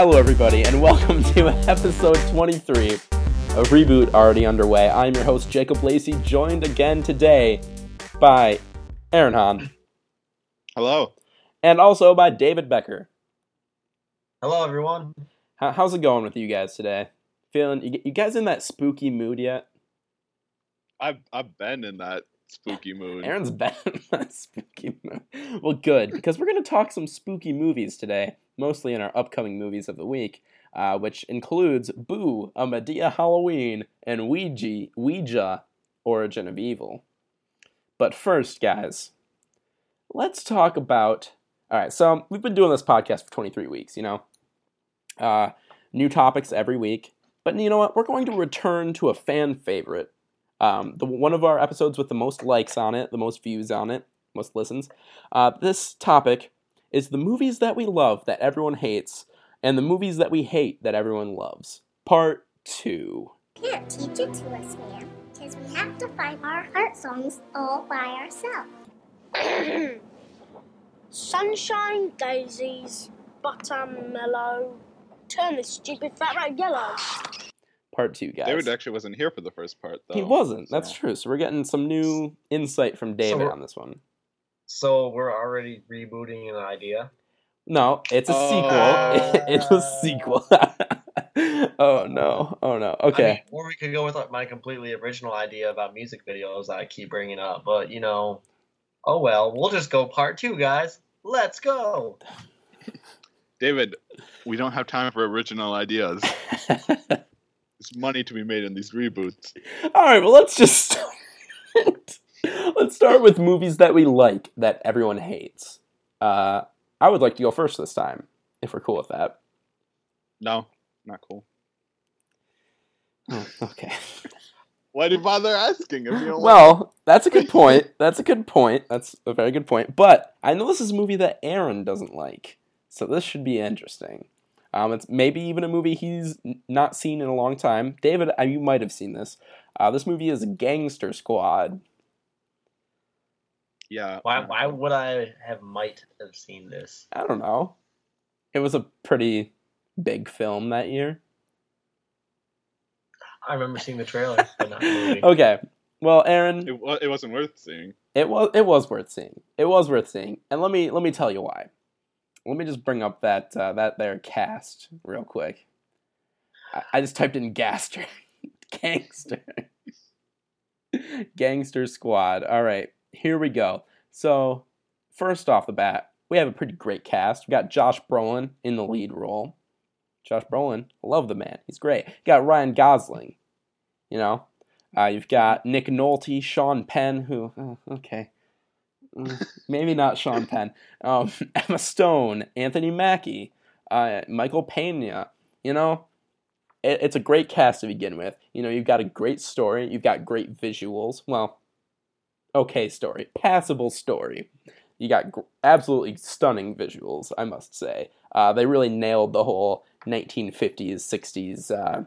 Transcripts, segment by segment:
Hello, everybody, and welcome to episode 23 of Reboot already underway. I'm your host, Jacob Lacey, joined again today by Aaron Hahn Hello. and also by David Becker. Hello, everyone. How, how's it going with you guys today? Feeling you, you guys in that spooky mood yet? I've I've been in that spooky mood. Aaron's been spooky mood. Well, good, because we're going to talk some spooky movies today, mostly in our upcoming movies of the week, uh, which includes Boo, A Madea Halloween, and Ouija, Ouija, Origin of Evil. But first, guys, let's talk about. All right, so we've been doing this podcast for 23 weeks, you know? Uh, new topics every week. But you know what? We're going to return to a fan favorite um, the one of our episodes with the most likes on it, the most views on it, most listens. Uh, this topic is the movies that we love that everyone hates, and the movies that we hate that everyone loves. Part two. Can't teach it to us, ma'am, because we have to find our heart songs all by ourselves. Sunshine, daisies, buttermellow. Turn this stupid fat rat yellow. Part two, guys. David actually wasn't here for the first part though. he wasn't. That's true. So we're getting some new insight from David we're- on this one. So we're already rebooting an idea. No, it's a Oh. sequel. it's a ah. sequel. oh no! Oh no! I Okay. mean, or we could go with like, my completely original idea about music videos that I keep bringing up. But you know, oh well. We'll just go part two, guys. Let's go. David, we don't have time for original ideas. There's money to be made in these reboots. All right, well, let's just start. let's start with movies that we like that everyone hates. Uh, I would like to go first this time, if we're cool with that. No, not cool. Oh, okay. Why do you bother asking if you don't Well, that's a good point. That's a good point. That's a very good point. But I know this is a movie that Aaron doesn't like, so this should be interesting. Um, it's maybe even a movie he's not seen in a long time. David, uh, you might have seen this. Uh, this movie is Gangster Squad. Yeah. Why? Why would I have might have seen this? I don't know. It was a pretty big film that year. I remember seeing the trailer, but not the. Okay. Well, Aaron, It, it wasn't worth seeing. it was it was worth seeing. It was worth seeing, and let me let me tell you why. Let me just bring up that uh, that there cast real quick. I, I just typed in Gaster, gangster, gangster squad. All right, here we go. So first off the bat, we have a pretty great cast. We got Josh Brolin in the lead role. Josh Brolin, love the man. He's great. You got Ryan Gosling. You know, uh, you've got Nick Nolte, Sean Penn, who, okay. Maybe not Sean Penn. Um, Emma Stone, Anthony Mackie, uh, Michael Pena. You know, it, it's a great cast to begin with. You know, you've got a great story. You've got great visuals. Well, okay story. Passable story. You got gr- absolutely stunning visuals, I must say. Uh, they really nailed the whole 1950s, 60s uh,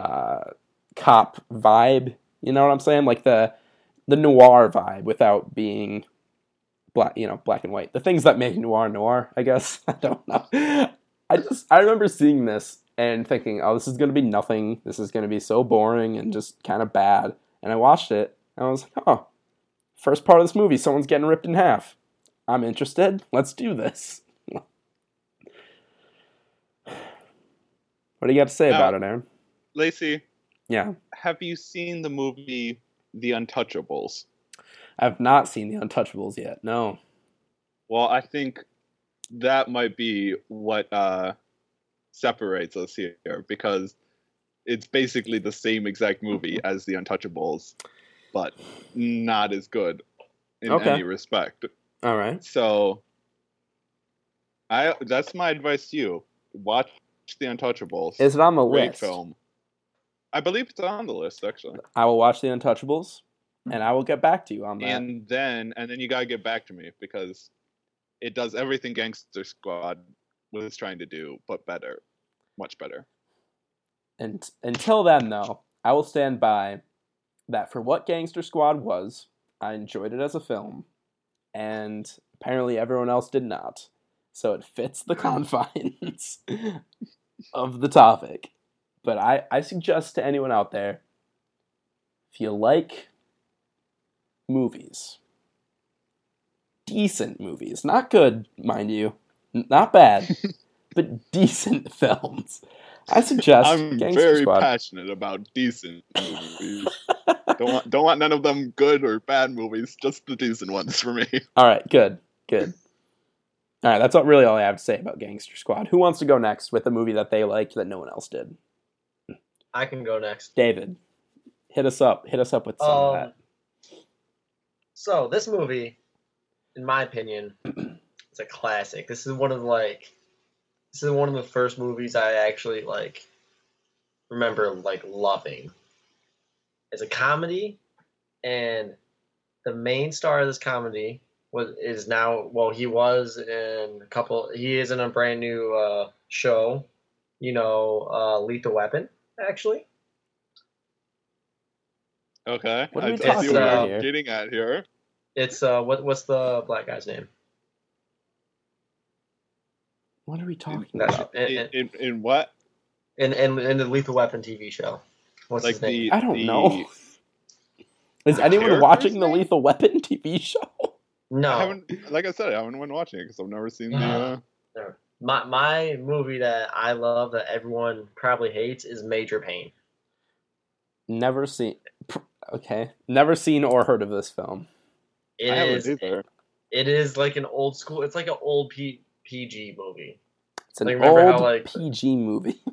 uh, cop vibe. You know what I'm saying? Like the the noir vibe without being black, you know, black and white. The things that make noir noir, I guess. I don't know. I just I remember seeing this and thinking, "Oh, this is going to be nothing. This is going to be so boring and just kind of bad." And I watched it and I was like, "Oh, first part of this movie, someone's getting ripped in half. I'm interested. Let's do this." What do you got to say about it, Aaron? Lacey, Yeah. have you seen the movie The Untouchables? I've not seen The Untouchables yet. No. Well, I think that might be what uh, separates us here because it's basically the same exact movie as The Untouchables, but not as good in Okay. any respect. All right. So, I that's my advice to you: watch The Untouchables. Is it on the Great list? film. I believe it's on the list actually. I will watch The Untouchables, Mm-hmm. and I will get back to you on that. And then and then you gotta get back to me because it does everything Gangster Squad was trying to do, but better, much better. And until then, though, I will stand by that for what Gangster Squad was, I enjoyed it as a film, and apparently everyone else did not. So it fits the confines. of the topic, but I, I suggest to anyone out there if you like movies, decent movies, not good, mind you, not bad, but decent films, I suggest I'm Gangster very Squad. passionate about decent movies. don't want don't want none of them good or bad movies, just the decent ones for me. All right, good, good. All right, that's all, really all I have to say about Gangster Squad. Who wants to go next with a movie that they liked that no one else did? I can go next. David, hit us up. Hit us up with some of Um, that. So this movie, in my opinion, is a classic. This is one of like, this is one of the first movies I actually like remember like loving. It's a comedy, and the main star of this comedy was is now well he was in a couple he is in a brand new uh, show, you know, uh, Lethal Weapon actually. Okay. What are we I, I talking see what about you're here? getting at here. It's uh what what's the black guy's name? What are we talking That's about? in, In, in, in what? in, in, in the Lethal Weapon TV show. What's Like his name? the I don't the- know. Is anyone character's watching the? Lethal Weapon TV show? no, I haven't, like I said, I haven't been watching it because I've never seen the. Uh, my my movie that I love that everyone probably hates is Major Payne. Never seen. Okay, never seen or heard of this film. It I is it, it is like an old school. It's like an old P, PG movie. It's an Like, old how, like- PG movie.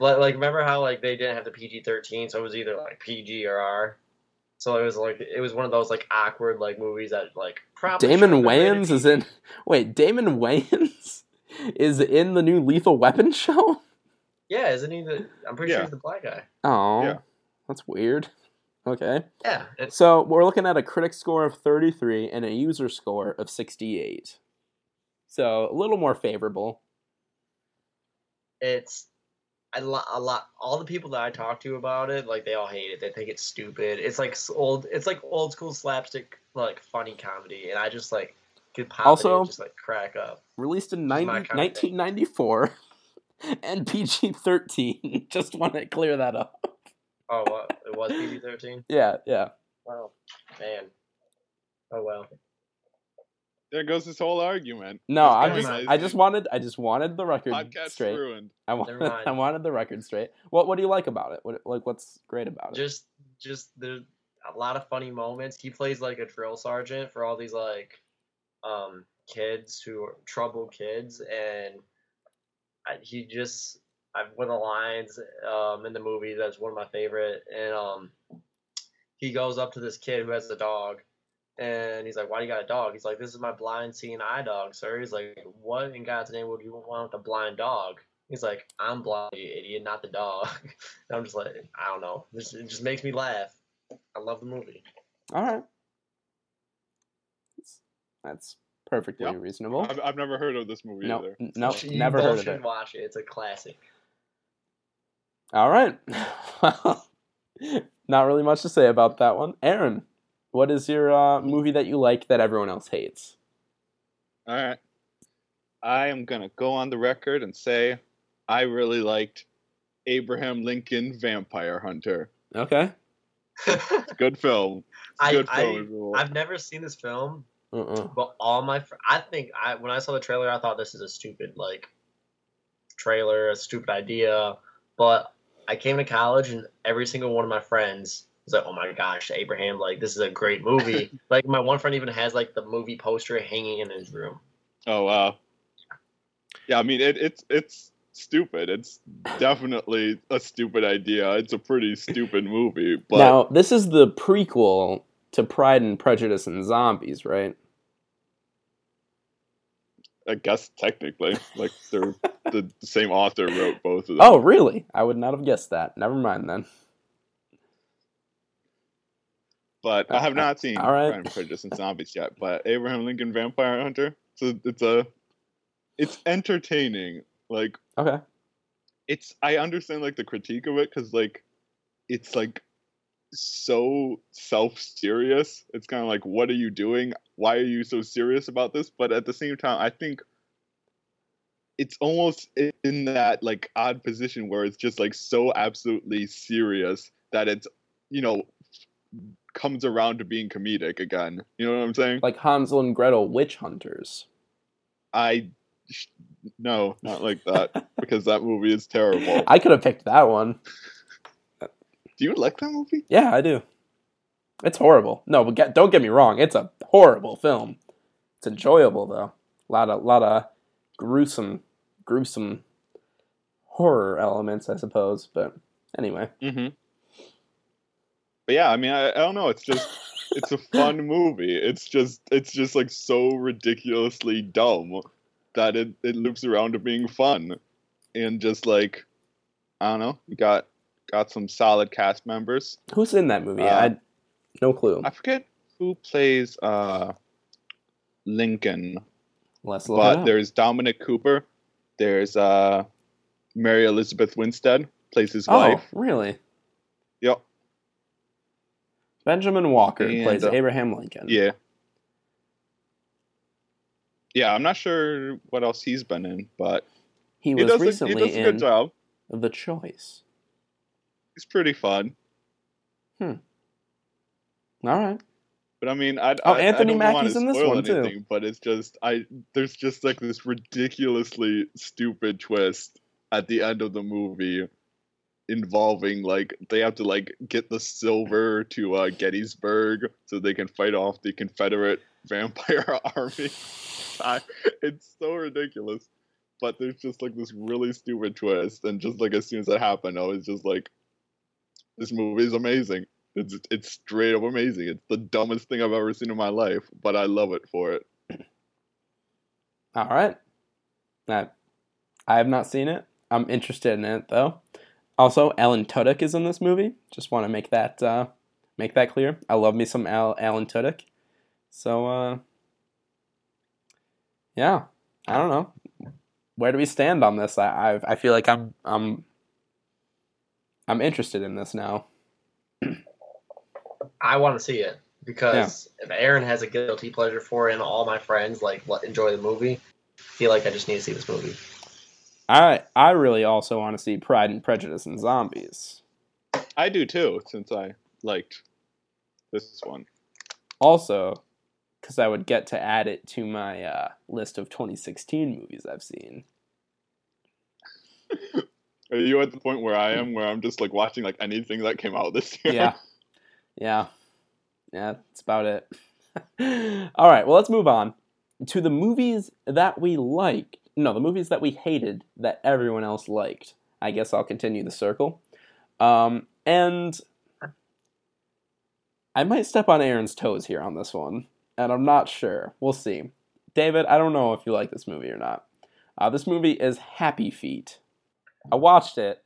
Like like remember how like they didn't have the PG thirteen, so it was either like PG or R. So it was like it was one of those like awkward like movies that like probably Damon should've been rated Wayans is in. Wait, Damon Wayans is in the new Lethal Weapon show. Yeah, isn't he the? I'm pretty Yeah. sure he's the black guy. Oh, Yeah. that's weird. Okay. Yeah, So we're looking at a critic score of 33 and a user score of 68. So a little more favorable. it's a lot, a lot. All the people that I talk to about it, like they all hate it. They think it's stupid. It's like old. It's like old school slapstick, like funny comedy, and I just like could pop Also- in and just like crack up. Released in This 90, my kind of thing. 1994 and PG 13. Just want to clear that up. Oh, what? It was PG thirteen. Yeah, yeah. Wow, man. Oh well. There goes this whole argument. No, I'm just mind. I just wanted I just wanted the record straight. podcast straight. ruined. I wanted I wanted the record straight. What what do you like about it? What like what's great about it? Just, just there's a lot of funny moments. He plays like a drill sergeant for all these like, um, kids who are troubled kids, and I, he just I one of the lines um in the movie that's one of my favorite, and um, he goes up to this kid who has a dog. And he's like, "Why do you got a dog?" He's like, "This is my blind seeing eye dog, sir." He's like, "What in God's name would you want with a blind dog?" He's like, "I'm blind, you idiot, not the dog." And I'm just like, I don't know. This it just makes me laugh. I love the movie. All right. That's, that's perfectly Yep. reasonable. I've, I've never heard of this movie No, either. no, You never heard of should it. Watch it. It's a classic. All right. Well, not really much to say about that one. Aaron, what is your uh, movie that you like that everyone else hates? All right. I am going to go on the record and say I really liked Abraham Lincoln Vampire Hunter. Okay. It's a good film. It's a I, good I film. overall. I've never seen this film, Uh-uh. but all my fr- I think I when I saw the trailer, I thought this is a stupid like trailer, a stupid idea. But I came to college, and every single one of my friends was like, "Oh my gosh, Abraham! Like this is a great movie." like my one friend even has like the movie poster hanging in his room. Oh wow. Yeah, I mean it, it's it's stupid. It's definitely a stupid idea. It's a pretty stupid movie, but now, this is the prequel to Pride and Prejudice and Zombies, right? I guess technically, like they're the same author wrote both of them. Oh, really? I would not have guessed that. Never mind then. but I have uh, not seen All right. Pride and Prejudice and Zombies yet. But Abraham Lincoln Vampire Hunter, so it's a, it's entertaining. Like Okay. it's, I understand like the critique of it because like, it's like so self serious. It's kind of like, what are you doing? Why are you so serious about this? But at the same time, I think it's almost in that like odd position where it's just like so absolutely serious that it's you know comes around to being comedic again. You know what I'm saying? Like Hansel and Gretel witch hunters. I no, not like that because that movie is terrible. I could have picked that one. Do you like that movie? Yeah, I do. It's horrible. No, but get, don't get me wrong. It's a horrible film. It's enjoyable though. A lot of lot of gruesome, gruesome horror elements, I suppose. But anyway, Mm-hmm. But yeah, I mean, I, I don't know. It's just it's a fun movie. It's just it's just like so ridiculously dumb that it it loops around to being fun, and just like I don't know, you got got some solid cast members. who's in that movie? Uh, I no clue. I forget who plays uh Lincoln, Let's look but there's Dominic Cooper. There's uh Mary Elizabeth Winstead plays his Oh, wife. really? Yep. Benjamin Walker And, plays uh, Abraham Lincoln. Yeah. Yeah, I'm not sure what else he's been in, but he he was does, a, he recently does a good in job. The Choice. He's pretty fun. Hmm. All right. But I mean, I, Oh, I, Anthony I Mackie's in this spoil one, too. anything, But it's just I there's just like this ridiculously stupid twist at the end of the movie involving like they have to like get the silver to uh, Gettysburg so they can fight off the Confederate vampire army. I, it's so ridiculous. But there's just like this really stupid twist, and just like as soon as that happened, I was just like, "This movie is amazing. It's it's straight up amazing. It's the dumbest thing I've ever seen in my life, but I love it for it." All right. I, I have not seen it. I'm interested in it though. Also, Alan Tudyk is in this movie. Just want to make that uh, make that clear. I love me some Al- Alan Tudyk. So, uh, yeah, I don't know. Where do we stand on this? I I, I feel like I'm I'm I'm interested in this now. I want to see it because if Aaron has a guilty pleasure for it, and all my friends like enjoy the movie, I feel like I just need to see this movie. I I really also want to see Pride and Prejudice and Zombies. I do too, since I liked this one. Also, because I would get to add it to my uh, list of 2016 movies I've seen. Are you at the point where I am, where I'm just like watching like anything that came out this year? Yeah, yeah, yeah. That's about it. All right, well, let's move on to the movies that we liked. No, the movies that we hated that everyone else liked. I guess I'll continue the circle. Um, and I might step on Aaron's toes here on this one, and I'm not sure. We'll see. David, I don't know if you like this movie or not. Uh, this movie is Happy Feet. I watched it,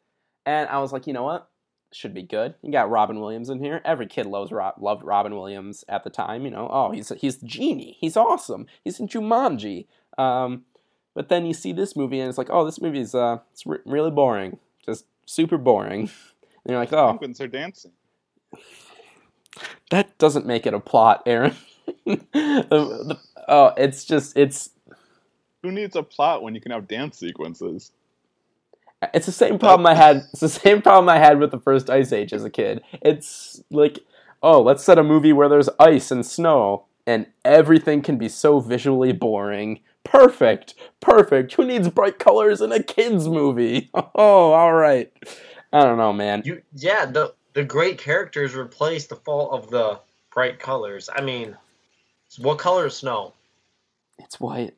and I was like, you know what? Should be good. You got Robin Williams in here. Every kid loves Rob, loved Robin Williams at the time. You know, oh, he's he's the genie. He's awesome. He's in Jumanji. Um, but then you see this movie, and it's like, oh, this movie is uh, it's re- really boring, just super boring. And you're like, oh, Penguins are dancing. that doesn't make it a plot, Aaron. the, the, oh, it's just it's Who needs a plot when you can have dance sequences? It's the same problem I had. It's the same problem I had with the first Ice Age as a kid. It's like, oh, let's set a movie where there's ice and snow, and everything can be so visually boring. Perfect, perfect. Who needs bright colors in a kids movie? Oh, all right. I don't know, man. You yeah, the the great characters replace the fault of the bright colors. I mean, what color is snow? It's white.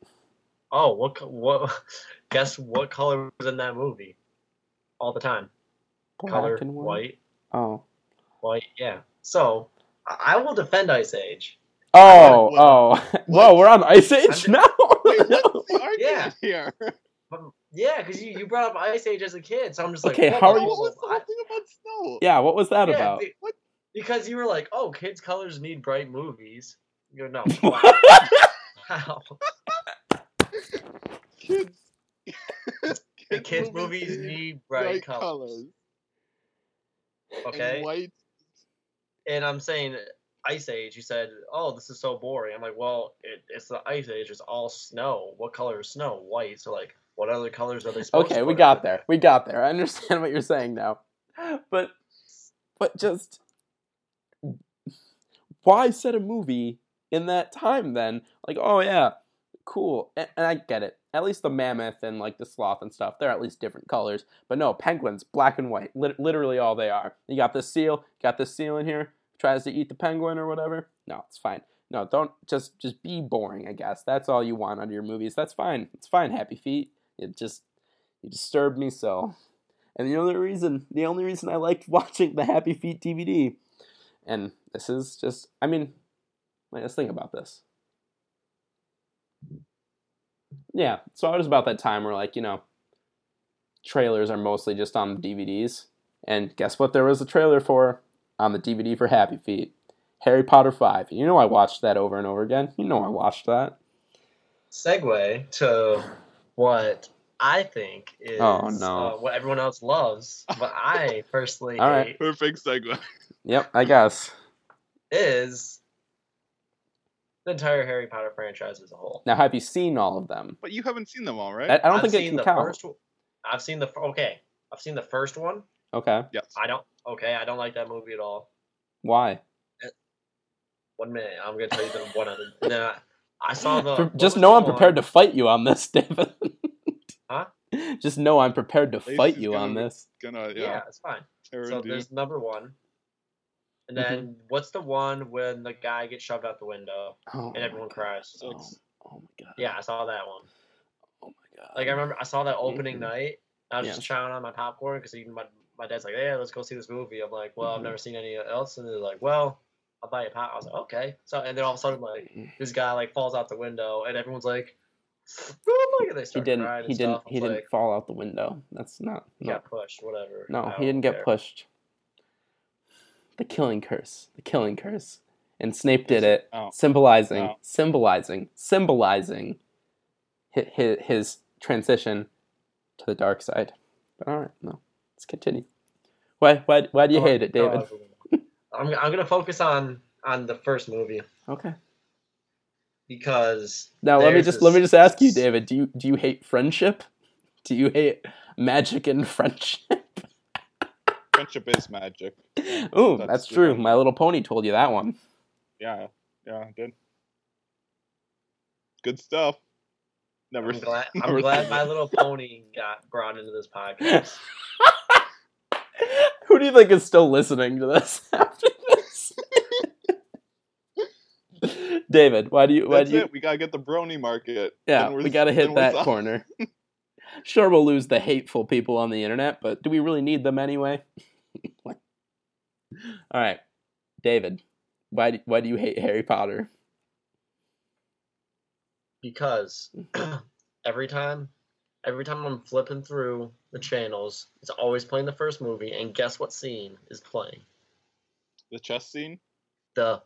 Oh, what what? Guess what color was in that movie? All the time, Black color and white. white, Oh. white. Yeah. So I I will defend Ice Age. Oh, What? oh. Whoa, we're on Ice Age just- now? Wait, what's the argument Yeah. here? But, yeah, because you, you brought up Ice Age as a kid, so I'm just like, Okay, whoa, how are you- What was the whole thing about snow? yeah, what was that Yeah, about? be- because you were like, oh, kids' colors need bright movies. You go, no. Wow. Kids. And kids' movies need bright, colors. Okay. And white. and I'm saying Ice Age. You said, "Oh, this is so boring." I'm like, "Well, it, it's the Ice Age. It's all snow. What color is snow? White." So like, What other colors are they supposed Okay, put we got it? there. We got there. I understand what you're saying now. But but just why set a movie in that time then? Like, oh yeah, cool. And, and I get it. At least the mammoth and like the sloth and stuff, they're at least different colors. But no, penguins, black and white. Lit- literally all they are. You got this seal, got this seal in here, tries to eat the penguin or whatever. No, it's fine. No, don't just just be boring, I guess. That's all you want out of your movies. That's fine. It's fine, Happy Feet. It just you disturbed me so. And the only reason, the only reason I liked watching the Happy Feet DVD, and this is just, I mean, let's think about this. Yeah, so it was about that time where, like, you know, trailers are mostly just on DVDs. And guess what there was a trailer for on the DVD for Happy Feet? Harry Potter 5. You know I watched that over and over again. You know I watched that. segue to what I think is Oh, no. uh, what everyone else loves, but I personally All right. hate Perfect segue. Yep, I guess. is the entire Harry Potter franchise as a whole. Now, have you seen all of them? But you haven't seen them all, right? I, I don't I've think it seen can the count. first. one- I've seen the okay. I've seen the first one. Okay, yes. I don't. Okay, I don't like that movie at all. why? One minute, I'm gonna tell you the one other. And then I, I saw the. For- just know the I'm prepared one- to fight you on this, David. Huh? Just know I'm prepared to Lace fight you on gonna- this. Gonna Yeah, yeah. it's fine. tear So into there's number one. And Mm-hmm. then what's the one when the guy gets shoved out the window Oh, and everyone cries? Six. Oh, oh my god. Yeah, I saw that one. Oh my god. Like I remember, I saw that opening Mhm. night. I was Yes. just chowing on my popcorn because even my my dad's like, "Yeah, let's go see this movie." I'm like, "Well, Mhm. I've never seen any else," and they're like, "Well, I'll buy you a pop." I was like, "Okay." So and then all of a sudden, like Mm. this guy like falls out the window, and everyone's like, "Oh my god!" They He didn't. He didn't. He didn't fall out the window. That's not. He No. got pushed. Whatever. No, he didn't get pushed. The killing curse. The killing curse. And Snape did it, Oh. symbolizing, Oh. symbolizing, symbolizing his, his, his transition to the dark side. But all right, no, let's continue. Why, why, why do you Go- hate it, David? out. I'm I'm gonna focus on on the first movie Okay. because Now let me there's just let me just ask you, David. Do you do you hate friendship? Do you hate magic and friendship? Friendship is magic. Ooh, That's that's true. one. My Little Pony told you that one. Yeah, yeah, I did. Good stuff. Never. I'm glad never I'm glad My. Little Pony got brought into this podcast. Who do you think is still listening to this after this? David, why do you? Why That's do you? it. We gotta get the brony market. Yeah, we're- got to hit that corner. Sure, we'll lose the hateful people on the internet, but do we really need them anyway? All right, David, why do, why do you hate Harry Potter? because every time every time I'm flipping through the channels, it's always playing the first movie, and guess what scene is playing? The chess scene. The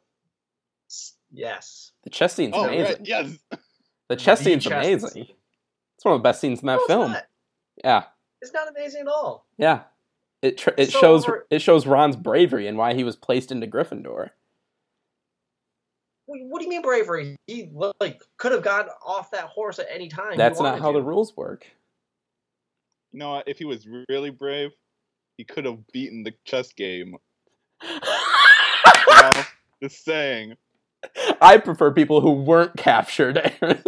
yes, The chess scene's Oh, amazing. right. Yes. The chess The scene's chess amazing. Scene. It's one of the best scenes in that No, it's film. not. Yeah, It's not amazing at all. yeah. It tr- it So shows over- it shows Ron's bravery and why he was placed into Gryffindor. What what do you mean bravery? He like could have gotten off that horse at any time. That's not how to. the rules work. You know? If he was really brave, he could have beaten the chess game. You know? Just saying. I prefer people who weren't captured, Aaron.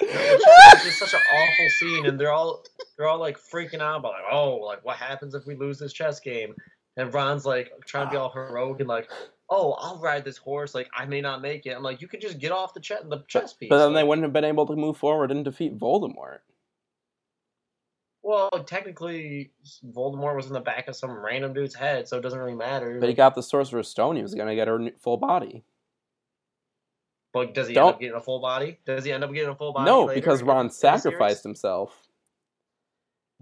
It's just such an awful scene, and they're all they're all like freaking out about like, oh, like what happens if we lose this chess game? And Ron's like trying to be all ah. heroic and like, oh, I'll ride this horse. Like I may not make it. I'm like, you could just get off the chess the chess piece. but then they wouldn't have been able to move forward and defeat Voldemort. Well, technically, Voldemort was in the back of some random dude's head, so it doesn't really matter. But he got the Sorcerer's Stone. He was going to get her full body. But does he Don't- end up getting a full body? Does he end up getting a full body? no, later because Ron in the series? sacrificed himself.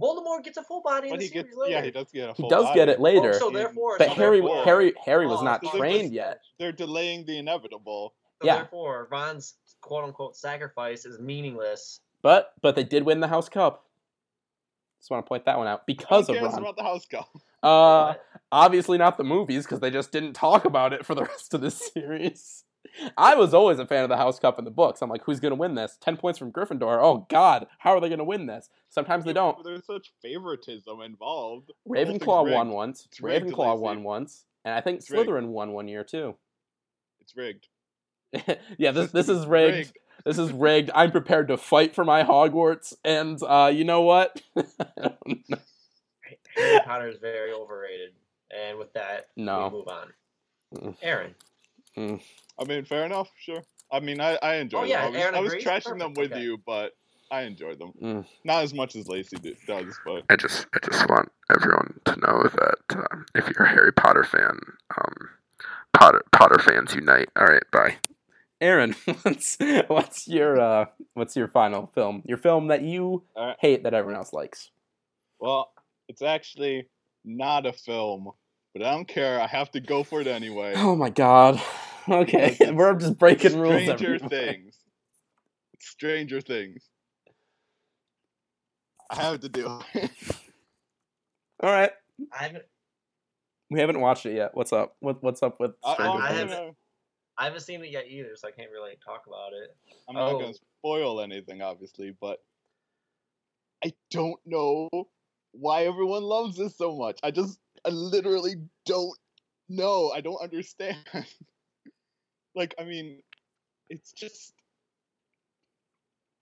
Voldemort gets a full body in the he gets, series later. yeah, he does get a full He does body. get it later. Oh, so therefore, but so Harry, therefore, Harry, Harry was Oh, not so trained just- yet. They're delaying the inevitable. So Yeah. therefore, Ron's quote unquote sacrifice is meaningless. But but they did win the House Cup. Just want to point that one out because of cares Ron. about the house cup? Uh, obviously not the movies because they just didn't talk about it for the rest of the series. I was always a fan of the House Cup in the books. I'm like, who's gonna win this? Ten points from Gryffindor. Oh God, how are they gonna win this? Sometimes they don't. There's such favoritism involved. Ravenclaw won once. It's Ravenclaw Lacey. won once, and I think It's rigged. Slytherin won one year too. It's rigged. yeah, this this is rigged. This is rigged. I'm prepared to fight for my Hogwarts, and uh, you know what? Harry Potter is very overrated. And with that, No. we move on. Mm. Aaron. I mean, fair enough. Sure. I mean, I I enjoyed Oh, yeah, them. I was, Aaron I was agrees? trashing them with okay. you, but I enjoyed them. Mm. Not as much as Lacey do, does, but I just I just want everyone to know that um, if you're a Harry Potter fan, um, Potter Potter fans unite. All right, bye. Aaron, what's what's your uh, what's your final film? Your film that you Alright. hate that everyone else likes. well, it's actually not a film. But I don't care. I have to go for it anyway. Oh my God. Okay, It's we're just breaking rules. Stranger. Things. Stranger Things. I have to do it. All right, I haven't we haven't watched it yet. What's up? What what's up with I, Stranger I'm, I Things? haven't- I haven't seen it yet either, so I can't really talk about it. I'm not Oh. gonna spoil anything, obviously, but I don't know why everyone loves this so much. I just, I literally don't know. I don't understand. Like, I mean, it's just,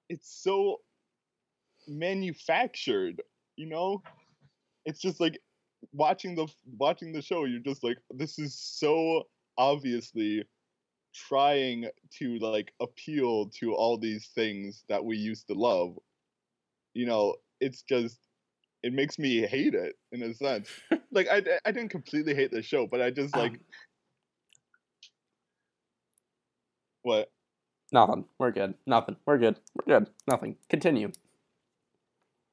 it's so manufactured, you know? It's just like watching the watching the show. You're just like, this is so obviously trying to like appeal to all these things that we used to love you know it's just it makes me hate it in a sense like i i didn't completely hate the show but i just like Um, what Nothing. We're good. Nothing. We're good. We're good. Nothing. Continue.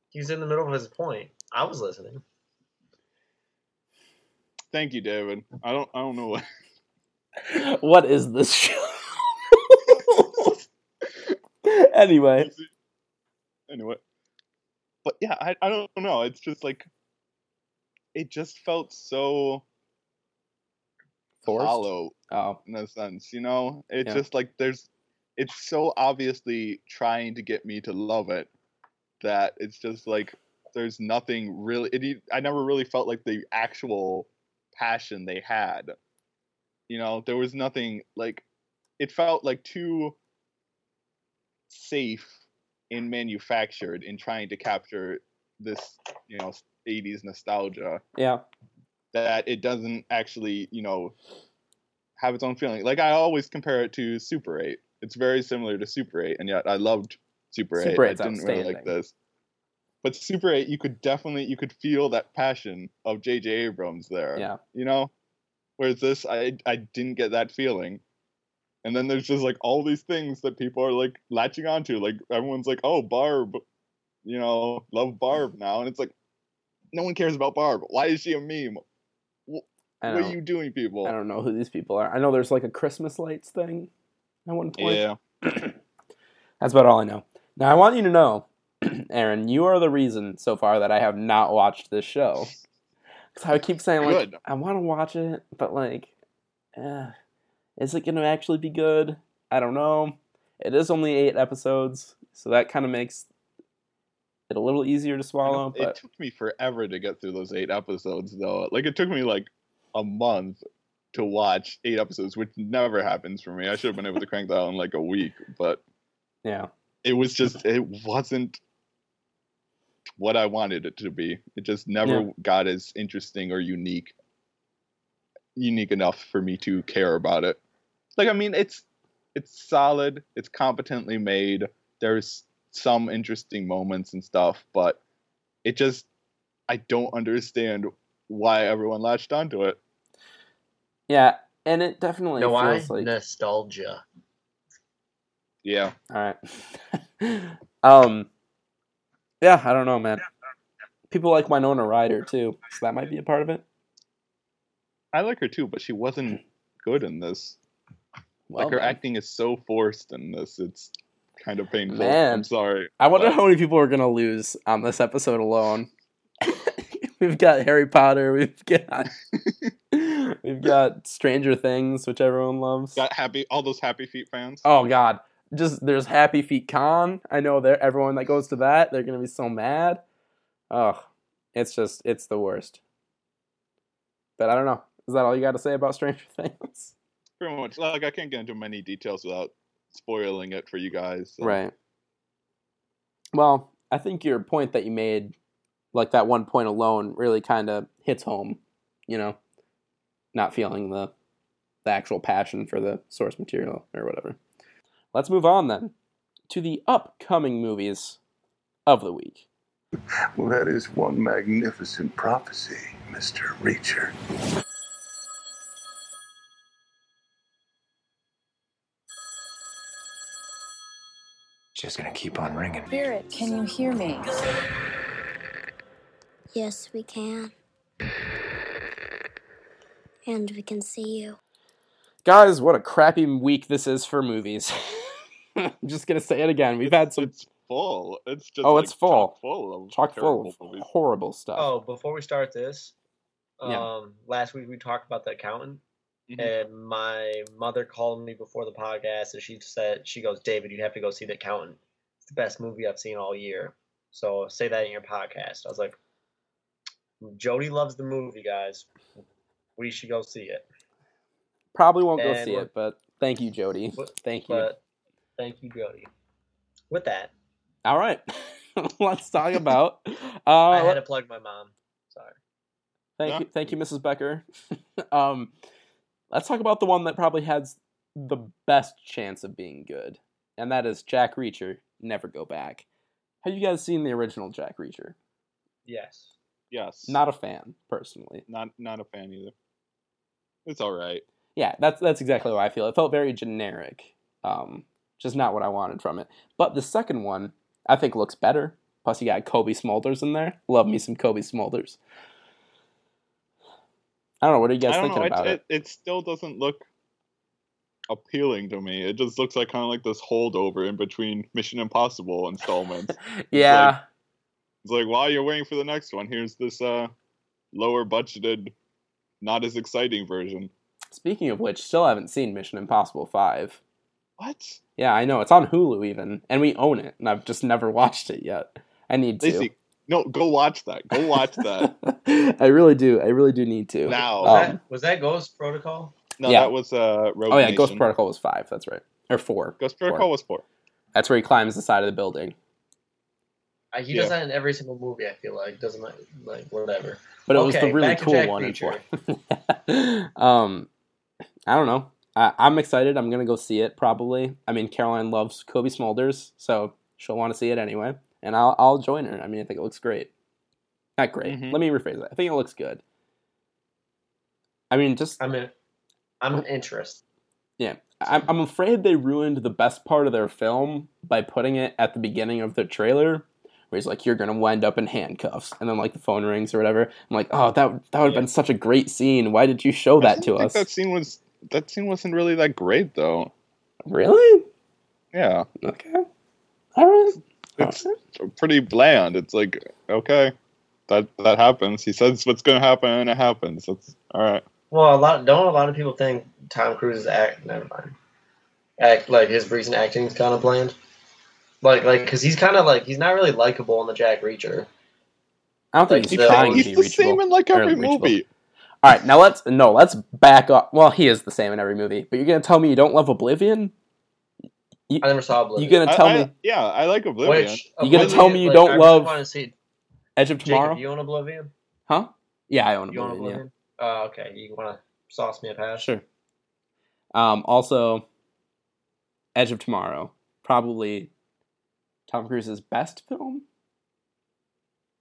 He's in the middle of his point. I was listening. thank you david i don't i don't know what what is this show? anyway, anyway but yeah I, I don't know it's just like it just felt so forced. hollow Oh, in a sense, you know? It's Yeah. just like there's it's so obviously trying to get me to love it that it's just like there's nothing really it I never really felt like the actual passion they had. You know, there was nothing like it felt like too safe and manufactured in trying to capture this, you know, 80s nostalgia yeah. That it doesn't actually, you know, have its own feeling. Like I always compare it to Super 8. It's very similar to Super 8, and yet I loved Super 8. Super I didn't really like this. But Super 8, you could definitely you could feel that passion of J.J. Abrams there. Yeah. You know? Whereas this I I didn't get that feeling. And then there's just like all these things that people are like latching onto. Like everyone's like, oh Barb, you know, love Barb now. And it's like no one cares about Barb. Why is she a meme? What are you doing, people? I don't know who these people are. I know there's like a Christmas lights thing at one point. Yeah. That's about all I know. Now I want you to know, Aaron, you are the reason so far that I have not watched this show. Because I keep saying like Good. I want to watch it, but like, eh, is it gonna actually be good? I don't know. It is only eight episodes, so that kind of makes it a little easier to swallow. it But took me forever to get through those eight episodes, though. Like it took me like a month to watch eight episodes, which never happens for me. I should have been able to crank that out in like a week, but yeah, it was just it wasn't what I wanted it to be. It just never Yeah. got as interesting or unique unique enough for me to care about it. Like I mean it's it's solid, it's competently made. There's some interesting moments and stuff, but it just I don't understand why everyone latched onto it. Yeah, and it definitely know why? feels like Nostalgia. Yeah. All right. um, yeah, I don't know, man. People like Winona Ryder too, so that might be a part of it. I like her too, but she wasn't good in this. Well, like her man. acting is so forced in this. It's kind of painful. Man. I'm sorry. I wonder but- how many people are gonna lose on this episode alone. we've got Harry Potter. We've got We've got Stranger Things, which everyone loves. Got happy all those Happy Feet fans. Oh God, just there's Happy Feet Con. I know there everyone that goes to that they're gonna be so mad. Ugh, it's just it's the worst. But I don't know. Is that all you got to say about Stranger Things? Pretty much. Like I can't get into many details without spoiling it for you guys. so- Right. Well, I think your point that you made, like that one point alone, really kind of hits home. You know, not feeling the the actual passion for the source material or whatever. Let's move on then to the upcoming movies of the week. Well, that is one magnificent prophecy, Mr. Reacher. Just gonna keep on ringing. Spirit, can you hear me? Yes, we can. And we can see you. Guys, what a crappy week this is for movies. I'm just gonna say it again. We've had some It's full. It's just Oh, like, it's full. chock full of chock full of movies. horrible stuff. Oh, before we start this, um, Yeah. last week we talked about the accountant, Mhm. and my mother called me before the podcast, and she said, "She goes, David, you have to go see the accountant. It's the best movie I've seen all year. So say that in your podcast." I was like, "Jody loves the movie, guys. We should go see it." Probably won't go see it, but thank you, Jody. But- Thank you. Thank you, Jody. With that, All right, let's talk about. Uh, I had to plug my mom. Sorry. Thank Yeah. you, thank you, Mrs. Becker. um, let's talk about the one that probably has the best chance of being good, and that is Jack Reacher. Never go back. Have you guys seen the original Jack Reacher? Yes. Yes. Not a fan, personally. not not a fan either. It's all right. Yeah, that's that's exactly how I feel. It felt very generic, um, just not what I wanted from it. But the second one, I think, looks better. Plus, you got Cobie Smulders in there. Love me some Cobie Smulders. I don't know. What are you guys thinking know. about it, it? it it still doesn't look appealing to me. It just looks like kind of like this holdover in between Mission Impossible installments. yeah. It's like while you're waiting for the next one, here's this uh lower budgeted, not as exciting version. Speaking of which, still haven't seen Mission Impossible 5. What? Yeah, I know. It's on Hulu even, and we own it, and I've just never watched it yet. I need to. No, go watch that. Go watch that. I really do. I really do need to. Now. Was, Um, that, was that Ghost Protocol? No, Yeah. that was uh Rogue oh, yeah, Ghost Protocol was 5. That's right. Or 4. Ghost Four. Protocol was four. That's where he climbs the side of the building. He Yeah. does that in every single movie. I feel like doesn't like, like whatever. But it was Okay, the really cool one in um, I don't know. I, I'm excited. I'm going to go see it probably. I mean, Caroline loves Cobie Smulders, so she'll want to see it anyway. And I'll, I'll join her. I mean, I think it looks great. Not great. Mhm. Let me rephrase that. I think it looks good. I mean, just I'm in. I'm interested. Yeah, I'm, I'm afraid they ruined the best part of their film by putting it at the beginning of the trailer, where he's like, "You're gonna wind up in handcuffs," and then like the phone rings or whatever. I'm like, "Oh, that that would have Yeah. been such a great scene. Why did you show I that to think us?" That scene was that scene wasn't really that great though. Really? Yeah, Okay. All right. it's pretty bland. It's like okay, that that happens. He says what's gonna happen, and it happens. That's all right. Well, a lot don't a lot of people think Tom Cruise's act. Never mind. Act like his recent acting is kind of bland. Like like because he's kind of like he's not really likable in the Jack Reacher. I don't think Like, he's the- trying He's to be the reachable. same in like every reachable. movie. All right, now let's no, let's back up. Well, he is the same in every movie, but you're gonna tell me you don't love Oblivion? I never saw Oblivion. You gonna tell I- me yeah, I like Oblivion. Which You gonna tell me you Oblivion, don't I love Want to see Edge of Tomorrow? Jacob, you own Oblivion? huh? Yeah, I own You own Oblivion. Yeah. Oblivion? Oh, okay. You want to sauce me a pass? Sure. Um, also, Edge of Tomorrow, probably Tom Cruise's best film.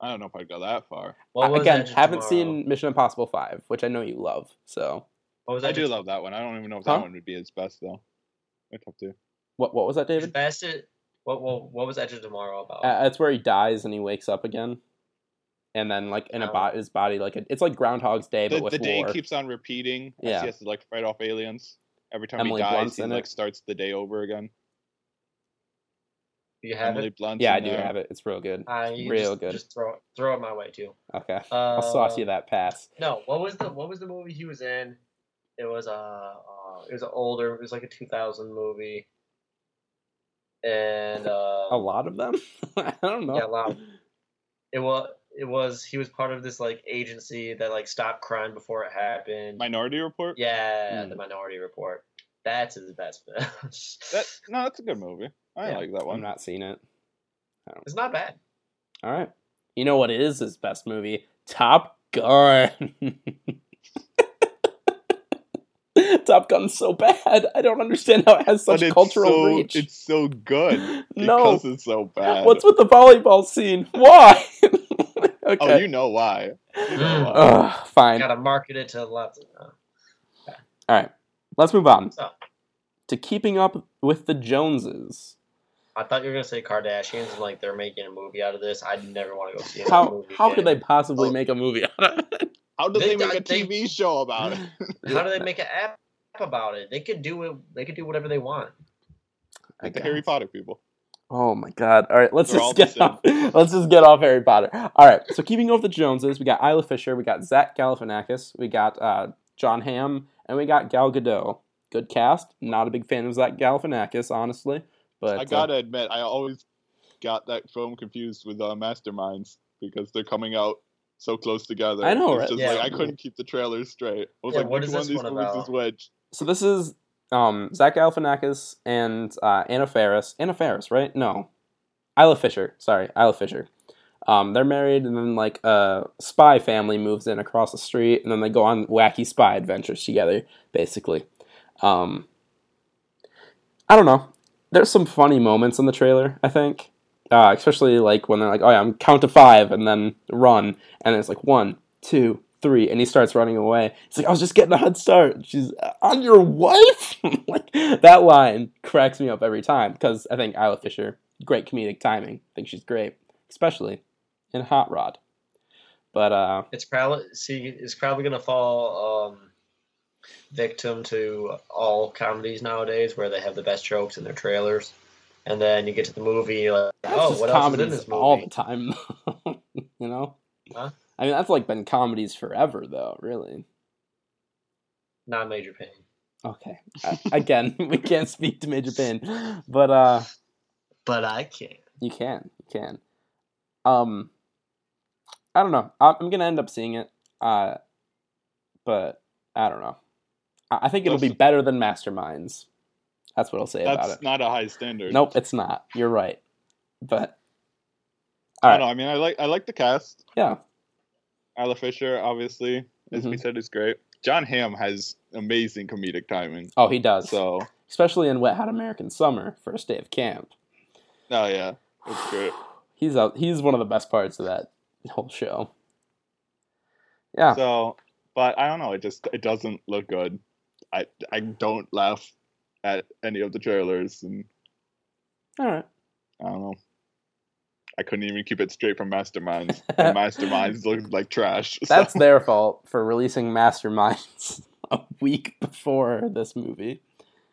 I don't know if I'd go that far. What was Again, Edge of haven't Tomorrow? seen Mission Impossible Five, which I know you love. So, What was I Edge do of- love that one. I don't even know if Huh? that one would be his best though. I'd have to. what what was that, His David? best. What, what what was Edge of Tomorrow about? Uh, that's where he dies and he wakes up again, and then like in a Oh. bo- his body like it's like Groundhog's Day but The, with the day war. keeps on repeating. as Yeah. he has to like fight off aliens. Every time Emily he dies, Blunt's he in like it. starts the day over again. Do you have Emily it? Blunt's yeah, I do there. have it. It's real good. Uh, you Real just, good. Just throw it- throw it my way too. Okay, Uh, I'll sauce you that pass. No, what was the what was the movie he was in It was a uh, it was an older. It was like a 2000 movie, and uh, A lot of them. I don't know. Yeah, a lot. it was it was he was part of this like agency that like stopped crime before it happened. Minority Report. Yeah, Hmm. the Minority Report. That's his best film. That no, that's a good movie. I Yeah. like that one. I'm not seeing it. it's not bad. All right. You know what is his best movie? Top Gun. Top Gun's so bad. I don't understand how it has such but it's cultural so, reach. It's so good No. it's so bad. What's with the volleyball scene? Why? okay. Oh, you know why? You know why. Ugh, fine. Gotta market it to lots of. Uh, All right. Let's move on so to Keeping Up with the Joneses. I thought you were gonna say Kardashians and like they're making a movie out of this. I'd never want to go see that How movie. how could they possibly Oh. make a movie out of it? How did They- they, make a they- TV show about it? How do they make an app about it? They could do it. They could do whatever they want. Like the Harry. Potter people. Oh my god! All right, let's They're just get off. Let's just get off Harry Potter. All right, so keeping up with the Joneses, we got Isla Fisher, we got Zach Galifianakis, we got uh, Jon Hamm, and we got Gal Gadot. Good cast. Not a big fan of Zach Galifianakis, honestly, but I uh, gotta admit, I always got that film confused with uh, Masterminds because they're coming out so close together. I know, right? just Yeah. like I couldn't keep the trailers straight. I was Yeah, like, what which is one this one about? is which? so this is um, Zach Galifianakis and uh, Anna Faris. Anna Faris, right? No, Isla Fisher. Sorry, Isla Fisher. Um, they're married, and then like a spy family moves in across the street, and then they go on wacky spy adventures together, basically. Um, I don't know. There's some funny moments in the trailer. I think, uh, especially like when they're like, "Oh yeah, I'm count to five and then run," and it's like one, two, three, and he starts running away. It's like I was just getting a head start. She's on your wife. like that line cracks me up every time because I think Isla Fisher, great comedic timing. I think she's great, especially in Hot Rod. But uh, It's probably see. It's probably gonna fall um, victim to all comedies nowadays, where they have the best jokes in their trailers, and then you get to the movie, like, that's oh, what else is in this movie? all the time. you know. Huh? I mean, that's like been comedies forever, though. Really. Not major pain. Okay. Uh, again, we can't speak to Major Payne, but uh, But I can't. you can, you can. Um, I don't know. I'm, I'm gonna end up seeing it. Uh, but I don't know. I, I think it'll be better than Masterminds. That's what I'll say about it. That's not a high standard. Nope, it's not. You're right. But I don't know. I mean, I like I like the cast. yeah. Isla Fisher, obviously, as we Mhm. said, is great. Jon Hamm has amazing comedic timing. Oh, he does. So, Especially in Wet Hot American Summer, first day of camp. oh yeah, it's great. He's out. He's one of the best parts of that whole show. Yeah. So, but I don't know. It just it doesn't look good. I I don't laugh at any of the trailers, and All right. I don't know. I couldn't even keep it straight from Masterminds. and Masterminds looked like trash. so- That's their fault for releasing Masterminds a week before this movie.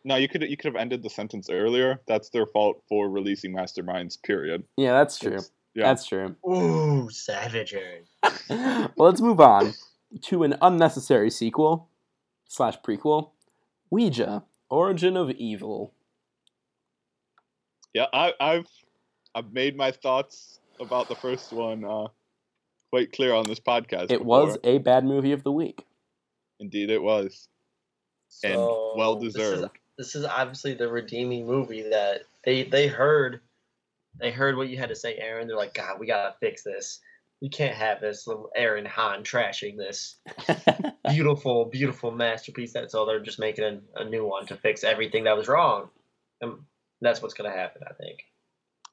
no. You could you could have ended the sentence earlier. That's their fault for releasing Masterminds. Period. Yeah, that's true. It's- yeah. That's true. Ooh, savage. Aaron. well, let's move on to an unnecessary sequel slash prequel Ouija, Origin of Evil. Yeah, I, I've I've made my thoughts about the first one uh, quite clear on this podcast. It was a bad movie of the week. indeed it was, and So, well this is- deserved. This is, obviously the redeeming movie that they they heard. They heard what you had to say, Aaron. They're like, God, we gotta fix this. We can't have this little Aaron Hahn trashing this beautiful, beautiful masterpiece. That's all. they're just making a, a new one to fix everything that was wrong. And that's what's gonna happen, I think.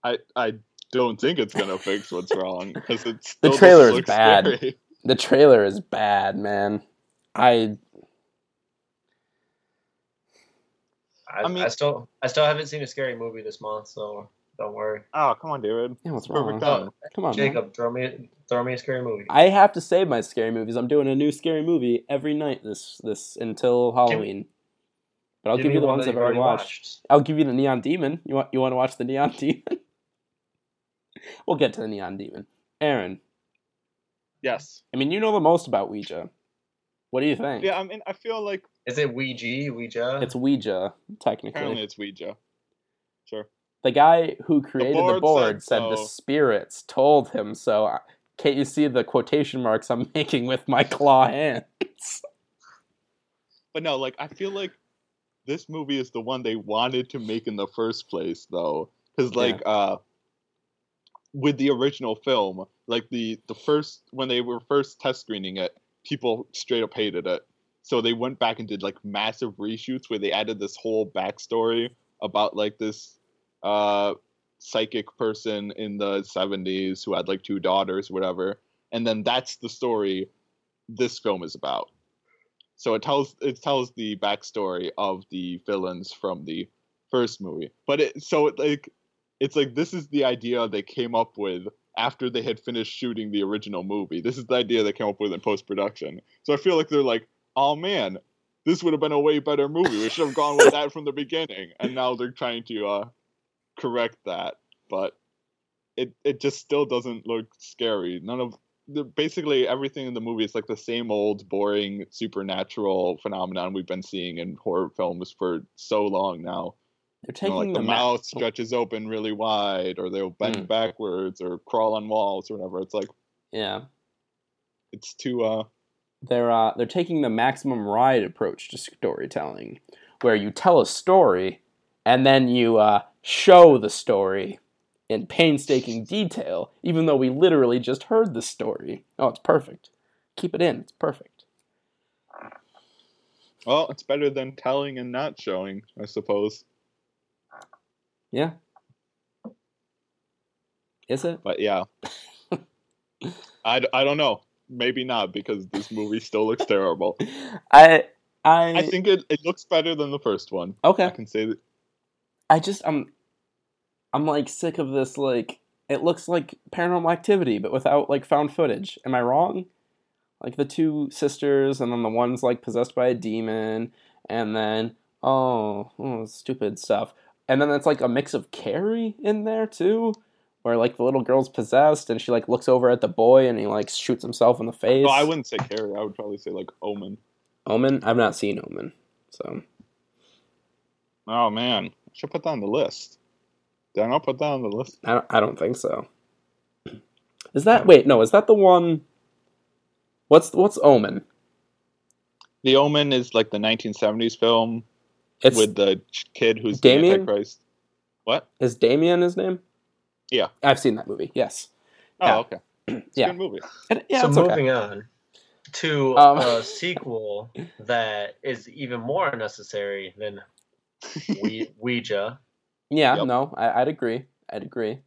I I don't think it's gonna fix what's wrong because it's The trailer is bad. scary. the trailer is bad, man. I I, I I, mean- still I still haven't seen a scary movie this month, so don't worry. Oh come on, David. yeah, what's Perfect wrong? time. Come on, man. Jacob, throw me throw me a scary movie. I have to save my scary movies. I'm doing a new scary movie every night this this until Halloween. But I'll give, me you the one ones that I've you've already watched. watched. I'll give you the Neon Demon. You want you want to watch the Neon Demon? we'll get to the Neon Demon. Aaron, Yes. I mean you know the most about Ouija. What do you think? Yeah, I mean, I feel like Is it Ouija? Ouija? It's Ouija, technically. apparently it's Ouija. Sure. The guy who created the board board, said said, the so. spirits told him so. Can't you see the quotation marks I'm making with my claw hands? But no, like I feel like this movie is the one they wanted to make in the first place, though, because like uh, with the original film, like the the first when they were first test screening it, people straight up hated it. So they went back and did like massive reshoots where they added this whole backstory about like this uh psychic person in the 70s who had like two daughters whatever. And then that's the story this film is about. So it tells it tells the backstory of the villains from the first movie. But it so it like it's like this is the idea they came up with after they had finished shooting the original movie. This is the idea they came up with in post-production. So i feel like they're like oh man this would have been a way better movie. We should have gone with that from the beginning. And now they're trying to uh correct that but it it just still doesn't look scary. None of the, basically everything in the movie is like the same old boring supernatural phenomenon we've been seeing in horror films for so long now. They're you know, taking like the the mouth stretches open really wide or they'll bend Mm. backwards or crawl on walls or whatever. It's like Yeah, it's too uh they're uh, they're taking the maximum ride approach to storytelling, where you tell a story and then you uh, show the story in painstaking detail, even though we literally just heard the story. Oh, it's perfect. Keep it in. It's perfect. well it's better than telling and not showing i suppose Yeah. Is it? but yeah I, I don't know maybe not because this movie still looks terrible I I i think it, it looks better than the first one okay. i can say that I just I'm I'm like sick of this like it looks like paranormal activity but without like found footage. Am I wrong? Like the two sisters and then the one's like possessed by a demon and then oh, oh stupid stuff. And then it's like a mix of Carrie in there too. Where like the little girl's possessed and she like looks over at the boy and he like shoots himself in the face. no i wouldn't say carrie i would probably say like omen Omen? I've not seen Omen. So oh man should put that on the list did i not put that on the list I don't, I don't think so. Is that wait? No, is that the one? What's what's Omen? the omen is like the 1970s film It's with the kid who's Damien? the Antichrist. What? is Damien his name? Yeah. I've seen that movie. Yes, Oh, Yeah. okay. It's Yeah. a good movie. And- yeah, so it's okay. moving on to Um, a sequel that is even more unnecessary than we- Ouija. Yeah, Yep. no, I, I'd agree. I'd agree.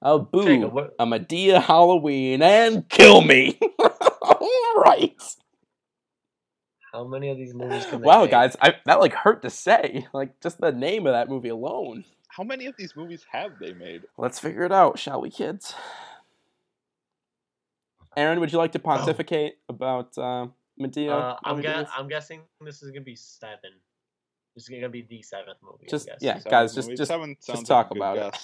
Oh, boo! Jacob, what- A Madea Halloween and kill me. All right. How many of these movies can they Wow, make? guys, I, that like hurt to say. Like just the name of that movie alone. How many of these movies have they made? Let's figure it out, shall we, kids? Aaron, would you like to pontificate about uh, Madea? Uh, I'm, movie gue- movies? I'm guessing this is gonna be seven. This is gonna be the seventh movie. I'm Just- yeah. Seven guys, just- movies? just- Seven just talk like a good about it.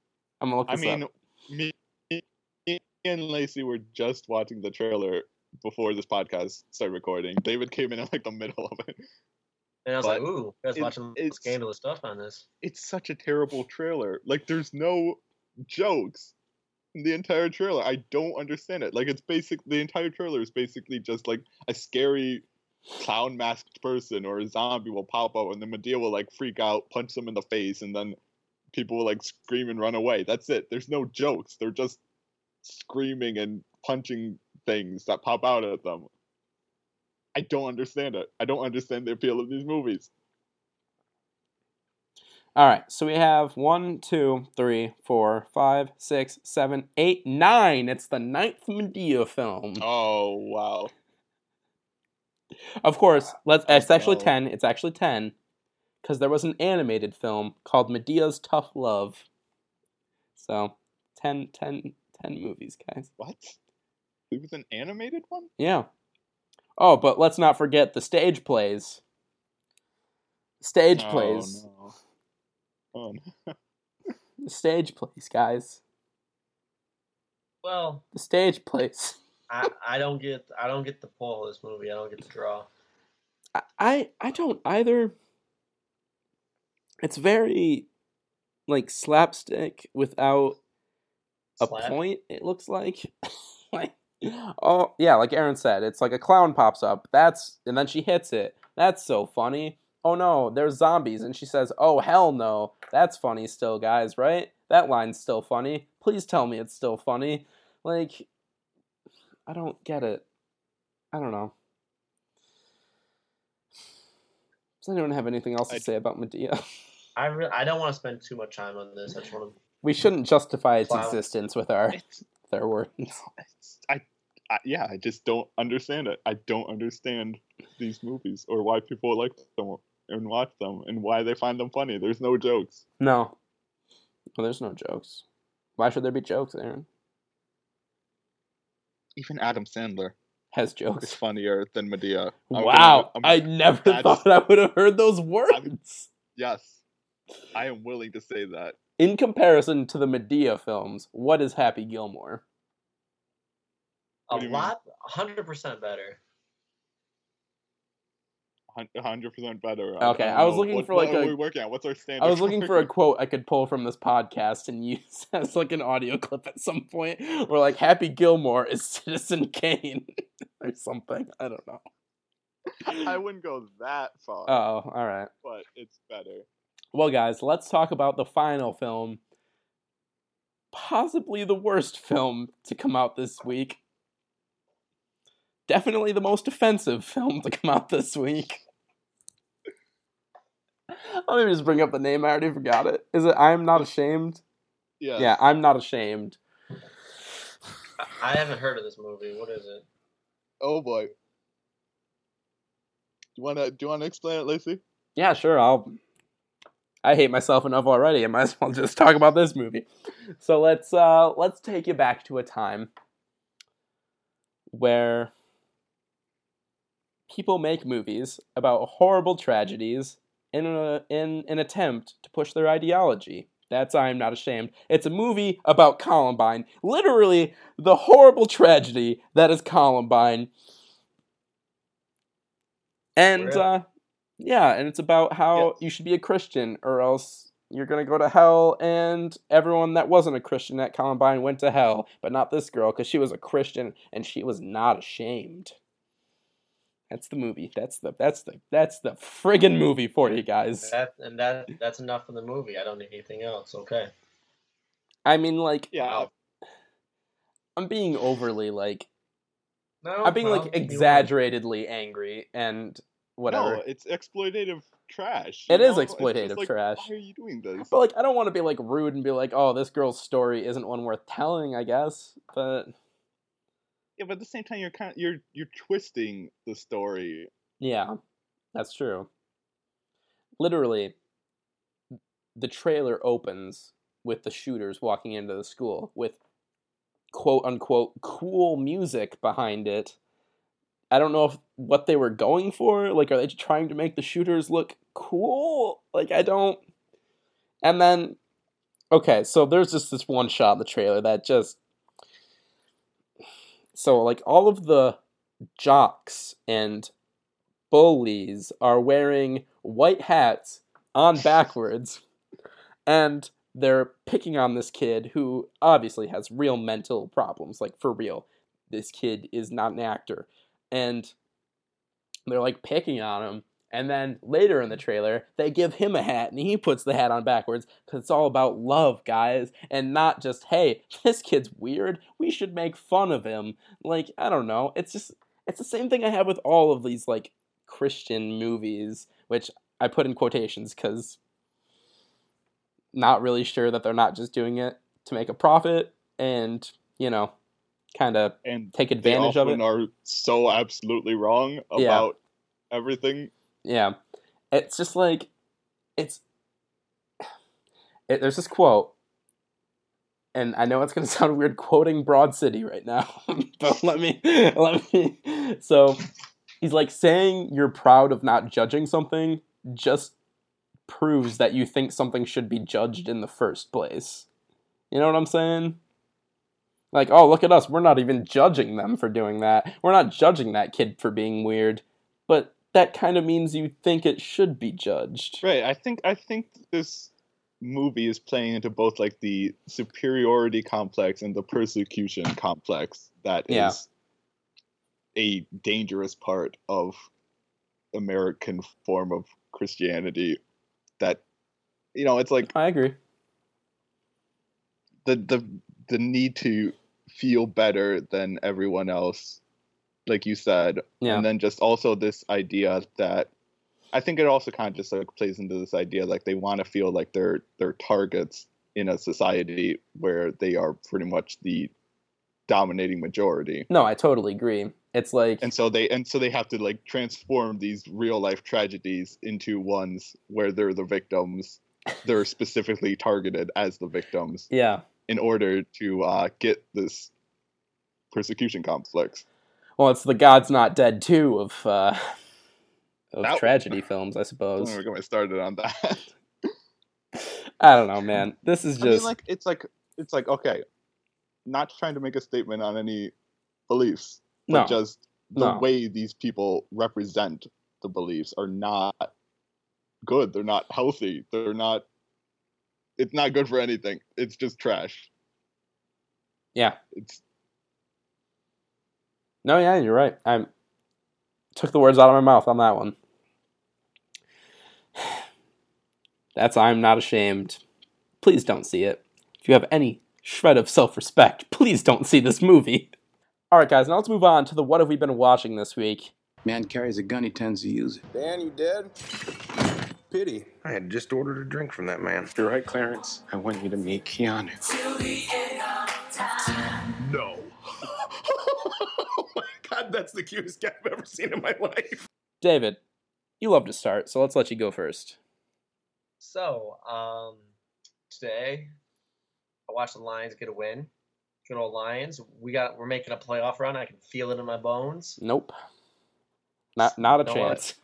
I'm gonna look I this mean, up. me, me and Lacey were just watching the trailer before this podcast started recording. David came in at like the middle of it. And I was but like, "Ooh, you guys it- watching it's- scandalous stuff on this?" It's such a terrible trailer. Like, there's no jokes in the entire trailer. I don't understand it. Like, it's basic. The entire trailer is basically just like a scary clown masked person or a zombie will pop up and then Madea will like freak out, punch them in the face, and then people will like scream and run away. That's it. There's no jokes. They're just screaming and punching things that pop out at them. I don't understand it. I don't understand the appeal of these movies. All right, so we have one, two, three, four, five, six, seven, eight, nine. It's the ninth Madea film. Oh wow. Of course, let's. It's actually ten. It's actually ten, because there was an animated film called Madea's Tough Love. So, 10, 10, 10 movies, guys. What? It was an animated one? Yeah. Oh, but let's not forget the stage plays. Stage Oh, plays. no. Oh, no. The stage plays, guys. Well, The stage plays. I, I don't get I don't get the pull of this movie. I don't get the draw. I- I I don't either. It's very like slapstick without a Slap. point. It looks like like oh yeah, like Aaron said, it's like a clown pops up. That's and then she hits it. That's so funny. Oh no, there's zombies, and she says, "Oh hell no." That's funny still, guys. Right? That line's still funny. Please tell me it's still funny. Like, I don't get it. I don't know. Does anyone have anything else to I- say about Madea? I re- I don't want to spend too much time on this. I just want to. We shouldn't justify its Clown. existence with our It's, their words. I, I yeah, I just don't understand it. I don't understand these movies or why people like them and watch them and why they find them funny. There's no jokes. No. Well, there's no jokes. Why should there be jokes, Aaron? Even Adam Sandler Has jokes. It's funnier than Madea. I'm gonna- Wow, I'm- I never that's- thought I would have heard those words. yes, I am willing to say that. In comparison to the Madea films, what is Happy Gilmore? A What do you mean? lot, hundred percent better. Hundred percent better. Okay, I was know. looking What- for, like, what are a- we working at? What's our standard? I was looking for a quote I could pull from this podcast and use as like an audio clip at some point where like Happy Gilmore is Citizen Kane or something. I don't know. I wouldn't go that far, Oh, all right. but it's better. Well, guys, let's talk about the final film. Possibly the worst film to come out this week. Definitely the most offensive film to come out this week. Let me just bring up the name. I already forgot it. Is it I'm Not Ashamed? Yeah. Yeah, I'm Not Ashamed. I, I haven't heard of this movie. What is it? Oh boy. Do you wanna do you wanna explain it, Lacey? Yeah, sure. I'll. I hate myself enough already. I might as well just talk about this movie. So let's uh let's take you back to a time where people make movies about horrible tragedies in a, in an attempt to push their ideology. That's I am not ashamed. It's a movie about Columbine, literally the horrible tragedy that is Columbine. And Really? uh yeah, and it's about how Yes. you should be a Christian or else you're going to go to hell and everyone that wasn't a Christian at Columbine went to hell, but not this girl cuz she was a Christian and she was not ashamed. That's the movie. That's the that's the that's the friggin' movie for you guys. That and that that's enough for the movie. I don't need anything else. Okay. I mean like Yeah. I'm being overly like No, I'm being well, like you- exaggeratedly angry and whatever. No, it's exploitative trash. It you is? It's exploitative like, trash. Why are you doing this? But like I don't want to be like rude and be like, "Oh, this girl's story isn't one worth telling," I guess. But Yeah, but at the same time, you're kind of you're you're twisting the story. yeah, that's true. Literally the trailer opens with the shooters walking into the school with quote unquote cool music behind it. I don't know if what they were going for. Like, are they trying to make the shooters look cool? Like, I don't. And then, okay, so there's just this one shot in the trailer that just. So, like, all of the jocks and bullies are wearing white hats on backwards, and they're picking on this kid who obviously has real mental problems. Like, for real. This kid is not an actor. And they're like picking on him. And then later in the trailer, they give him a hat and he puts the hat on backwards because it's all about love, guys, and not just, hey, this kid's weird. We should make fun of him. Like, I don't know. It's just, it's the same thing I have with all of these, like, Christian movies, which I put in quotations because not really sure that they're not just doing it to make a profit and, you know, kind of and take advantage of it. are so absolutely wrong Yeah. about everything. Yeah. It's just like it's it, there's this quote and I know it's to sound weird quoting Broad City right now, but let me let me so he's like saying you're proud of not judging something just proves that you think something should be judged in the first place. You know what I'm saying? Like, oh, look at us. We're not even judging them for doing that. We're not judging that kid for being weird. But that kind of means you think it should be judged. Right. I think I think this movie is playing into both like the superiority complex and the persecution complex that is Yeah. a dangerous part of American form of Christianity that you know it's like I agree. the the the need to feel better than everyone else like you said Yeah. and then just also this idea that i think it also kind of just like plays into this idea like they want to feel like they're they're targets in a society where they are pretty much the dominating majority No, I totally agree. It's like and so they and so they have to like transform these real life tragedies into ones where they're the victims they're specifically targeted as the victims yeah. in order to uh, get this persecution complex. Well, it's the God's Not Dead too of uh, of That- tragedy films, I suppose. gonna get me started on that. I don't know, man. This is I mean, just like it's like it's like okay, not trying to make a statement on any beliefs, but no. just the No. way these people represent the beliefs are not good. They're not healthy. They're not. It's not good for anything. It's just trash. Yeah. It's No, yeah, you're right. I took the words out of my mouth on that one. That's I'm not ashamed. Please don't see it. If you have any shred of self-respect, please don't see this movie. All right, guys, now let's move on to the what have we been watching this week. Man carries a gun, he tends to use it. Dan, you dead? Pity. I had just ordered a drink from that man. You're right, Clarence. I want you to meet Keanu. God, that's the cutest cat I've ever seen in my life. David, you love to start, so let's let you go first. So, um, today I watched the Lions get a win. Good old Lions. We got we're making a playoff run. I can feel it in my bones. Nope. Not not a Know chance.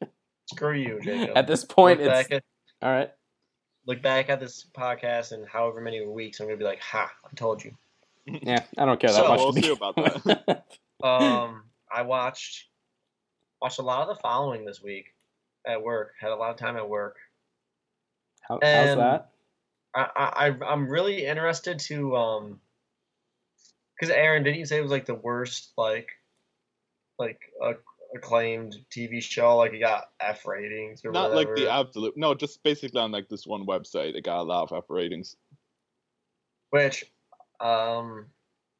Screw you, Jacob. At this point, look it's at, all right. look back at this podcast in however many weeks, I'm gonna be like, "Ha! I told you." Yeah, I don't care that So, much. we'll to be- see about that. Um, I watched watched a lot of the following this week at work. Had a lot of time at work. How, how's that? I, I I- I'm really interested to um because Aaron didn't you say it was like the worst like like uh, acclaimed TV show like it got F ratings or Not like the absolute. No, just basically on like this one website, it got a lot of F ratings. which um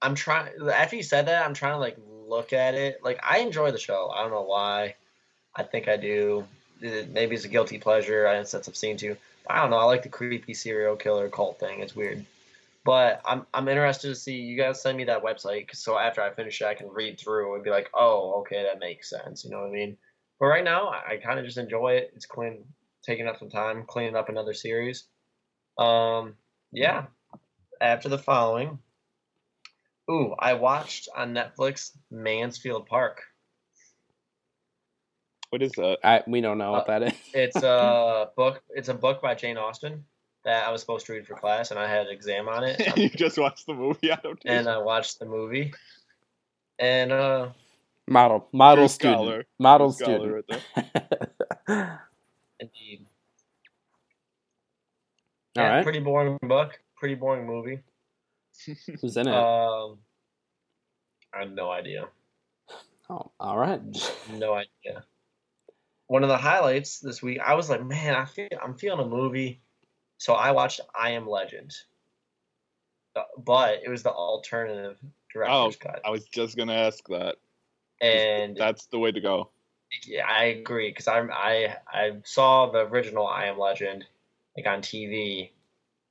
I'm trying after you said that I'm trying to like look at it. Like I enjoy the show. I don't know why. I think I do. Uh, maybe it's a guilty pleasure I since I've seen too I don't know I like the creepy serial killer cult thing. It's weird. But I'm I'm interested to see you guys send me that website so after I finish it I can read through and be like oh okay that makes sense. You know what I mean? But right now I, I kind of just enjoy it. It's clean taking up some time cleaning up another series. Um yeah. After the following. Ooh, I watched on Netflix Mansfield Park. What is that? I we don't know what Uh, that is. It's a book. It's a book by Jane Austen that I was supposed to read for class, and I had an exam on it. you just watched the movie adaptation. and I watched the movie. And uh, model model True student scholar. model True scholar student. right there. indeed, All yeah, right, pretty boring book. Pretty boring movie. Who's in it? Um, I have no idea. oh, all right. No idea. One of the highlights this week, I was like, man, I feel I'm feeling a movie. So I watched I Am Legend. Uh, But it was the alternative Oh, cut. I was just gonna ask that. And That's the way to go. yeah, I agree because I I I saw the original I Am Legend like on TV,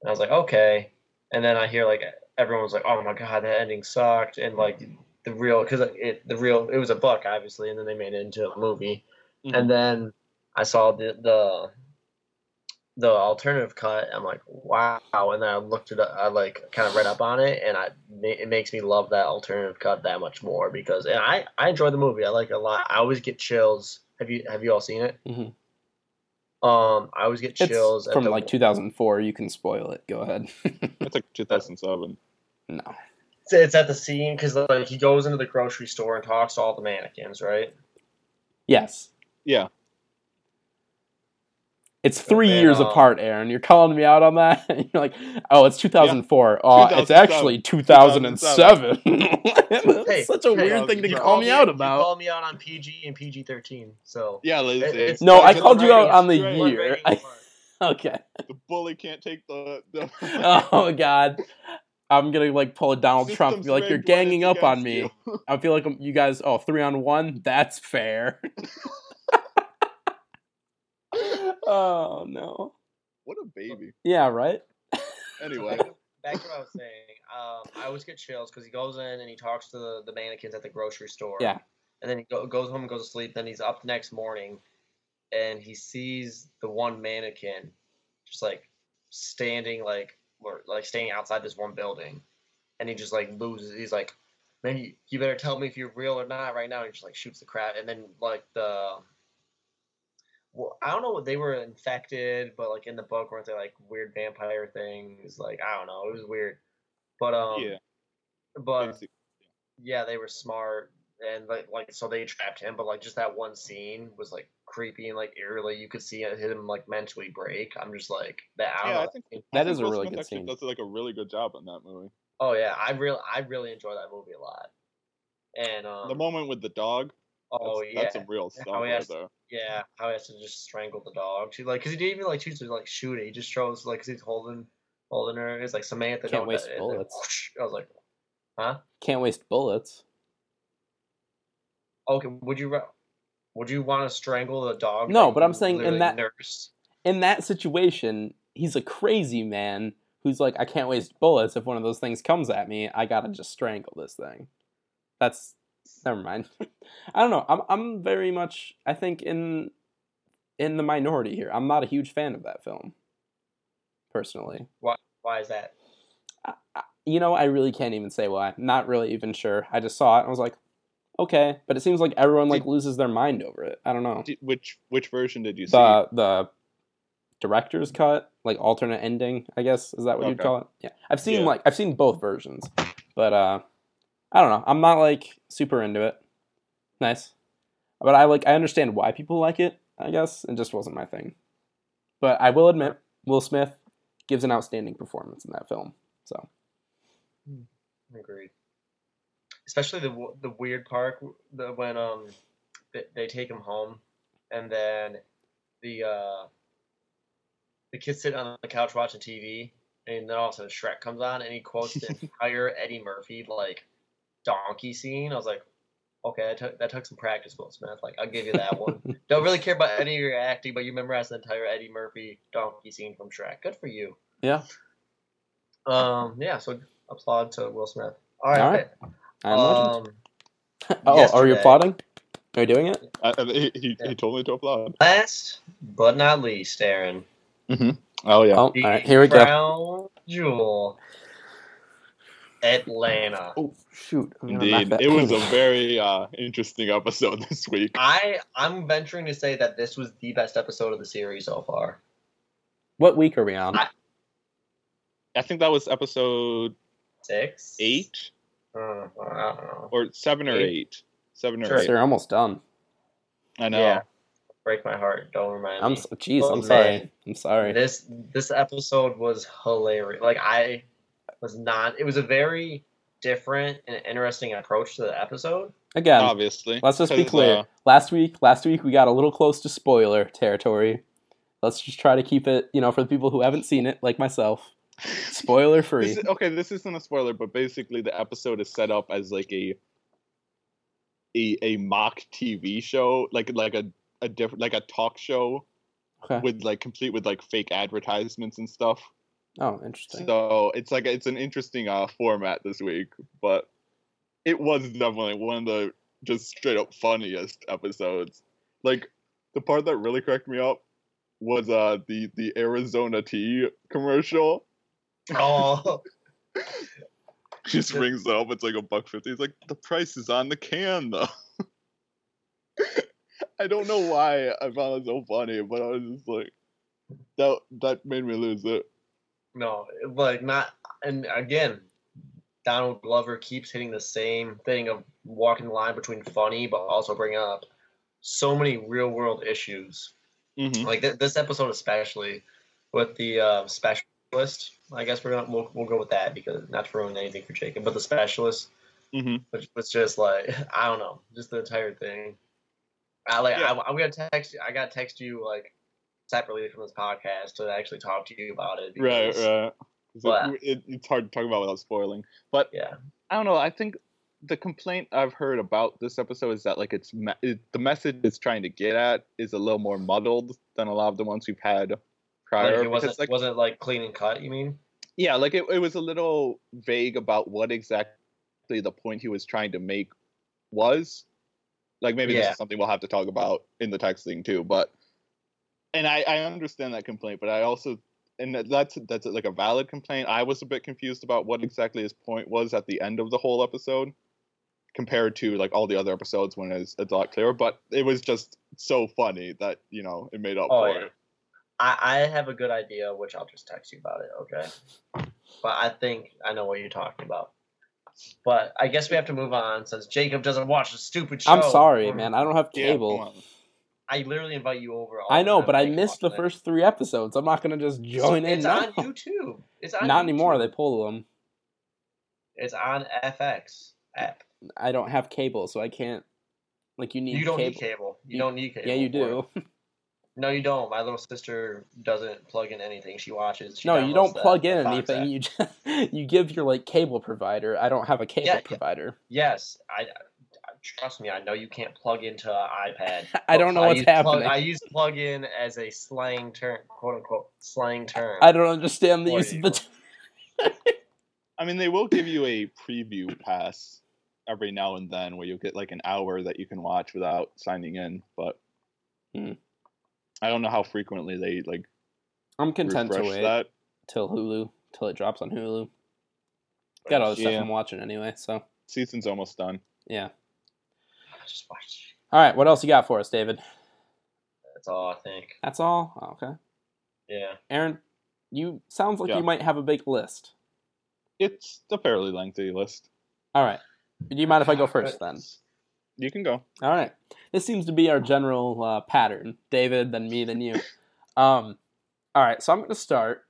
and I was like, okay. And then I hear like everyone was like, oh my god, that ending sucked, and like the real because it the real it was a book obviously, and then they made it into a movie, Mhm. and then I saw the the the alternative cut. I'm like, wow, and then I looked it up. I like kind of read up on it, and I it makes me love that alternative cut that much more because and I I enjoy the movie. I like it a lot. I always get chills. Have you have you all seen it? Mhm. Um, I always get It's chills at from the- like 2004. You can spoil it. Go ahead. It's like 2007. no. It's, it's at the scene because like he goes into the grocery store and talks to all the mannequins, right? Yes. Yeah. It's three And, years um, apart, Aaron. You're calling me out on that? You're like, oh, it's 2004. Oh, it's 2007. actually 2007. That's Hey, such a hey, weird thing to you call called me out You about. called me out on PG and PG thirteen. So Yeah, Liz. It- it's- No, I called you out on the straight. year. I- okay. the bully can't take the. the Oh God. I'm gonna like pull a Donald Trump be like, "You're ganging up on me." I feel like you guys, oh, three on one. That's fair. Oh no. What a baby. Yeah. Right. Anyway, Back, back to what I was saying. Um, I always get chills because he goes in and he talks to the, the mannequins at the grocery store. Yeah. And then he go, goes home and goes to sleep. Then he's up the next morning, and he sees the one mannequin, just like standing like or like standing outside this one building, and he just like loses. He's like, "Man, you, you better tell me if you're real or not right now." And he just like shoots the crap, and then like the. Well, I don't know what they were infected, but like in the book, weren't they like weird vampire things? Like I don't know, it was weird. But um, yeah. but basic- yeah, they were smart and like like so they trapped him, but like just that one scene was like creepy and like eerily. You could see him like mentally break. I'm just like that. I don't Yeah, know. I think That I think is a really good scene. Does like a really good job on that movie. oh yeah, I really I really enjoy that movie a lot. And um, the moment with the dog. oh that's, yeah, that's some real stuff How he right has- there. Yeah, how he has to just strangle the dog. She like because he didn't even like choose to like shoot it. He just chose like 'cause he's holding holding her. It's like Samantha. Can't waste then bullets. whoosh. I was like, huh? Can't waste bullets. Okay, would you would you want to strangle the dog? No, but I'm saying in that- nurse? In that situation, he's a crazy man who's like, I can't waste bullets. If one of those things comes at me, I gotta just strangle this thing. That's never mind. I don't know. I'm I'm very much I think in in the minority here. I'm not a huge fan of that film. Personally. Why? Why is that? I, I, you know, I really can't even say why. Not really even sure. I just saw it and I was like, okay, but it seems like everyone like loses their mind over it. I don't know. Did- Which which version did you see? The the director's cut, like alternate ending, I guess is that what you'd call it? Yeah, I've seen Yeah. like I've seen both versions, but uh, I don't know. I'm not like super into it. Nice, but I like I understand why people like it. I guess it just wasn't my thing. But I will admit, Will Smith gives an outstanding performance in that film. So Agreed. Especially the the weird part the when um they, they take him home and then the uh the kids sit on the couch watching TV and then all of a sudden Shrek comes on and he quotes the entire Eddie Murphy like donkey scene. I was like, okay, that took that took some practice, Will Smith. Like I'll give you that one. Don't really care about any of your acting, but you memorized the entire Eddie Murphy donkey scene from Shrek. Good for you. yeah, Um, yeah. So applaud to Will Smith. All right. All right. I'm legend. Um, oh, are you applauding? Are you doing it? Uh, uh, he, he, he told me to applaud. last but not least, Aaron. Oh yeah. Oh, all The right. Here we go. crown jewel. Atlanta. Oh shoot! I'm Indeed, that it was a very uh, interesting episode this week. I I'm venturing to say that this was the best episode of the series so far. What week are we on? I- I think that was episode Six, eight Uh, I don't know. or seven or Eight. eight. Seven or Sure. eight. They're almost done. I know. Yeah. Break my heart. Don't remind I'm me. jeez. Oh, I'm man. sorry. I'm sorry. This this episode was hilarious. Like I was not. It was a very different and interesting approach to the episode. Again, Obviously. let's just be clear. uh, last week, last week we got a little close to spoiler territory. Let's just try to keep it, you know, for the people who haven't seen it, like myself, spoiler free. This is- okay, this isn't a spoiler, but basically the episode is set up as like a a, a mock TV show, like like a, a different like a talk show Okay. with like complete with like fake advertisements and stuff. Oh, interesting. So it's like it's an interesting uh format this week, but it was definitely one of the just straight up funniest episodes. Like the part that really cracked me up was uh the the Arizona tea commercial. Oh, She just rings it up. It's like a buck fifty. He's like, the price is on the can though. I don't know why I found it so funny, but I was just like, that that made me lose it. No, like not. And again, Donald Glover keeps hitting the same thing of walking the line between funny but also bringing up so many real world issues. Mhm. Like th- this episode especially with the uh, specialist. I guess we're gonna we'll, we'll go with that because not to ruin anything for Jacob, but the specialist, Mhm. which was just like I don't know, just the entire thing. I like Yeah. I, I'm gonna text you. I got to text you like separately from this podcast to actually talk to you about it. Right, because- right. 'Cause But- It, it, it's hard to talk about without spoiling. But Yeah. I don't know. I think the complaint I've heard about this episode is that like it's me- it, the message it's trying to get at is a little more muddled than a lot of the ones we've had prior. Like it wasn't like, wasn't like clean and cut. You mean? yeah, like it, it was a little vague about what exactly the point he was trying to make was. Like maybe this is something we'll have to talk about in the texting too, but and I, I understand that complaint, but I also and that's that's like a valid complaint. I was a bit confused about what exactly his point was at the end of the whole episode compared to like all the other episodes when it's, it's a lot clearer, but it was just so funny that, you know, it made up Oh for yeah. it. I, I have a good idea, which I'll just text you about it, okay? But I think I know what you're talking about. But I guess we have to move on since Jacob doesn't watch the stupid show. I'm sorry, man. I don't have cable. on. I literally invite you over. All I know, but I missed the it. first three episodes. I'm not gonna just join in It's now. on YouTube. It's on Not anymore. They pull them. It's on FX app. I don't have cable, so I can't. Like you need You don't cable. need cable. You, You- don't need cable. Yeah, you do. No, you don't. My little sister doesn't plug in anything. She watches. She no, you don't the- plug in anything. app. You just you give your like cable provider. I don't have a cable Yeah, provider. Yes, I- trust me. I know you can't plug into an iPad. I don't know I what's use plug- happening. I use plug in as a slang term, quote unquote slang term. I don't understand the use of you. the. T- I mean, they will give you a preview pass every now and then where you'll get like an hour that you can watch without signing in, but Hmm. I don't know how frequently they like I'm content to wait that. till Hulu till it drops on Hulu. Got other stuff Yeah. I'm watching anyway, so Season's almost done. yeah. Just watch. All right, what else you got for us, David? That's all I think. That's all. Oh, okay, Yeah. Aaron, you sounds like Yeah. you might have a big list. It's a fairly lengthy list. All right, do you mind if I go first then? You can go. All right. This seems to be our general uh, pattern. David, then me, then you. Um, all right. So I'm going to start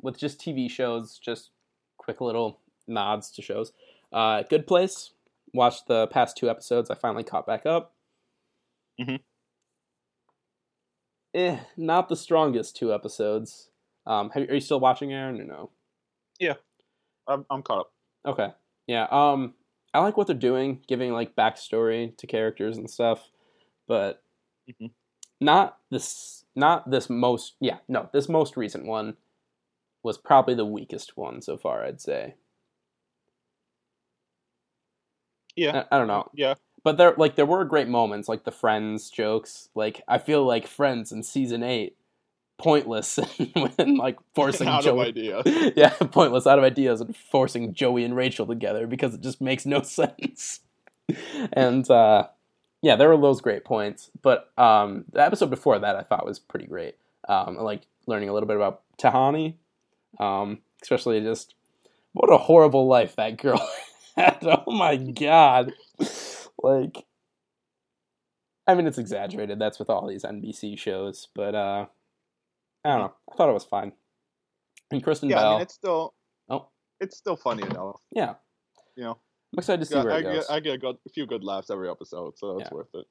with just TV shows, just quick little nods to shows. Uh, Good Place. Watched the past two episodes. I finally caught back up. Mm-hmm. Eh, not the strongest two episodes. Um, have, are you still watching, Aaron, or no? Yeah, I'm, I'm caught up. Okay. Yeah. Um, I like what they're doing, giving like backstory to characters and stuff, but Mhm. not this. Not this most. Yeah. No, this most recent one was probably the weakest one so far. I'd say. Yeah. I, I don't know, Yeah. but there like there were great moments, like the Friends jokes. Like I feel like Friends in season eight, pointless when like forcing Out of Joey. idea. yeah, pointless out of ideas and forcing Joey and Rachel together because it just makes no sense. and uh, yeah, there were those great points, but um, the episode before that I thought was pretty great. Um, I like learning a little bit about Tahani, um, especially just what a horrible life that girl had. Oh my god, like. I mean, it's exaggerated. That's with all these NBC shows, but uh, I don't know. I thought it was fine. And Kristen Yeah, Bell. I mean, it's still Oh. it's still funny enough. yeah, You know, I'm excited to see Yeah, where I it get goes. I get a, good, a few good laughs every episode, so that's Yeah. worth it.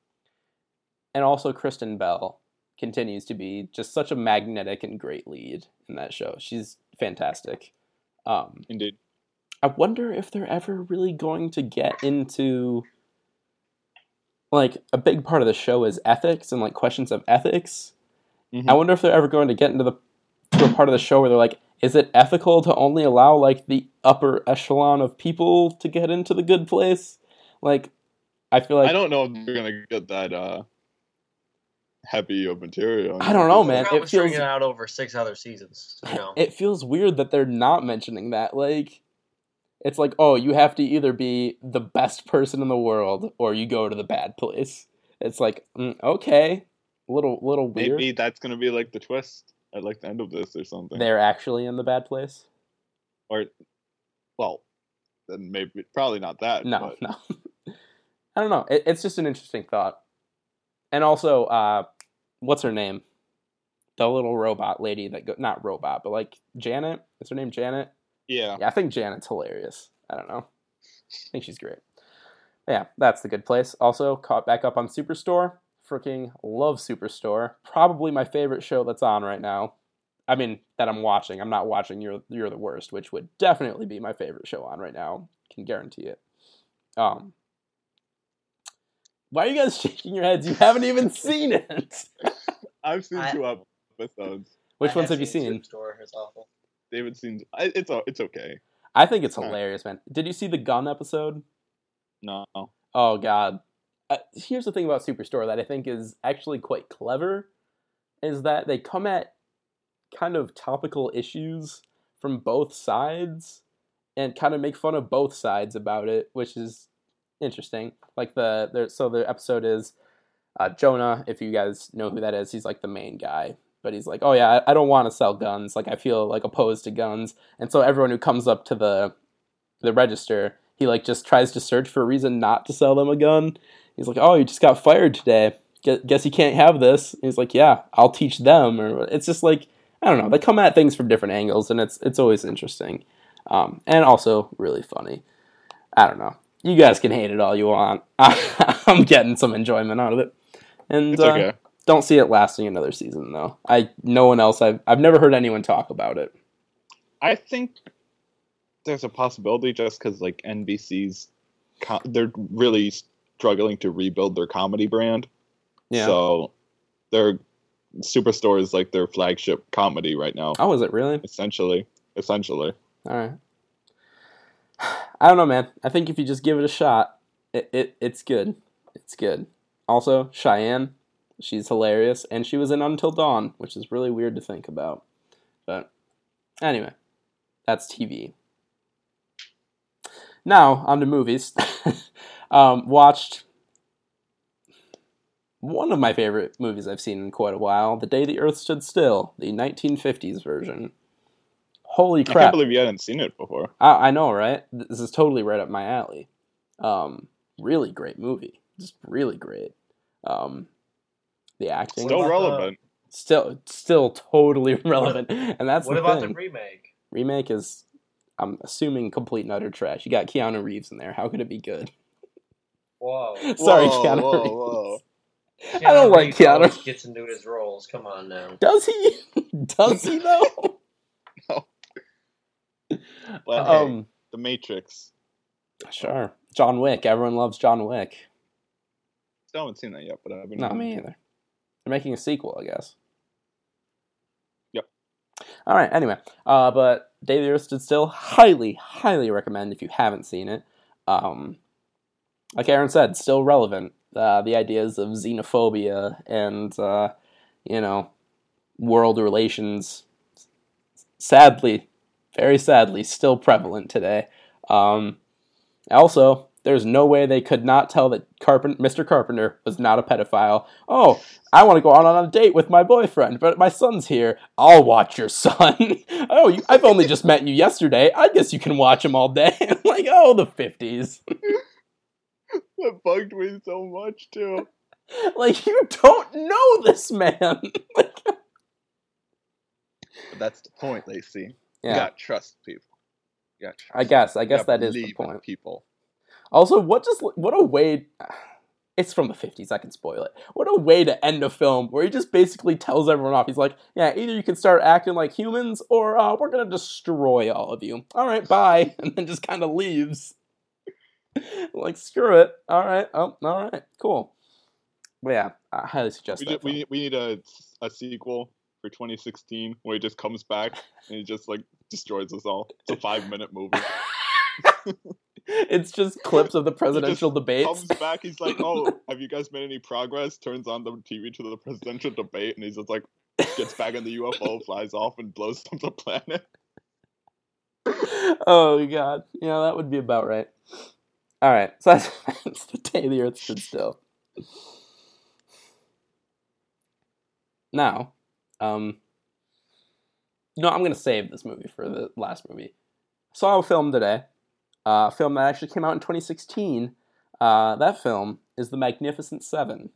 and also, Kristen Bell continues to be just such a magnetic and great lead in that show. She's fantastic. Um, Indeed. I wonder if they're ever really going to get into like a big part of the show is ethics and like questions of ethics. Mhm. I wonder if they're ever going to get into the to a part of the show where they're like, is it ethical to only allow like the upper echelon of people to get into the good place? Like, I feel like I don't know if they're gonna get that uh heavy of material. I don't know, man. It feels it out over six other seasons. You know. it feels weird that they're not mentioning that. Like, it's like, oh, you have to either be the best person in the world or you go to the bad place. It's like, mm, okay, little little weird. Maybe that's gonna be like the twist at like the end of this or something. They're actually in the bad place. Or, well, then maybe probably not that. No, but- no. I don't know. It, it's just an interesting thought. And also, uh, what's her name? The little robot lady that go not robot, but like Janet. Is her name Janet? Yeah. Yeah, I think Janet's hilarious. I don't know. I think she's great. Yeah, that's the good place. Also, caught back up on Superstore. Freaking love Superstore. Probably my favorite show that's on right now. I mean, that I'm watching. I'm not watching You're You're the Worst, which would definitely be my favorite show on right now. Can guarantee it. Um, why are you guys shaking your heads? You haven't even seen it. I've seen I- two episodes. Which I ones have you seen? Superstore. It's awful. David seen. I- It's it's okay. I think it's hilarious, man. Did you see the gun episode? No. Oh God. Uh, here's the thing about Superstore that I think is actually quite clever, is that they come at kind of topical issues from both sides, and kind of make fun of both sides about it, which is interesting. Like the there, so the episode is uh, Jonah. If you guys know who that is, he's like the main guy. But he's like, oh yeah, I, I don't want to sell guns. Like I feel like opposed to guns, and so everyone who comes up to the the register, he like just tries to search for a reason not to sell them a gun. He's like, "Oh, you just got fired today. Guess you can't have this." And he's like, "Yeah, I'll teach them." Or it's just like I don't know. They come at things from different angles, and it's it's always interesting, um, and also really funny. I don't know. You guys can hate it all you want. I'm getting some enjoyment out of it, and It's uh, okay. Don't see it lasting another season though. I no one else. I've I've never heard anyone talk about it. I think there's a possibility just because like NBC's, co- they're really struggling to rebuild their comedy brand. Yeah. So their Superstore is like their flagship comedy right now. Oh, is it really? Essentially, essentially. All right. I don't know, man. I think if you just give it a shot, it, it it's good. It's good. Also, Cheyenne, she's hilarious, and she was in Until Dawn, which is really weird to think about. But anyway, that's TV. Now on to movies. um, watched one of my favorite movies I've seen in quite a while, "The Day the Earth Stood Still," the 1950s version. Holy crap. I can't believe you hadn't seen it before. I, I know, right? This is totally right up my alley. Um, really great movie, just really great. Um, the acting, Still about the- relevant. still, still totally relevant, and that's what the about thing. the remake? remake is, I'm assuming, complete and utter trash. You got Keanu Reeves in there. How could it be good? Whoa. Sorry, Whoa, Keanu whoa, Reeves. whoa. I don't like Reeves Keanu. always Gets into his roles. Come on now. Does he? Does he though? No. But hey, um, The Matrix. sure. John Wick. Everyone loves John Wick. Still haven't seen that yet, but I've been. Not me either. They're making a sequel, I guess. Yep. All right. Anyway, uh, but Day the Earth Stood Still, highly, highly recommend if you haven't seen it. Um, like Aaron said, still relevant. Uh, the ideas of xenophobia and uh, you know world relations, sadly, very sadly, still prevalent today. Um, also, there's no way they could not tell that Carpenter, Mr. Carpenter was not a pedophile. Oh, I want to go out on a date with my boyfriend, but my son's here. I'll watch your son. oh, you, I've only just met you yesterday. I guess you can watch him all day. like, oh, the 50s. That bugged me so much too. like, you don't know this man. like, But that's the point, Lacey. You yeah, gotta trust people. You trust I guess. I guess that is the point. People. Also, what just what a way it's from the 50s, I can spoil it. What a way to end a film where he just basically tells everyone off. He's like, "Yeah, either you can start acting like humans or uh, we're going to destroy all of you." All right, bye. And then just kind of leaves. like, screw it. All right. Oh, all right. Cool. But yeah, I highly suggest We, that. ju- we, need- we need a, a sequel for 2016 where he just comes back and he just like destroys us all. It's a five minute movie. it's just clips of the presidential debates. Comes back, he's like, "Oh, have you guys made any progress?" Turns on the TV to the presidential debate, and he's just like, gets back in the UFO, flies off, and blows up the planet. oh god yeah that would be about right all right so that's, that's the day the earth stood still now um no i'm gonna save this movie for the last movie saw a film today uh, a film that actually came out in 2016. Uh, that film is The Magnificent Seven.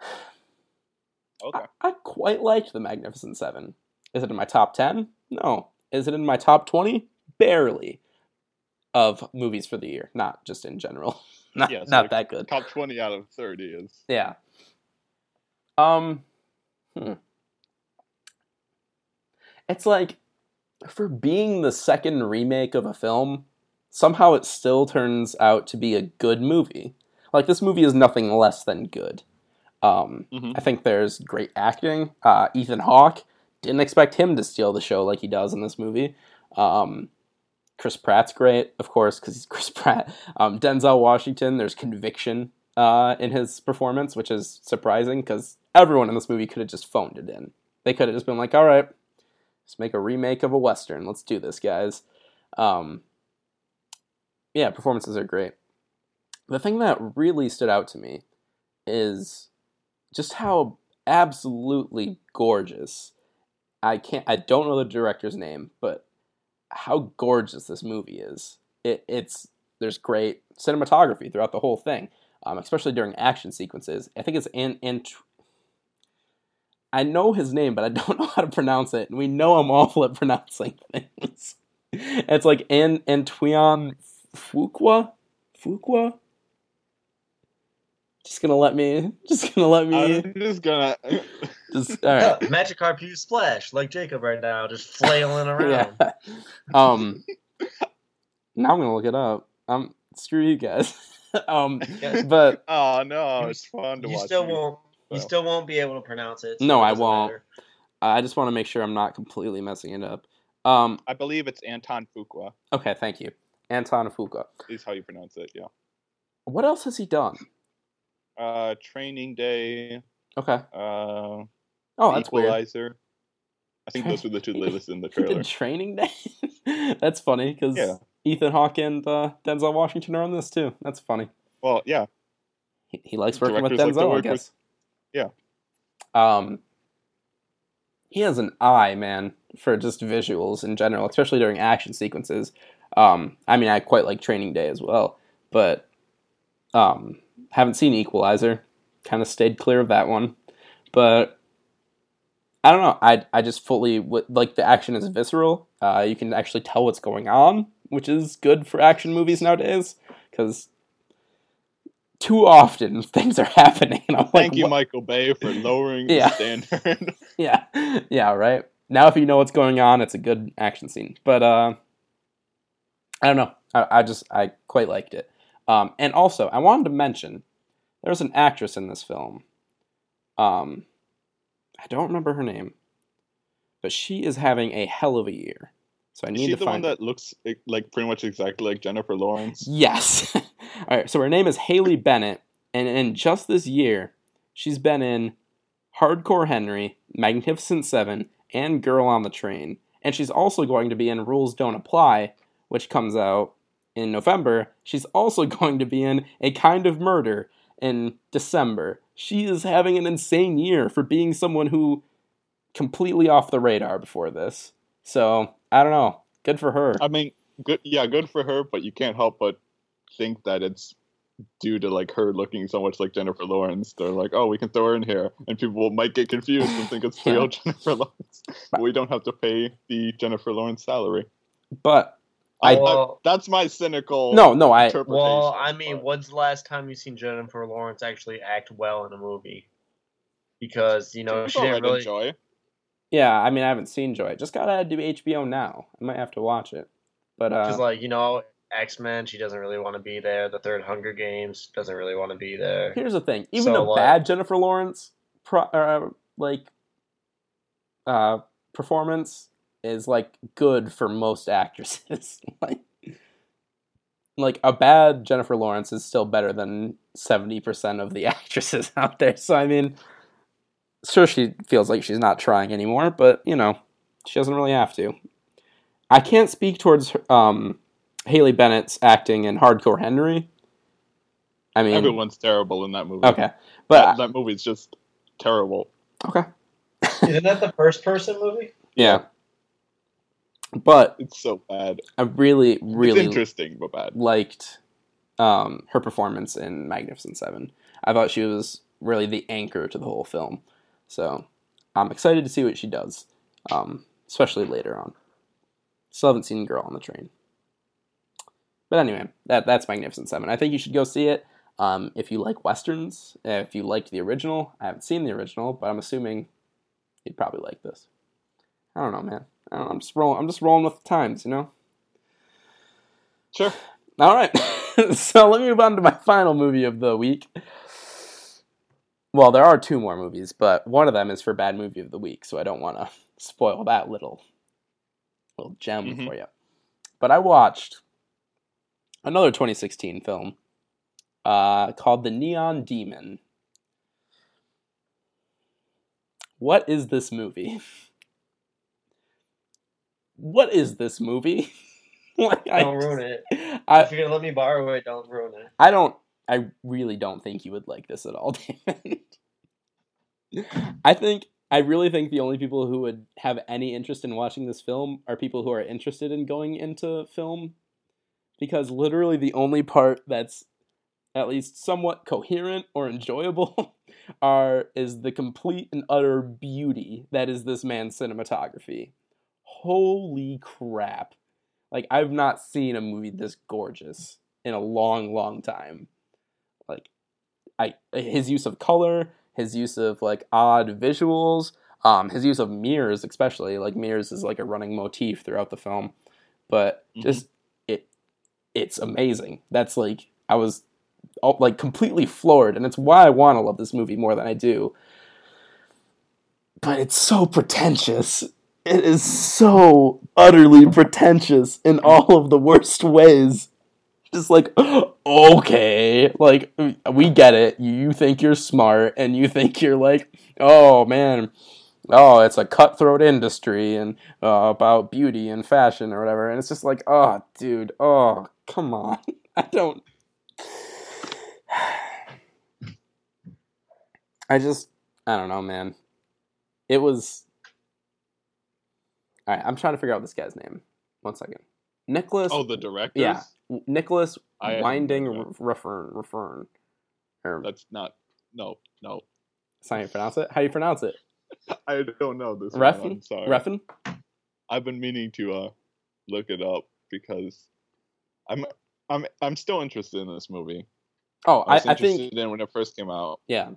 Okay. I, I quite liked The Magnificent Seven. Is it in my top 10? No. Is it in my top 20? Barely. Of movies for the year, not just in general. not Yeah, so not that good. Top 20 out of 30 is. Yeah. Um. Hmm. It's like for being the second remake of a film, somehow it still turns out to be a good movie. Like this movie is nothing less than good. Um, Mhm. I think there's great acting. Uh, Ethan Hawke didn't expect him to steal the show like he does in this movie. Um, Chris Pratt's great, of course, because he's Chris Pratt. Um, Denzel Washington, there's conviction uh, in his performance, which is surprising because everyone in this movie could have just phoned it in. They could have just been like, "All right, let's make a remake of a western. Let's do this, guys." Um, yeah, performances are great. The thing that really stood out to me is just how absolutely gorgeous. I can't. I don't know the director's name, but how gorgeous this movie is. It, it's there's great cinematography throughout the whole thing, um, especially during action sequences. I think it's. Ant- I know his name, but I don't know how to pronounce it, and we know I'm awful at pronouncing things. it's like An Antoine Fuqua, Fuqua. Just gonna let me. Just gonna let me. I'm just gonna. Just all right. Magikarp use splash like Jacob right now, just flailing around. Yeah. Um. now I'm gonna look it up. Um. Screw you guys. um. But oh no, it's fun to You watch. still you. won't. You still won't be able to pronounce it. so no, it I won't. matter. I just want to make sure I'm not completely messing it up. Um. I believe it's Anton Fuqua. Okay. Thank you, Anton Fuqua. Is how you pronounce it. Yeah. What else has he done? Uh, Training Day. Okay. Uh, Oh, that's weird. Equalizer. I think those were the two that listed in the He did trailer. Training Day. that's funny because Yeah. Ethan Hawke and uh, Denzel Washington are on this too. That's funny. Well, yeah. He, he likes working with Directors like Denzel, I work with- guess. Yeah. Um, he has an eye, man, for just visuals in general, especially during action sequences. Um, I mean, I quite like Training Day as well, but um, haven't seen Equalizer. Kind of stayed clear of that one, but I don't know. I I just fully like the action is visceral. Uh, you can actually tell what's going on, which is good for action movies nowadays because too often things are happening. And I'm Thank like, you, "What?" Michael Bay, for lowering Yeah. the standard. yeah, yeah, right. Now, if you know what's going on, it's a good action scene. But uh, I don't know. I, I just I quite liked it. Um, and also, I wanted to mention there's an actress in this film. Um, I don't remember her name, but she is having a hell of a year. So I Is she to the one that looks like pretty much exactly like Jennifer Lawrence? Yes. All right. So her name is Haley Bennett, and in just this year, she's been in Hardcore Henry, Magnificent Seven, and Girl on the Train. And she's also going to be in Rules Don't Apply, which comes out in November. She's also going to be in A Kind of Murder in December. She is having an insane year for being someone who completely off the radar before this. So I don't know. Good for her. I mean, good. Yeah, good for her. But you can't help but think that it's due to like her looking so much like Jennifer Lawrence. They're like, oh, we can throw her in here, and people might get confused and think it's real Jennifer Lawrence. But we don't have to pay the Jennifer Lawrence salary. But I, I- Well- that's my cynical. No, no, I- Well, I mean, when's the last time you seen Jennifer Lawrence actually act well in a movie? Because you know It's she didn't really. enjoy. Yeah, I mean, I haven't seen Joy. Just gotta do HBO now. I might have to watch it. But Because uh, like you know, X Men, she doesn't really want to be there. The third Hunger Games doesn't really want to be there. here's the thing: even So, a like- bad Jennifer Lawrence, pro- uh, like, uh, performance is like good for most actresses. like, like a bad Jennifer Lawrence is still better than seventy percent of the actresses out there. So I mean, sure, she feels like she's not trying anymore, but you know, she doesn't really have to. I can't speak towards um, Haley Bennett's acting in Hardcore Henry. I mean, Everyone's terrible in that movie. okay, but that, that movie's just terrible. okay, Isn't that the first person movie? yeah. But It's so bad. I really, It's really interesting, but bad. liked um, her performance in Magnificent Seven. I thought she was really the anchor to the whole film. So I'm excited to see what she does, um, especially later on. Still haven't seen Girl on the Train. But anyway, that that's Magnificent Seven. I think you should go see it. Um, if you like westerns, if you liked the original, I haven't seen the original, but I'm assuming you'd probably like this. I don't know, man. I don't I'm just rolling. I'm just rolling with the times, you know. Sure. All right. so let me move on to my final movie of the week. Well, there are two more movies, but one of them is for bad movie of the week, so I don't want to spoil that little little gem Mhm. for you. But I watched another 2016 film uh, called The Neon Demon. What is this movie? What is this movie? like, I Don't ruin it. I, if you're gonna let me borrow it, don't ruin it. I don't. I really don't think you would like this at all, David. I think. I really think the only people who would have any interest in watching this film are people who are interested in going into film, because literally the only part that's at least somewhat coherent or enjoyable are is the complete and utter beauty that is this man's cinematography. Holy crap. Like I've not seen a movie this gorgeous in a long long time. I his use of color, his use of like odd visuals, um his use of mirrors especially, like mirrors is like a running motif throughout the film. But Mhm. just it it's amazing. That's like I was all, like completely floored and it's why I want to love this movie more than I do. But it's so pretentious. It is so utterly pretentious in all of the worst ways. Just like, okay, like we get it. You think you're smart and you think you're like, oh man, oh, it's a cutthroat industry and uh, about beauty and fashion or whatever. And it's just like, oh, dude, oh, come on. I don't. I just, I don't know, man. It was. All right, I'm trying to figure out this guy's name. One second. Nicholas. Oh, the director yeah, Nicholas I Winding Refern. Refern. Or That's not. No, no. that's how you pronounce it. How do you pronounce it? I don't know this. one, Refn. I'm sorry. Refn. I've been meaning to uh look it up because I'm I'm I'm still interested in this movie. Oh, I I, was I interested think in when it first came out. yeah.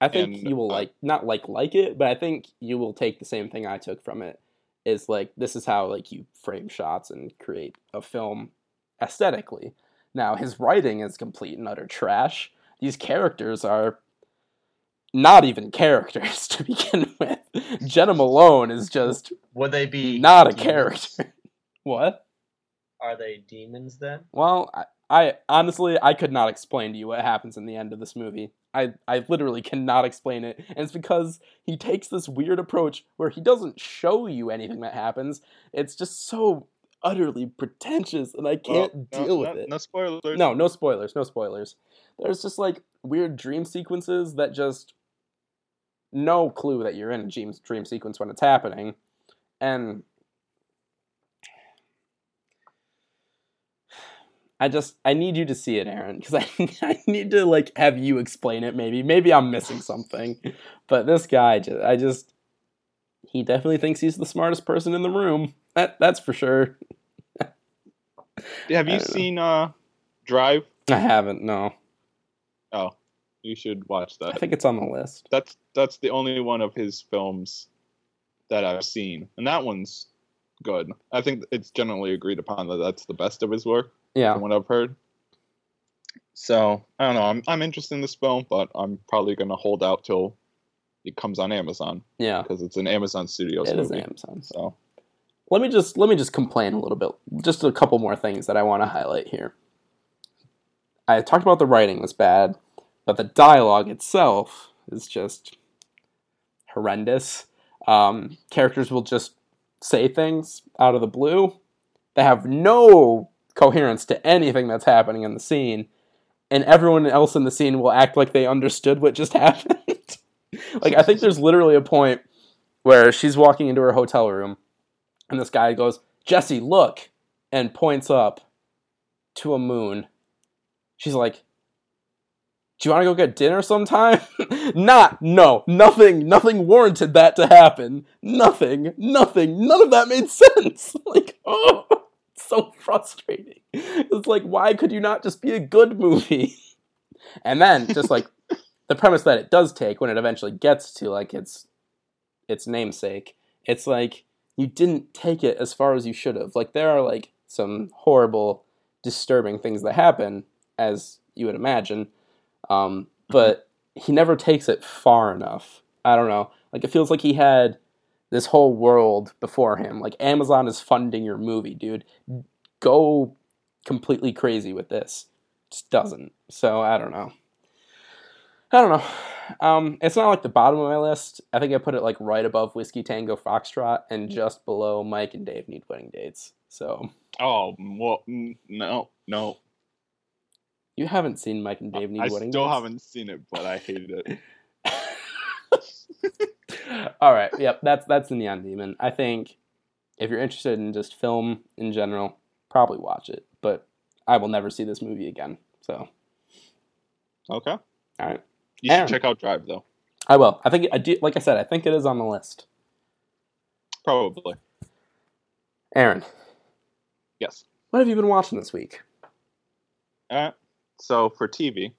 I think And, you will uh, like not like like it, but I think you will take the same thing I took from it. Is like this is how like you frame shots and create a film aesthetically. Now his writing is complete and utter trash. These characters are not even characters to begin with. Jena Malone is just Would they be not a character. what? Are they demons then? Well, I, I honestly I could not explain to you what happens in the end of this movie. I I literally cannot explain it, and it's because he takes this weird approach where he doesn't show you anything that happens. It's just so utterly pretentious, and I can't Well, no- deal with no, it. No spoilers. No, no spoilers, no spoilers. There's just like weird dream sequences that just no clue that you're in a dream dream sequence when it's happening, and I just I need you to see it, Aaron, because I I need to like have you explain it. Maybe maybe I'm missing something, but this guy just I just he definitely thinks he's the smartest person in the room. That that's for sure. Have you seen uh Drive? I haven't. No, Oh, you should watch that. I think it's on the list. That's that's the only one of his films that I've seen, and that one's good. I think it's generally agreed upon that that's the best of his work, Yeah. from what I've heard. So I don't know. I'm I'm interested in this film, but I'm probably gonna hold out till it comes on Amazon Yeah, because it's an Amazon Studios it is movie. Amazon. So Let me just let me just complain a little bit. Just a couple more things that I want to highlight here. I talked about the writing was bad, but the dialogue itself is just horrendous. Um, characters will just say things out of the blue. They have no coherence to anything that's happening in the scene, and everyone else in the scene will act like they understood what just happened. like I think there's literally a point where she's walking into her hotel room, and this guy goes, Jesse, look, and points up to a moon. She's like, do you want to go get dinner sometime? Not, no, nothing, nothing warranted that to happen. Nothing, nothing, none of that made sense. Like, oh, so frustrating. It's like, why could you not just be a good movie? And then, just like the premise that it does take when it eventually gets to like its its namesake, it's like you didn't take it as far as you should have. Like there are like some horrible, disturbing things that happen, as you would imagine, um, but he never takes it far enough. I don't know. Like it feels like he had this whole world before him. Like Amazon is funding your movie, dude. Go completely crazy with this. Just doesn't. So I don't know. I don't know. Um, it's not like the bottom of my list. I think I put it like right above Whiskey Tango Foxtrot and just below Mike and Dave Need Wedding Dates. So Oh, well, mm, no, no. you haven't seen Mike and Dave Need I Wedding still Dates? haven't seen it, but I hated it. All right. Yep. That's that's the Neon Demon. I think if you're interested in just film in general, probably watch it. But I will never see this movie again. So Okay. all right. You should Aaron. check out Drive, though. I will. I think I do. Like I said, I think it is on the list. Probably. Aaron, Yes. what have you been watching this week? Uh, so for TV,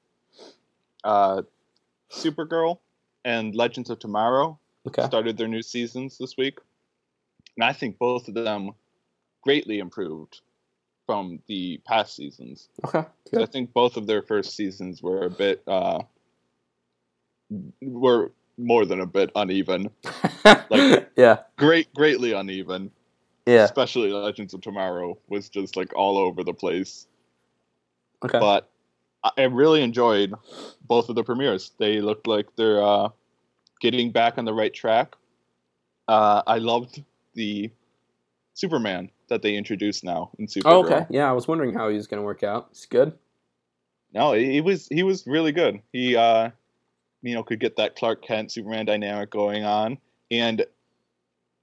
uh, Supergirl and Legends of Tomorrow Okay. started their new seasons this week, and I think both of them greatly improved from the past seasons. Okay. I think both of their first seasons were a bit uh, were more than a bit uneven, like- yeah. great greatly uneven. Yeah. Especially Legends of Tomorrow was just like all over the place. Okay. but I really enjoyed both of the premieres. They looked like they're uh, getting back on the right track. Uh, I loved the Superman that they introduced now in Supergirl. Oh, okay. Yeah, I was wondering how he was going to work out. It's good. No, he he was he was really good. He uh, you know could get that Clark Kent Superman dynamic going on, and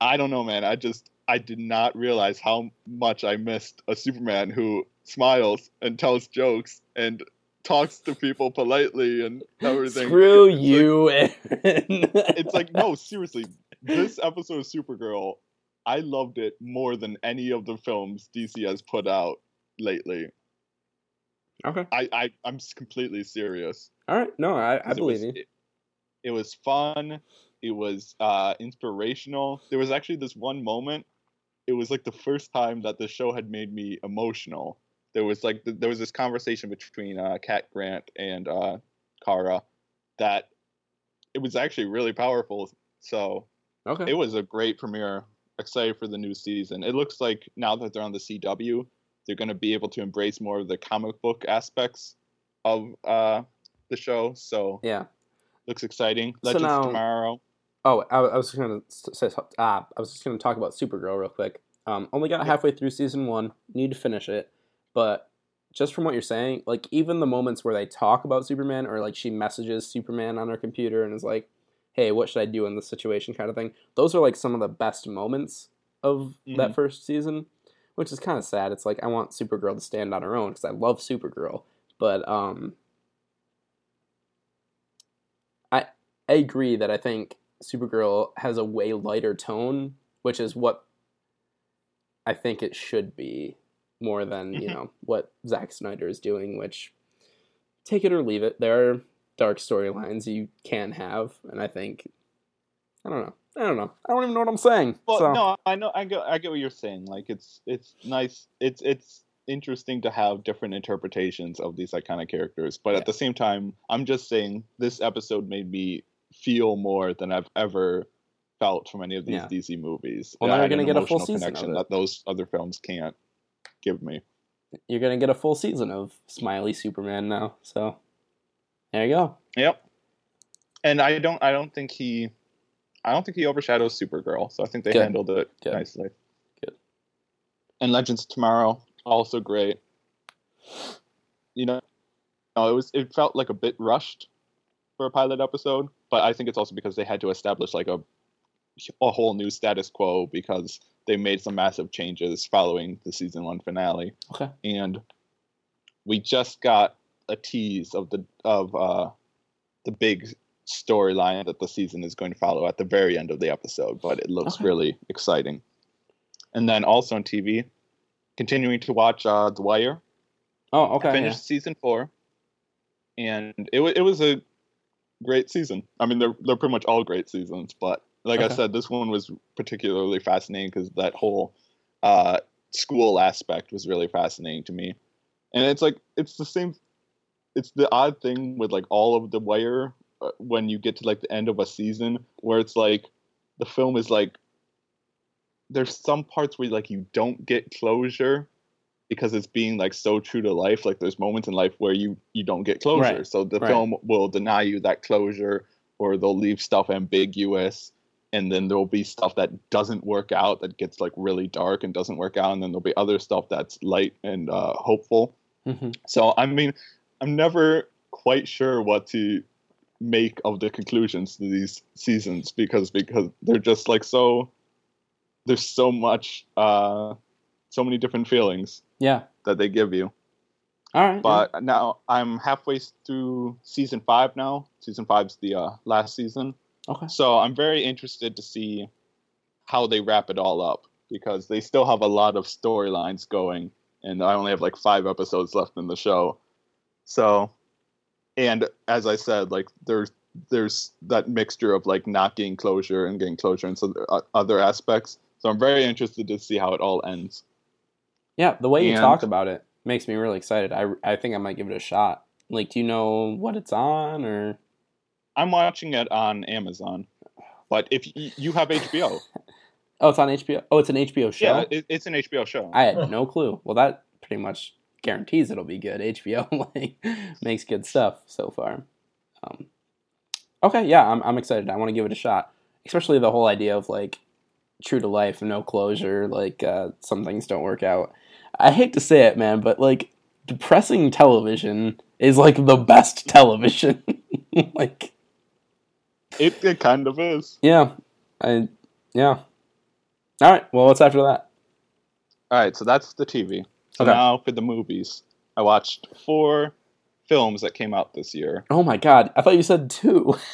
I don't know, man. I just I did not realize how much I missed a Superman who smiles and tells jokes and talks to people politely and everything. Screw It's like- you, Aaron. it's like no, seriously. This episode of Supergirl, I loved it more than any of the films DC has put out lately. okay. I, I I'm completely serious. All right. No, I, I believe was, you. It, it was fun. It was uh, inspirational. There was actually this one moment. It was like the first time that the show had made me emotional. There was like th- there was this conversation between uh, Cat Grant and uh, Kara that it was actually really powerful. So Okay. it was a great premiere. Excited for the new season. It looks like now that they're on the CW, they're going to be able to embrace more of the comic book aspects of uh, the show. So yeah. looks exciting. So Legends now- tomorrow. Oh, I, I was just gonna say ah, I was just gonna talk about Supergirl real quick. Um, only got halfway through season one. Need to finish it, but just from what you're saying, like even the moments where they talk about Superman or like she messages Superman on her computer and is like, "Hey, what should I do in this situation?" kind of thing. Those are like some of the best moments of that Mhm. first season, which is kind of sad. It's like I want Supergirl to stand on her own because I love Supergirl, but um, I agree that I think Supergirl has a way lighter tone, which is what I think it should be more than, you Mhm. know, what Zack Snyder is doing, which take it or leave it. There are dark storylines you can have, and I think I don't know. I don't know. I don't even know what I'm saying. Well, so, no, I know. I get. I get what you're saying. Like it's it's nice. It's it's interesting to have different interpretations of these iconic characters. But Yeah. at the same time, I'm just saying this episode made me feel more than I've ever felt from any of these Yeah. DC movies. Well, It now you're gonna get a full season of connection it. that those other films can't give me. you're gonna get a full season of Smiley Superman now. So there you go. Yep. And I don't. I don't think he. I don't think he overshadows Supergirl. So I think they Good. handled it Good. nicely. Good. And Legends of Tomorrow also great. You know, no, it was. It felt like a bit rushed for a pilot episode, but I think it's also because they had to establish like a a whole new status quo because they made some massive changes following the season one finale. Okay. And we just got a tease of the of uh, the big storyline that the season is going to follow at the very end of the episode, but it looks Okay. really exciting. And then also on TV, continuing to watch uh, The Wire. Oh, I okay. finished season four, and it wa it was a great season. I mean, they're they're pretty much all great seasons, but like I said, this one was particularly fascinating because that whole uh, school aspect was really fascinating to me. And it's like it's the same. It's the odd thing with like all of the Wire uh, when you get to like the end of a season where it's like the film is like there's some parts where like you don't get closure because it's being like so true to life like there's moments in life where you you don't get closure Right, so the right. film will deny you that closure or they'll leave stuff ambiguous and then there'll be stuff that doesn't work out that gets like really dark and doesn't work out and then there'll be other stuff that's light and uh, hopeful hmm so I mean, I'm never quite sure what to make of the conclusions to these seasons because because they're just like so. There's so much, uh, so many different feelings Yeah. that they give you. All right. But now I'm halfway through season five now. Season five's the uh, last season. Okay. So I'm very interested to see how they wrap it all up because they still have a lot of storylines going, and I only have like five episodes left in the show. So, and as I said, like there's there's that mixture of like not getting closure and getting closure and so uh, other aspects. So I'm very interested to see how it all ends. Yeah, the way you talk about it makes me really excited. I, I think I might give it a shot. Like, do you know what it's on or? I'm watching it on Amazon, but if y- you have HBO, Oh, it's on HBO. Oh, it's an HBO show. yeah, it, it's an HBO show. I had no clue. Well, that pretty much guarantees it'll be good. HBO like makes good stuff so far. Um, okay, yeah, I'm I'm excited. I want to give it a shot, especially the whole idea of like true to life, no closure. Like uh, some things don't work out. I hate to say it, man, but like depressing television is like the best television. like, It, it kind of is. yeah, I yeah. All right. Well, what's after that? All right, so that's the TV. So Okay. now for the movies, I watched four films that came out this year. Oh my god! I thought you said two.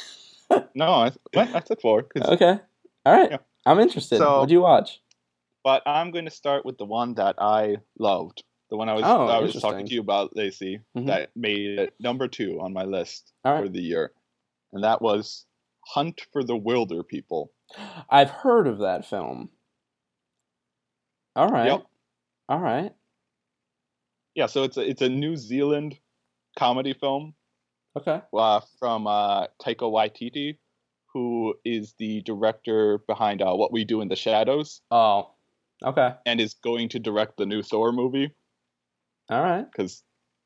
No, I, what? I said four. Okay. All right. Yeah. I'm interested. So- What'd you watch? But I'm going to start with the one that I loved. The one I was Oh, I was talking to you about, Lacey, Mhm. that made it number two on my list right. for the year, and that was Hunt for the Wilderpeople. I've heard of that film. All right. Yep. All right. Yeah, so it's a it's a New Zealand comedy film Okay. uh, from uh, Taika Waititi, who is the director behind uh, What We Do in the Shadows, Oh. Okay. and is going to direct the new Thor movie All right. because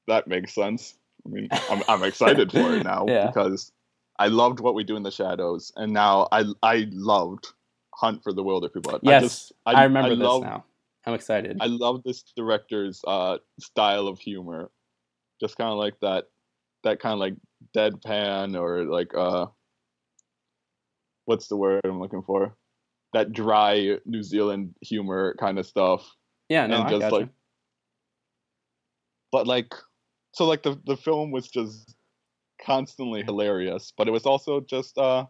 that makes sense. I mean, I'm, I'm excited for it now Yeah. because I loved What We Do in the Shadows, and now I I loved Hunt for the Wilderpeople. Yes. I, just, I, remember I this love, now. I'm excited. I love this director's uh, style of humor, just kind of like that, that kind of like deadpan or like uh, what's the word I'm looking for? That dry New Zealand humor kind of stuff, yeah. No. and I just got like, but like, so like the the film was just constantly hilarious, but it was also just uh,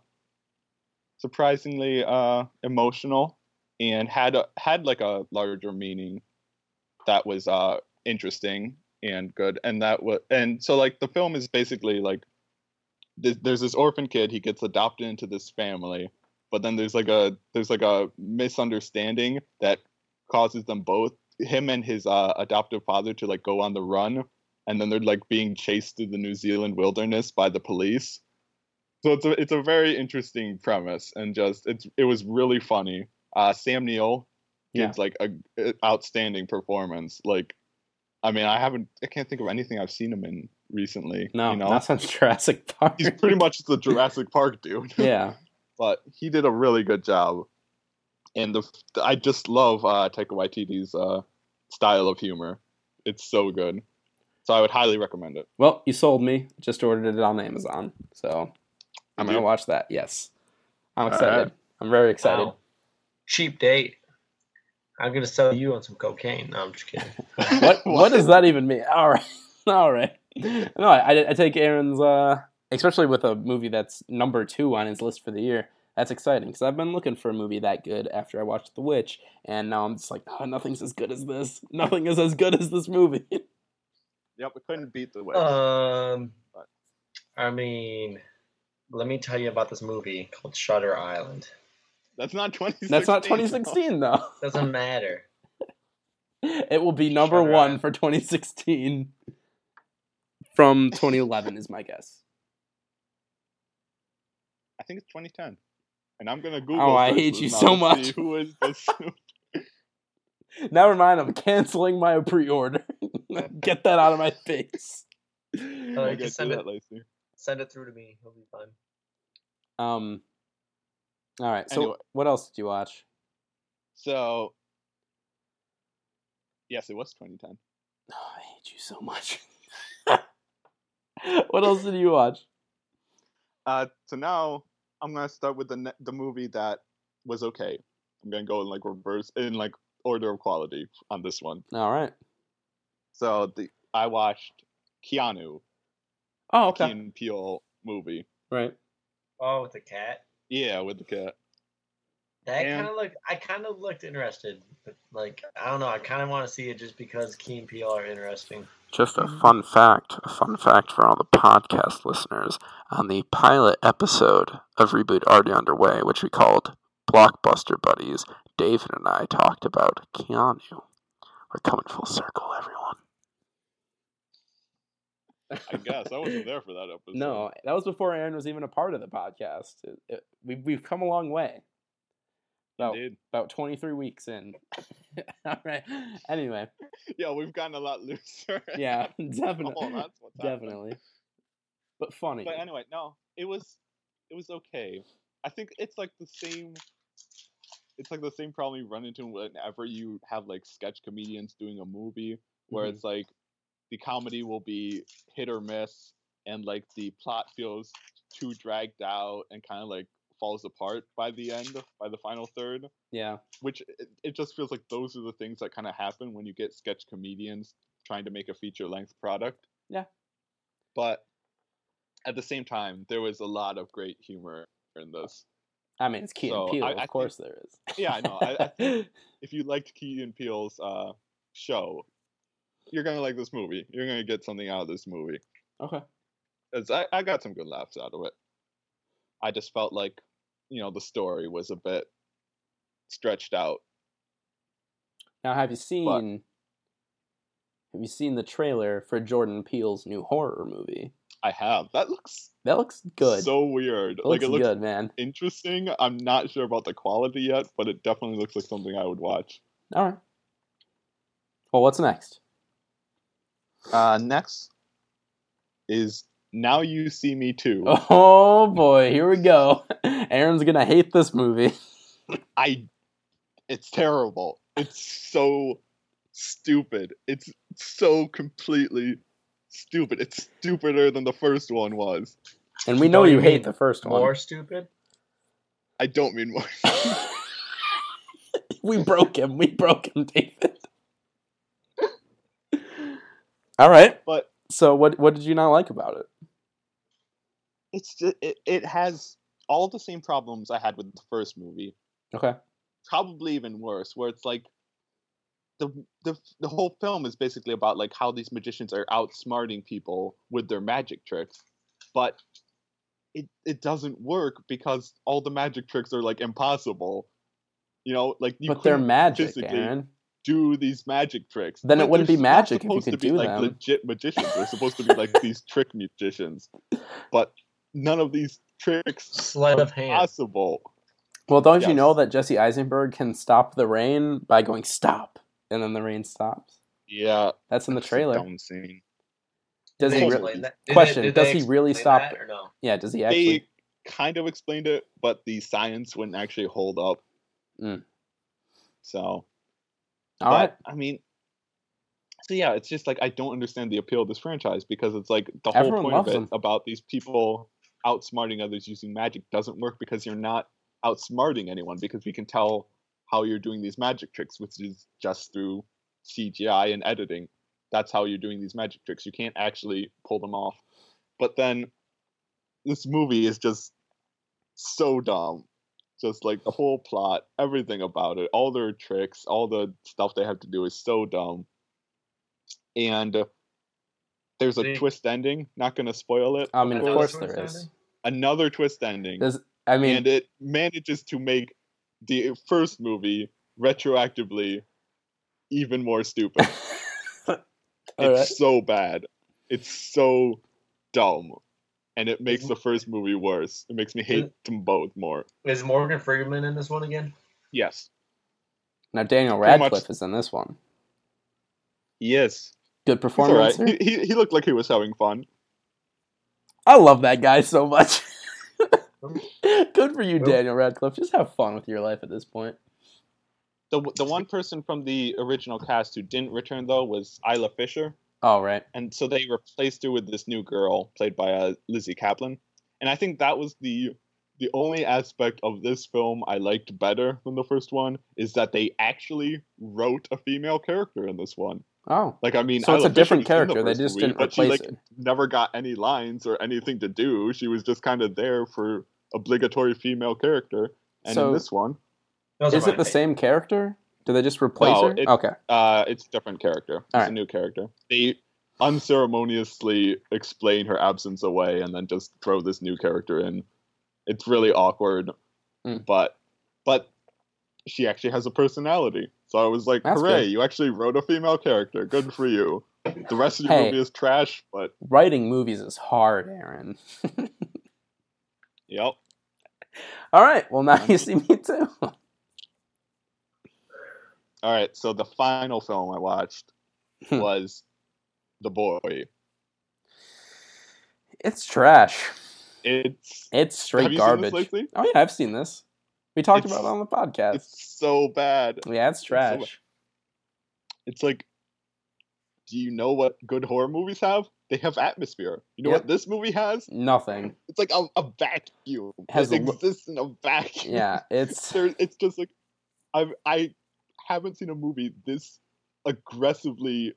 surprisingly uh emotional and had a, had like a larger meaning that was uh interesting and good and that was and so like the film is basically like th- there's this orphan kid he gets adopted into this family but then there's like a there's like a misunderstanding that causes them both him and his uh, adoptive father to like go on the run and then they're like being chased through the New Zealand wilderness by the police so it's a it's a very interesting premise and just it's it was really funny uh Sam Neill Yeah. gives like a, a outstanding performance like I mean I haven't I can't think of anything I've seen him in recently No. you know That sounds Jurassic Park. he's pretty much the Jurassic Park dude yeah. but he did a really good job. And the I just love uh, Taika Waititi's uh, style of humor. It's so good. So I would highly recommend it. Well, you sold me. Just ordered it on Amazon, so I'm gonna watch that. Yes. I'm excited. right. I'm very excited. Wow. Cheap date. I'm gonna sell you on some cocaine. No, I'm just kidding. what what does that even mean? All right, all right. No, I, I take Aaron's, uh, especially with a movie that's number two on his list for the year. That's exciting because I've been looking for a movie that good after I watched The Witch, and now I'm just like, oh, nothing's as good as this. Nothing is as good as this movie. Yep, we couldn't beat the witch. Um, I mean, let me tell you about this movie called Shutter Island. That's not 2016. That's not 2016 though. Doesn't matter. It will be number Shutter one Island. for 2016 from 2011 is my guess. I think it's 2010. And I'm gonna Google. Oh, I hate you so much. Who is this? Never mind, I'm canceling my pre-order. Get that out of my face. Uh, I'll can send it, that later. send it through to me. He'll be fine. Um. All right. So, Anyway. what else did you watch? So, yes, it was 2010. Oh, I hate you so much. what else did you watch? Uh, so now I'm gonna start with the ne- the movie that was okay. I'm gonna go in like reverse in like order of quality on this one. All right. So the I watched Keanu, Oh, okay. Key and Peele movie. Right. Oh, with the cat. Yeah, with the cat. That kind of looked. I kind of looked interested, but like I don't know. I kind of want to see it just because Key and Peele are interesting. Just a mm-hmm. fun fact, a fun fact for all the podcast listeners. On the pilot episode of Reboot Already Underway, which we called Blockbuster Buddies, David and I talked about Keanu. We're coming full circle, everyone. I guess I wasn't there for that episode. No, that was before Aaron was even a part of the podcast. It, it, we've we've come a long way. About Indeed. about 23 weeks in. All right. Anyway, Yeah, we've gotten a lot looser. yeah, definitely, Oh, that's what's happening. definitely. But funny. But anyway, no, it was it was okay. I think it's like the same. It's like the same problem you run into whenever you have like sketch comedians doing a movie, where Mhm. it's like the comedy will be hit or miss, and like the plot feels too dragged out and kind of like falls apart by the end, by the final third. Yeah. Which it, it just feels like those are the things that kind of happen when you get sketch comedians trying to make a feature length product. Yeah. But at the same time, there was a lot of great humor in this. I mean, it's Key So, and Peele. I- I of think- course, there is. Yeah, I know. I, I think if you liked Key and Peele's uh, show, you're gonna like this movie. You're gonna get something out of this movie. okay. 'Cause I, I got some good laughs out of it. I just felt like, you know, the story was a bit stretched out. Now, have you seen? Have you seen the trailer for Jordan Peele's new horror movie? I have. That looks That looks good. so weird. It like looks it looks good, man. interesting. I'm not sure about the quality yet, but it definitely looks like something I would watch. All right. Well, what's next? Uh, next is Now You See Me Too. Oh boy, here we go. Aaron's gonna hate this movie. I it's terrible. It's so stupid. It's so completely stupid. It's stupider than the first one was. And we know you, you hate the first one. More stupid. I don't mean more. we broke him. We broke him, David. All right. But So what what did you not like about it? it's it, it has all the same problems I had with the first movie. Okay. Probably even worse, where it's like the the the whole film is basically about like how these magicians are outsmarting people with their magic tricks, but it it doesn't work because all the magic tricks are like impossible. You know, like you but they're magic, Aaron. Do these magic tricks. Then it wouldn't be magic if you supposed could to be do like them. legit magicians. They're supposed to be like these trick magicians, but none of these tricks Sleight are of hand. possible. Well, don't you know that Jesse Eisenberg can stop the rain by going stop, and then the rain stops? Yeah, That's in the it's a trailer. dumb scene. Does Did he really? explain that? Did they- Question: did Does he really stop? that or no? Yeah. Does he actually? They kind of explained it, but the science wouldn't actually hold up. Mm. So, All but right. I mean, so yeah, it's just like I don't understand the appeal of this franchise because it's like the whole Everyone point of it them. about these people outsmarting others using magic doesn't work because you're not outsmarting anyone because we can tell how you're doing these magic tricks, which is just through CGI and editing. That's how you're doing these magic tricks. You can't actually pull them off. But then this movie is just so dumb. Just like the whole plot, everything about it, all their tricks, all the stuff they have to do is so dumb. And uh, there's a They- twist ending. Not going to spoil it. I mean, of course there is. ending? Another twist ending. There's, I mean, and it manages to make the first movie retroactively even more stupid. it's right. so bad. It's so dumb. And it makes the first movie worse. It makes me hate them both more. Is Morgan Freeman in this one again? Yes. Now Daniel Radcliffe is in this one. Yes. Good He's performance. here? He, he, he looked like he was having fun. I love that guy so much. Good for you, Daniel Radcliffe. Just have fun with your life at this point. The, the one person from the original cast who didn't return, though, was Isla Fisher. Oh, right. and so they replaced her with this new girl played by uh, Lizzy Caplan, and I think that was the the only aspect of this film I liked better than the first one is that they actually wrote a female character in this one. Oh. Like I mean, So it's Isla a different Fisher the character, they just movie, didn't but she replace like her. never got any lines or anything to do. She was just kind of there for obligatory female character, and So- in this one, Is it the same character? Do they just replace No, her? it- okay. Uh, it's a different character. It's All a new character. They unceremoniously explain her absence away and then just throw this new character in. It's really awkward, Mm. but but she actually has a personality. So I was like, That's "Hooray! good. You actually wrote a female character. Good for you." The rest of your Hey. movie is trash, but Writing movies is hard, Aaron. yep. All right. Well, now you see me too. All right. So the final film I watched Hmm. was The Boy. It's trash. It's It's straight garbage. this? Oh yeah, I've seen this. We talked It's- about it on the podcast. It's so bad. Yeah, it's so trash. bad. It's like, do you know what good horror movies have? They have atmosphere. You know Yep. what this movie has? Nothing. It's like a, a vacuum. Has it lo- exists in a vacuum. Yeah, it's there, it's just like I've I haven't seen a movie this aggressively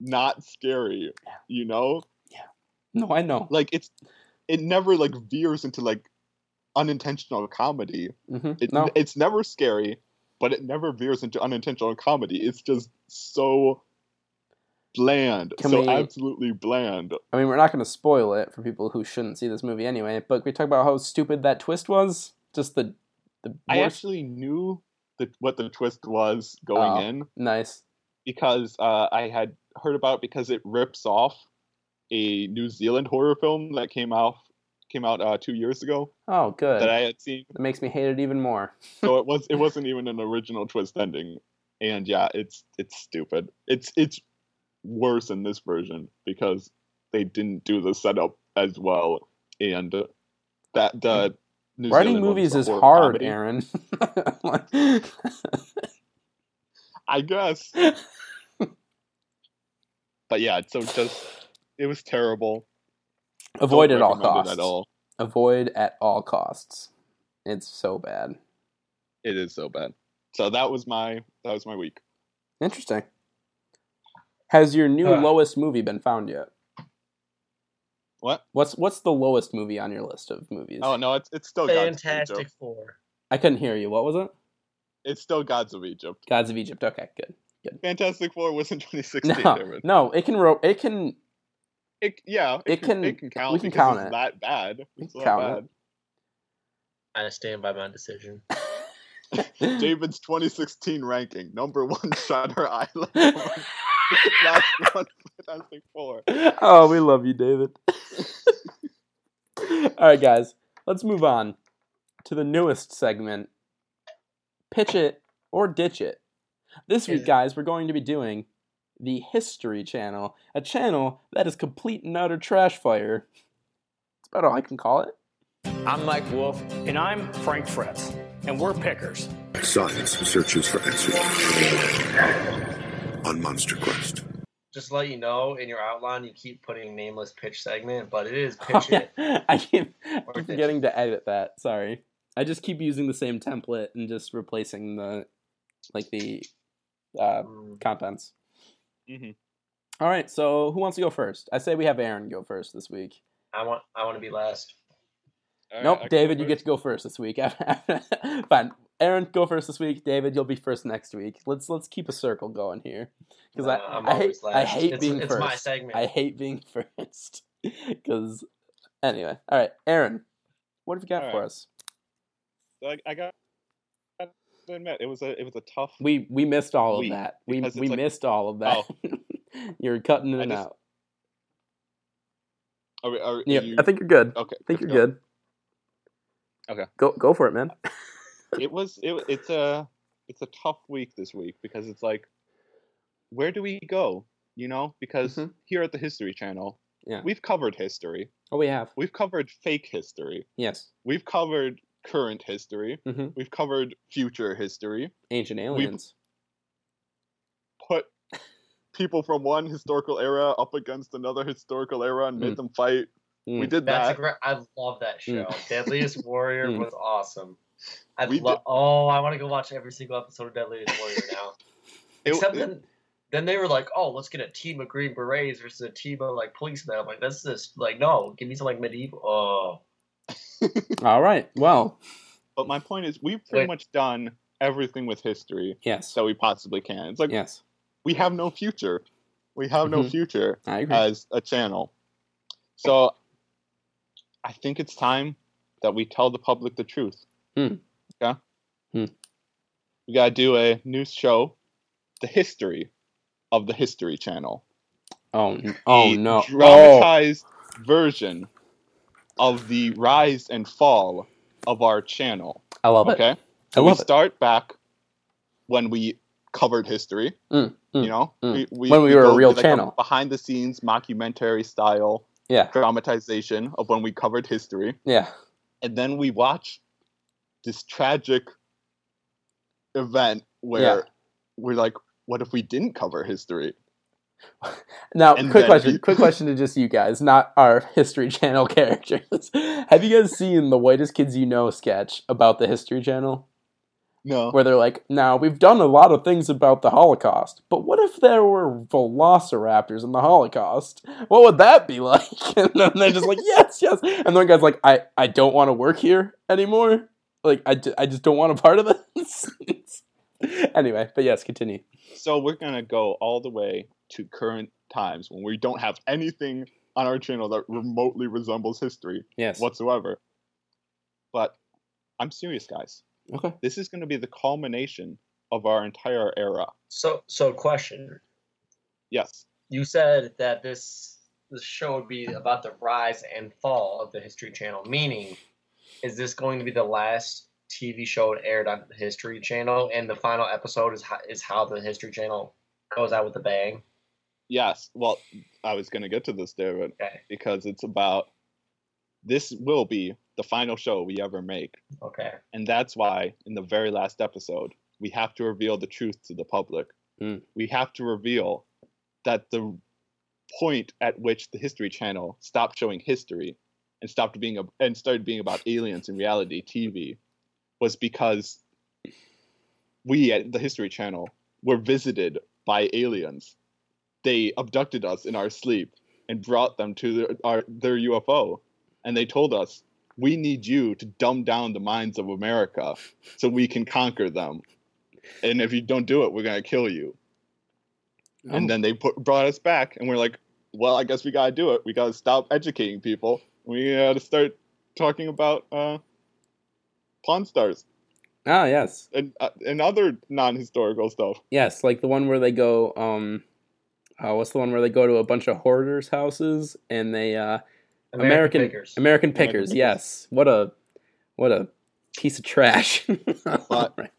not scary. You know, Yeah. no, I know. like it's it never like veers into like unintentional comedy. hmm It, No, It's never scary, but it never veers into unintentional comedy. It's just so bland. Can so we- absolutely bland. I mean we're not going to spoil it for people who shouldn't see this movie anyway. But we talk about how stupid that twist was. Just the the I actually knew the, what the twist was going Oh. in nice. because uh, I had heard about it because it rips off a New Zealand horror film that came out came out uh, two years ago Oh, good. that I had seen. That makes me hate it even more. So it was it wasn't even an original twist ending, and yeah, it's it's stupid. It's it's worse in this version because they didn't do the setup as well, and that the New Writing Zealand movies is hard, comedy. Aaron. I guess. but yeah, so just it was terrible. Avoid Don't at all costs. At all. Avoid at all costs. It's so bad. It is so bad. So that was my that was my week. Interesting. Has your new Ugh. lowest movie been found yet? What? What's what's the lowest movie on your list of movies? Oh no, it's it's still Gods of Fantastic Egypt. Four. I couldn't hear you. What was it? It's still Gods of Egypt. Gods of Egypt. Okay, good. good. Fantastic Four was in 2016. No, David. no, it can ro- it can It, yeah, It can- it can count. we can count it's it. That bad. We It's can not count it. I stand by my decision. David's 2016 ranking: number one, Shutter Island. Oh Last one, Fantastic Four. oh, we love you, David. All right, guys, let's move on to the newest segment Pitch It or Ditch It. This week, guys, we're going to be doing the History Channel, a channel that is complete and utter trash fire. That's about all I can call it. I'm Mike Wolfe. And I'm Frank Fritz. And we're pickers. Science searches for answers on Monster Quest. Just to let you know, in your outline, you keep putting nameless pitch segment, but it is Oh, pitch yeah. it. I keep, I Or keep Ditch forgetting to edit that. Sorry. I just keep using the same template and just replacing the like the uh, Mm, contents. hmm All right, so who wants to go first? I say we have Aaron go first this week. I want I want to be last. nope, David, you get to go first this week. Fine, Aaron, go first this week. David, you'll be first next week. Let's let's keep a circle going here because No, I, I'm I hate I hate It's- being it's first. my segment. I hate being first because anyway. All right, Aaron, what have you got All for right. us? So I, I got got to admit it was a it was a tough. We we missed all of that. We we like- missed all of that. Oh. you're cutting it just- out. Are, are, are Yeah, you- I think you're good. Okay, I think you're to good. Okay. Go go for it, man. It was it, it's a it's a tough week this week because it's like where do we go you know because Mhm. here at the history channel Yeah. we've covered history Oh, we have. we've covered fake history Yes. we've covered current history hmm we've covered future history Ancient aliens. put people from one historical era up against another historical era and made Mm. them fight we Mm. did That's a that great. I love that show. Mm. Deadliest Warrior Mm. was awesome. I We love. did- Oh, I want to go watch every single episode of Deadliest Warrior now. It- Except it- then, then they were like, "Oh, let's get a team of Green Berets versus a team of like policemen." I'm like, "That's just like no, give me some like medieval." Oh, All right. Well, but my point is we've pretty Wait. much done everything with history yes. that we possibly can it's like Yes. we have no future we have no Mhm. future as a channel. So I think it's time that we tell the public the truth. Hmm. Okay? Hmm. We gotta do a new show, the history of the History Channel. oh, oh A no. Oh, Dramatized version of the rise and fall of our channel. I love it. Okay? I So we love it. start back when we covered history. Mm, mm, you know, mm. we, we, When we were a real like channel. behind the scenes mockumentary style Yeah. dramatization of when we covered history, Yeah. and then we watch this tragic event where Yeah. we're like, what if we didn't cover history? Now, And quick question. you- quick question to just you guys, not our History Channel characters. Have you guys seen the Whitest Kids You Know sketch about the History Channel? No. Where they're like, now we've done a lot of things about the Holocaust, but what if there were velociraptors in the Holocaust? What would that be like? And then they're just like, yes, yes. And one guy's like, I, I don't want to work here anymore. Like, I, ju- I just don't want a part of this. anyway, but yes, continue. So we're gonna go all the way to current times when we don't have anything on our channel that remotely resembles history Yes. whatsoever. But I'm serious, guys. Okay. This is going to be the culmination of our entire era. so so question. Yes. You said that this this show would be about the rise and fall of the History Channel. Meaning, is this going to be the last TV show aired on the History Channel, and the final episode is how, is how the History Channel goes out with a bang? Yes. Well, I was going to get to this, David, Okay. because it's about this will be the final show we ever make. Okay. And that's why, in the very last episode, we have to reveal the truth to the public. Mm. We have to reveal that the point at which the History Channel stopped showing history and stopped being a, and started being about aliens and reality TV was because we at the History Channel were visited by aliens. They abducted us in our sleep and brought them to their, our, their UFO, and they told us, "We need you to dumb down the minds of America so we can conquer them, and if you don't do it, we're gonna kill you." Oh. And um, then they put, brought us back, and we're like, "Well, I guess we gotta do it. We gotta stop educating people. We gotta start talking about uh, Pawn Stars Ah, yes. and uh, and other non-historical stuff." Yes, like the one where they go. Um, uh, what's the one where they go to a bunch of hoarders' houses and they uh, American Pickers. American American Pickers. Pickers. Yes, what a what a piece of trash. But- Right.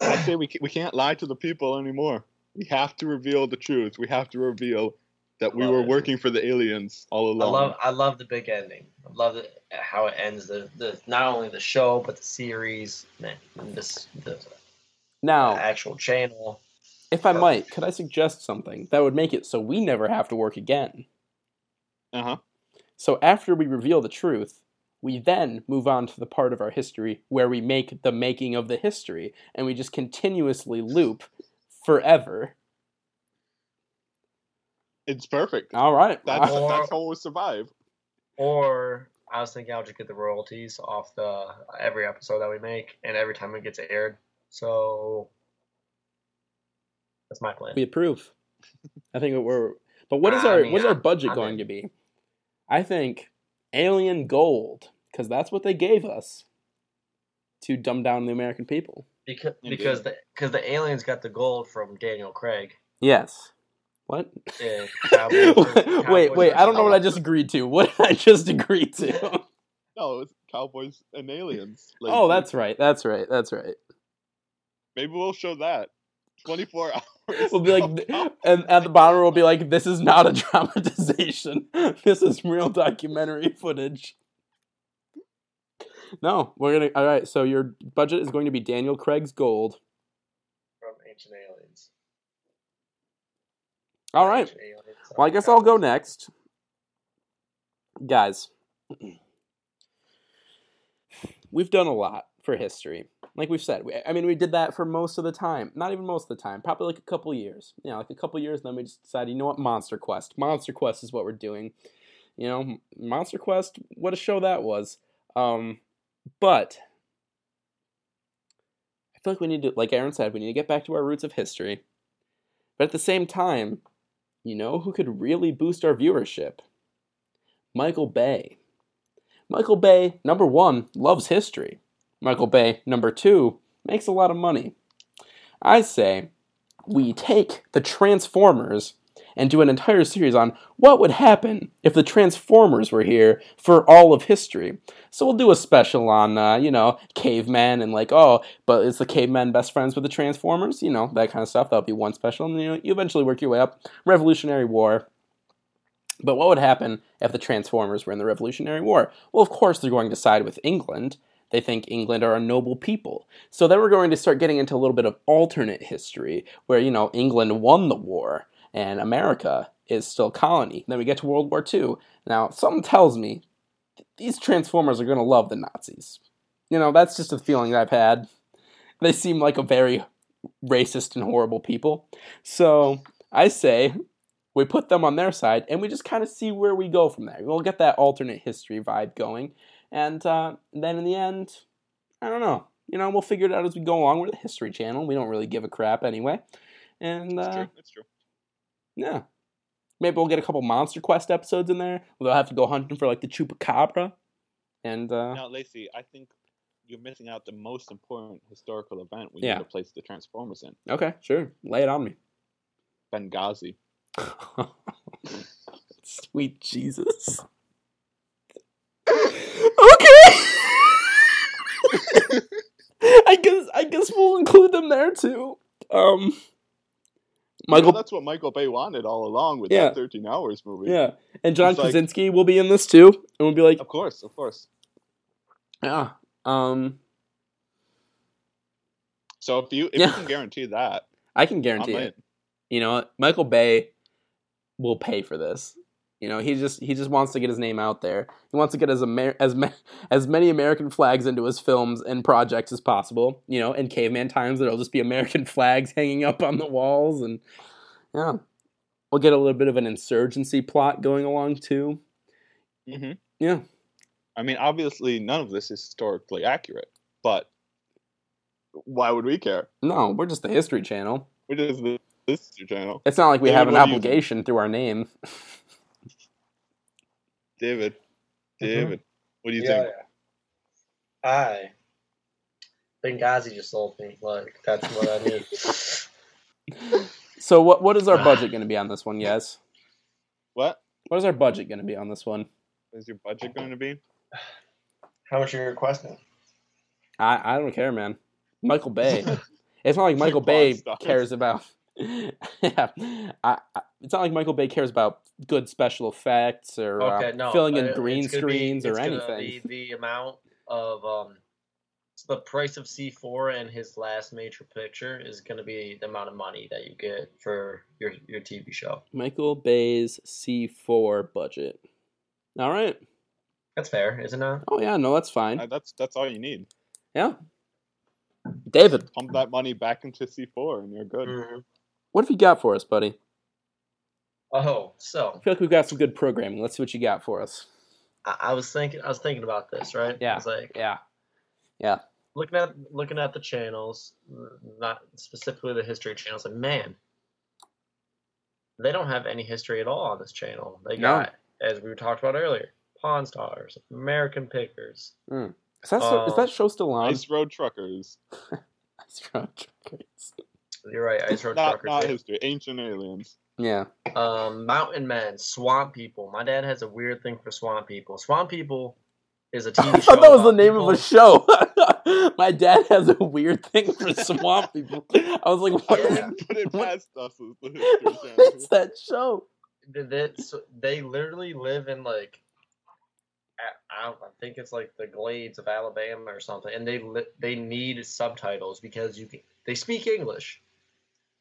I say we we can't lie to the people anymore. We have to reveal the truth. We have to reveal that we Love were it. working for the aliens all I along. love I love the big ending. I love the, how it ends the, the not only the show but the series and this the now, actual channel. if I might, could I suggest something that would make it so we never have to work again? Uh huh. So after we reveal the truth, We then move on to the part of our history where we make the making of the history, and we just continuously loop forever. It's perfect. All right. That's Or- that's how we'll survive. Or I was thinking I'll just get the royalties off the every episode that we make and every time it gets aired. So that's my plan. we approve. I think we're. But what is I our mean, what is our budget I'm going in. to be? I think Alien Gold because that's what they gave us to dumb down the American people. Because Indeed. because the because the aliens got the gold from Daniel Craig. Yes. What? And Cowboys- wait, Cowboys wait. I don't know what I just agreed to. What did I just agreed to? No, it's cowboys and aliens. Like, oh, that's right. That's right. That's right. maybe we'll show that. Twenty four hours. We'll be like, and at the bottom we'll be like, "This is not a dramatization. This is real documentary footage." No, we're gonna. All right, so your budget is going to be Daniel Craig's Gold. from Ancient Aliens. All right. Well, I guess I'll go next, guys. We've done a lot for history. Like we've said, we, I mean, we did that for most of the time. Not even most of the time. Probably like a couple years. You know, like a couple years. And then we just decided, you know what, Monster Quest. Monster Quest is what we're doing. You know, Monster Quest. What a show that was. Um, but I feel like we need to, like Aaron said, we need to get back to our roots of history. But at the same time, you know who could really boost our viewership? Michael Bay. Michael Bay, number one, loves history. Michael Bay, number two, makes a lot of money. I say we take the Transformers and do an entire series on what would happen if the Transformers were here for all of history. So we'll do a special on, uh, you know, cavemen and like, oh, but is the cavemen best friends with the Transformers? You know, that kind of stuff. That'll be one special. And you know, you eventually work your way up. Revolutionary War. But what would happen if the Transformers were in the Revolutionary War? Well, of course, they're going to side with England. They think England are a noble people. So then we're going to start getting into a little bit of alternate history where, you know, England won the war and America is still colony. Then we get to World War II. Now, something tells me these Transformers are going to love the Nazis. You know, that's just a feeling I've had. They seem like a very racist and horrible people. So I say we put them on their side and we just kind of see where we go from there. We'll get that alternate history vibe going. And uh, then in the end, I don't know. You know, we'll figure it out as we go along. We're the History Channel. We don't really give a crap anyway. And It's uh, true. It's true. Yeah. Maybe we'll get a couple Monster Quest episodes in there. We'll have to go hunting for like the Chupacabra. And uh, Now, Lacey, I think you're missing out the most important historical event we Yeah. need to place the Transformers in. okay, sure. Lay it on me. Benghazi. Sweet Jesus. okay. I guess I guess we'll include them there too. Um Michael, that's what Michael Bay wanted all along with Yeah. that 13 Hours movie. Yeah. And John It's like- Krasinski will be in this too. And we'll be like, Of course, of course. yeah. Um So if you if Yeah. you can guarantee that, I can I'm guarantee in. it. You know, Michael Bay will pay for this. You know, he just he just wants to get his name out there. He wants to get as Amer- as ma- as many American flags into his films and projects as possible. You know, in caveman times, there'll just be American flags hanging up on the walls, and yeah, we'll get a little bit of an insurgency plot going along too. hmm Yeah, I mean, obviously, none of this is historically accurate, but why would we care? no, we're just the History Channel. We're just the this channel. It's not like we have an what do you think? obligation through our name. David, mm-hmm. David, what do you yeah, think? yeah. I Benghazi just sold me. Like that's what I need. So, what what is our budget going to be on this one, yes? What What is our budget going to be on this one? is your budget going to be? How much are you requesting? I, I don't care, man. Michael Bay. it's not like Michael Bay stars. cares about. yeah, I, I, it's not like Michael Bay cares about good special effects or Okay, uh, no. filling in it- green it's gonna be- screens or anything. be the amount of um, the price of C four and his last major picture is gonna be the amount of money that you get for your your TV show. Michael Bay's C four budget. All right, That's fair, isn't it? Oh yeah, no, that's fine. Uh, that's that's all you need. Yeah. David, Pump that money back into C4 and you're good. Mm-hmm. What have you got for us, buddy? Oh, so I feel like we've got some good programming. Let's see what you got for us. I, I was thinking, I was thinking about this, right? Yeah. I was like, Yeah. Yeah. looking at looking at the channels, not specifically the history channels, and man, they don't have any history at all on this channel. They No. got, as we talked about earlier, Pawn Stars, American Pickers. Mm. Is that so, is Um, that show still on? Ice Road Truckers. Ice Road Truckers. You're right, Ice Road Not, Truckers. not yeah. history. Ancient Aliens. Yeah. Um, Mountain Men, Swamp People. My dad has a weird thing for Swamp People. Swamp People is a TV I show. thought that was the name people- of a show. My dad has a weird thing for swamp people. I was like, what, I is, wouldn't put it what- past us as the history what channel. is that show? Th- that's- they literally live in like I, I I think it's like the glades of Alabama or something, and they li- they need subtitles because you can they speak English,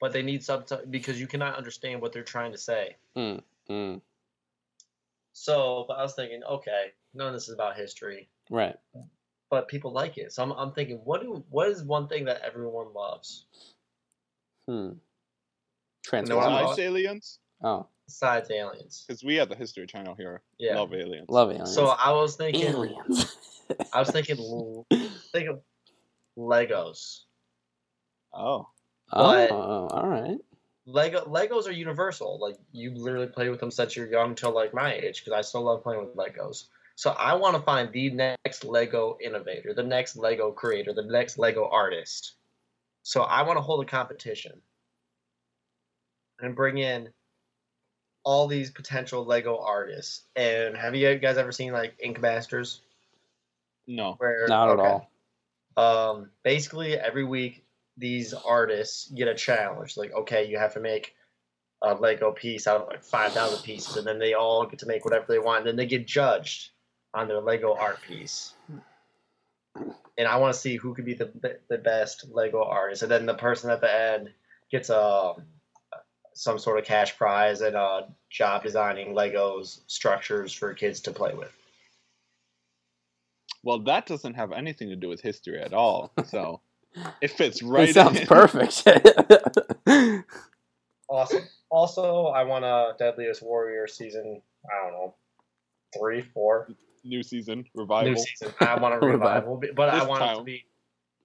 but they need subtitles because you cannot understand what they're trying to say. Mm, mm, So, but I was thinking, okay, none of this is about history, right. but people like it. So I'm, I'm thinking, what do what is one thing that everyone loves Hmm. No, I'm Transformers. not- Aliens? Oh, besides aliens? Because we at the History Channel here Yeah. love aliens. love aliens. So I was thinking, aliens. I was thinking, think of Legos. Oh. Oh, all right. Lego Legos are universal. Like you literally play with them since you're young till like my age because I still love playing with Legos. So I want to find the next Lego innovator, the next Lego creator, the next Lego artist. So I want to hold a competition and bring in all these potential Lego artists. And have you guys ever seen like Ink Masters? No. Where Not at all. Um, basically, every week these artists get a challenge. Like, okay, you have to make a Lego piece out of like five thousand pieces, and then they all get to make whatever they want. And then they get judged on their Lego art piece. And I want to see who could be the the best Lego artist. And then the person at the end gets a some sort of cash prize and a job designing Legos structures for kids to play with. Well, that doesn't have anything to do with history at all. So it fits right. it sounds in. perfect. Awesome. Also, I want a uh, Deadliest Warrior season. I don't know, three, four. New season revival. New season. I want a Revival. revival, but I This want it to be.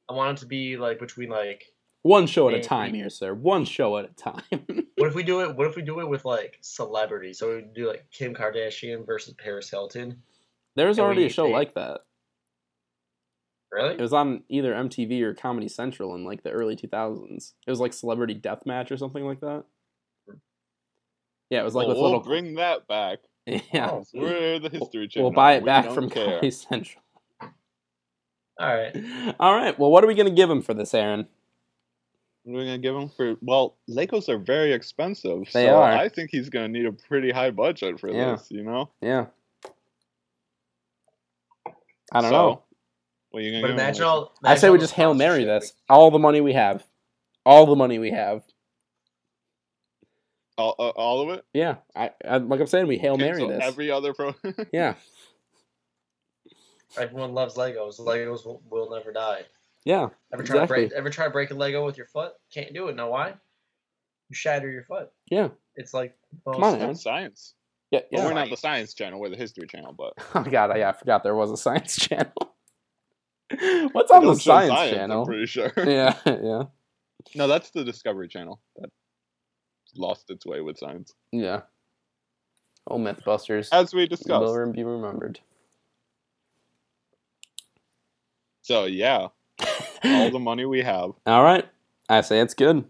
I want it to be like between like. One show at a time here, sir. One show at a time. What if we do it? What if we do it with like celebrities? So we do like Kim Kardashian versus Paris Hilton. There's already a show say- like that. Really? It was on either MTV or Comedy Central in like the early 2000s. It was like Celebrity Deathmatch or something like that. Yeah, it was like Well, with we'll little. bring that back. yeah, Oh, We're the history channel. we'll buy it We back from care. Comedy Central. All right. All right. Well, what are we gonna give him for this, Aaron? What are we gonna give him for? Well, Legos are very expensive. They so are. I think he's gonna need a pretty high budget for Yeah. this. You know. Yeah. I don't So, know. What are you gonna But give him? imagine Alicia? all. I say imagine we just hail Mary sponsorship this. All the money we have. All the money we have. all, all, all of it. Yeah. I, I like I'm saying we hail Mary Cancel this. Every other pro. Yeah. Everyone loves Legos. Legos will, will never die. Yeah. Ever try to break? Ever try to break a Lego with your foot? Can't do it. Know why? You shatter your foot. Yeah. It's like Come on, man. That's science. Yeah. But Yeah. we're not the science channel. We're the history channel. But Oh god, yeah, I forgot there was a science channel. What's on the show science, I'm pretty sure. Yeah, yeah, No, that's the Discovery Channel that lost its way with science, yeah. Oh, MythBusters as we discussed. will be remembered. So yeah, all the money we have. All right, I say it's good.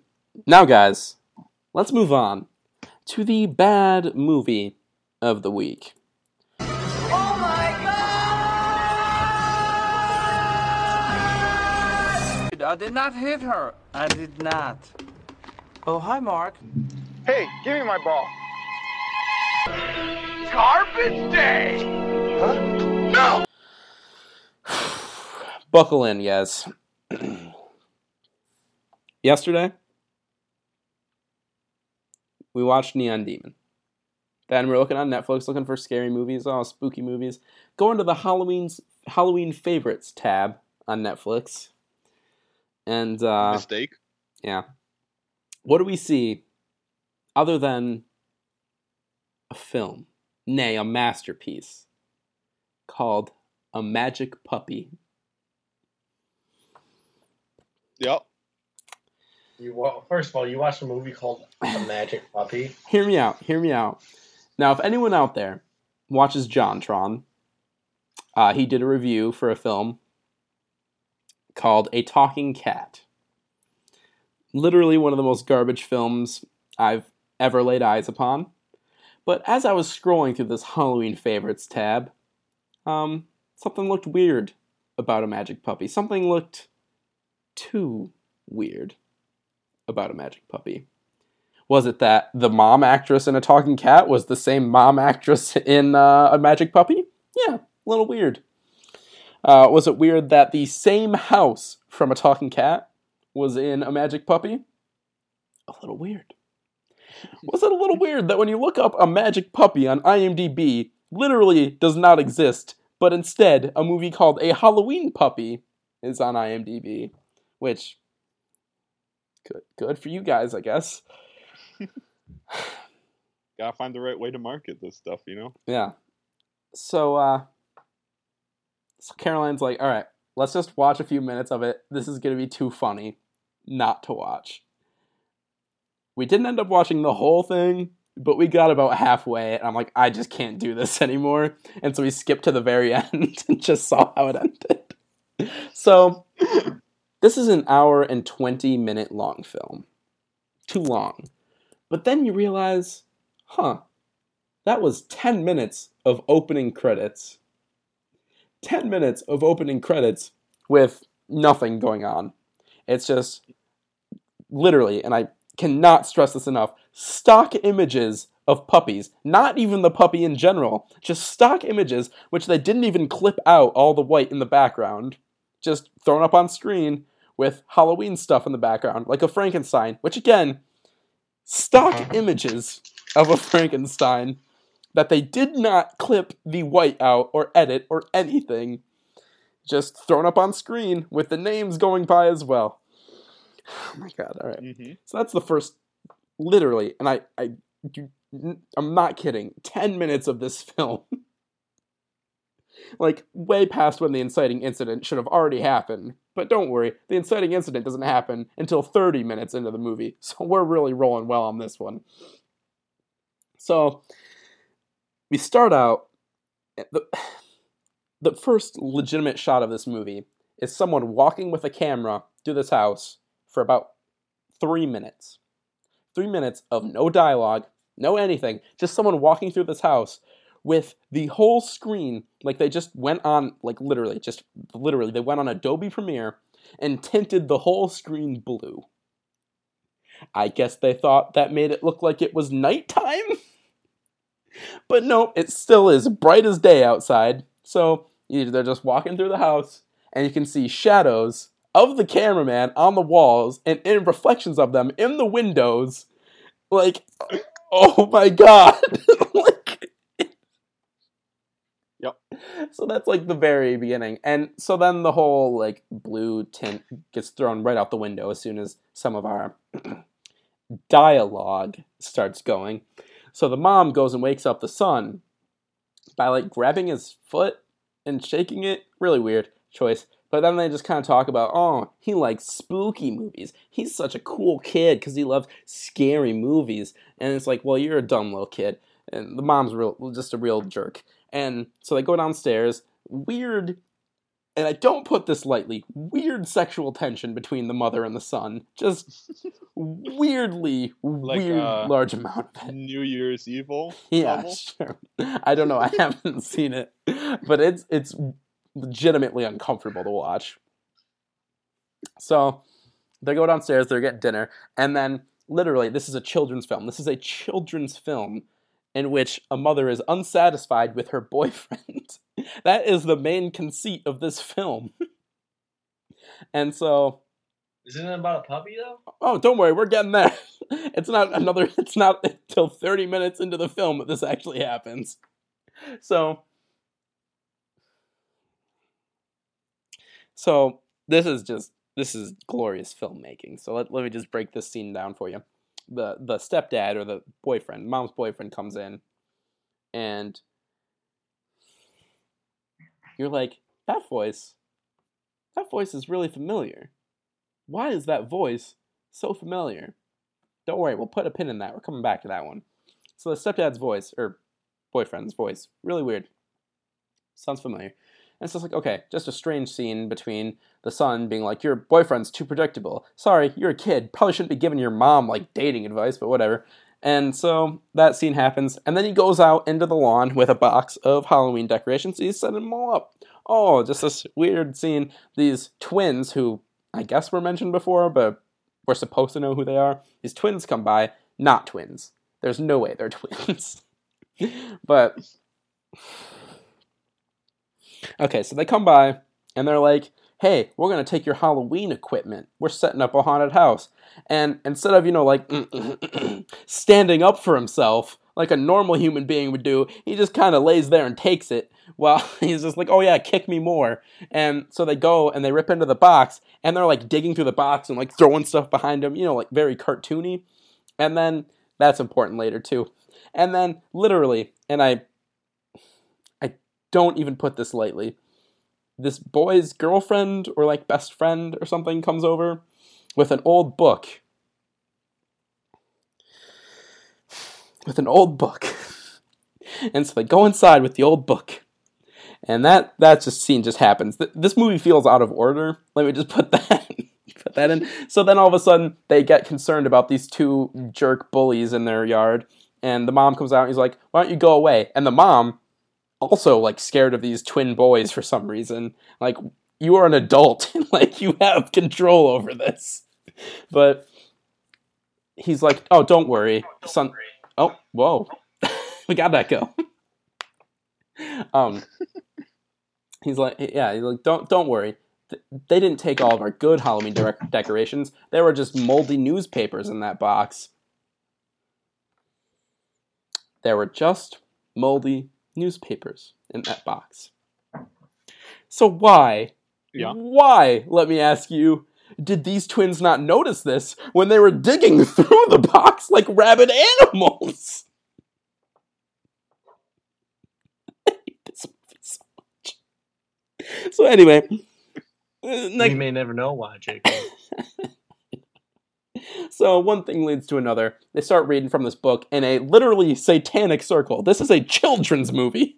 Now, guys, let's move on to the bad movie of the week. Did not hit her. I did not. Oh, hi, Mark. Hey, give me my ball. Garbage day! Huh? No! Buckle in, guys. Yesterday, we watched Neon Demon. Then we're looking on Netflix, looking for scary movies, oh, spooky movies. Go into the Halloween's Halloween favorites tab on Netflix, and uh, Mistake. yeah, what do we see other than a film, nay, a masterpiece called A Magic Puppy? Yep. You wa- first of all, you watched a movie called The Magic Puppy. Hear me out. Hear me out. Now, if anyone out there watches JonTron, uh, he did a review for a film called A Talking Cat. Literally one of the most garbage films I've ever laid eyes upon. But as I was scrolling through this Halloween favorites tab, um, something looked weird about a magic puppy. Something looked too weird about a magic puppy. Was it that the mom actress in A Talking Cat was the same mom actress in uh, A Magic Puppy? Yeah, a little weird. Uh, was it weird that the same house from A Talking Cat was in A Magic Puppy? A little weird. Was it a little weird that when you look up A Magic Puppy on IMDb, literally does not exist, but instead a movie called A Halloween Puppy is on IMDb, which good good for you guys, I guess. Gotta find the right way to market this stuff, you know? Yeah. So uh so Caroline's like, "All right, let's just watch a few minutes of it. This is going to be too funny not to watch." We didn't end up watching the whole thing, but we got about halfway and I'm like, "I just can't do this anymore." And so we skipped to the very end and just saw how it ended. So, this is an hour and 20 minute long film. Too long. But then you realize, huh, that was 10 minutes of opening credits. 10 minutes of opening credits with nothing going on. It's just literally, and I cannot stress this enough, stock images of puppies. Not even the puppy in general, just stock images, which they didn't even clip out all the white in the background. Just thrown up on screen with Halloween stuff in the background, like a Frankenstein, which again, stock images of a Frankenstein that they did not clip the white out or edit or anything. Just thrown up on screen with the names going by as well. Oh my god, alright. Mm-hmm. So that's the first literally, and I I you, I'm not kidding, 10 minutes of this film. like way past when the inciting incident should have already happened. But don't worry, the inciting incident doesn't happen until 30 minutes into the movie. So we're really rolling well on this one. So we start out the the first legitimate shot of this movie is someone walking with a camera through this house for about 3 minutes. 3 minutes of no dialogue, no anything, just someone walking through this house with the whole screen like they just went on like literally just literally they went on Adobe Premiere and tinted the whole screen blue. I guess they thought that made it look like it was nighttime. but no, it still is bright as day outside. So they're just walking through the house and you can see shadows of the cameraman on the walls and in reflections of them in the windows. Like, oh my god. like, Yep. So that's like the very beginning. And so then the whole like blue tint gets thrown right out the window as soon as some of our dialogue starts going. So the mom goes and wakes up the son by like grabbing his foot and shaking it. Really weird choice. But then they just kind of talk about, oh, he likes spooky movies. He's such a cool kid because he loves scary movies. And it's like, well, you're a dumb little kid. And the mom's real, just a real jerk. And so they go downstairs. Weird, and I don't put this lightly, weird sexual tension between the mother and the son. Just weirdly, Like, weird uh, large amount of it. New Year's Evil. Yeah, level? sure. I don't know. I haven't seen it, but it's it's legitimately uncomfortable to watch. So they go downstairs. They get dinner, and then literally, this is a children's film. This is a children's film in which a mother is unsatisfied with her boyfriend. that is the main conceit of this film. and so Isn't it about a puppy though? Oh, don't worry, we're getting there. It's not another. It's not until thirty minutes into the film that this actually happens. So, so this is just this is glorious filmmaking. So let, let me just break this scene down for you. The the stepdad or the boyfriend, mom's boyfriend comes in and you're like, that voice that voice is really familiar. Why is that voice so familiar? Don't worry, we'll put a pin in that. We're coming back to that one. So the stepdad's voice, or boyfriend's voice, really weird. Sounds familiar. And so it's like, okay, just a strange scene between the son being like, Your boyfriend's too predictable. Sorry, you're a kid. Probably shouldn't be giving your mom like dating advice, but whatever. And so that scene happens, and then he goes out into the lawn with a box of Halloween decorations. He's setting them all up. Oh, just this weird scene. These twins, who I guess were mentioned before, but we're supposed to know who they are. These twins come by, not twins. There's no way they're twins. but okay, so they come by and they're like, "Hey, we're gonna take your Halloween equipment. We're setting up a haunted house." And instead of you know like standing up for himself like a normal human being would do, he just kind of lays there and takes it. While he's just like, "Oh yeah, kick me more." And so they go and they rip into the box and they're like digging through the box and like throwing stuff behind him, you know, like very cartoony. And then that's important later too. And then literally, and I don't even put this lightly. This boy's girlfriend or like best friend or something comes over with an old book. With an old book. And so they go inside with the old book. And that that just scene just happens. Th- this movie feels out of order. Let me just put that put that in. So then all of a sudden they get concerned about these two jerk bullies in their yard, and the mom comes out and he's like, "Why don't you go away?" And the mom also like scared of these twin boys for some reason. Like you are an adult, like you have control over this. But he's like, "Oh, don't worry, son." Oh, whoa, we got that go. um, he's like, yeah, he's like, don't don't worry. They didn't take all of our good Halloween de- decorations. There were just moldy newspapers in that box. There were just moldy newspapers in that box. So why, Yeah. why, let me ask you, did these twins not notice this when they were digging through the box like rabid animals? I hate this movie so much. So anyway, uh, We next, may never know why, Jacob. so one thing leads to another. They start reading from this book in a literally satanic circle. This is a children's movie.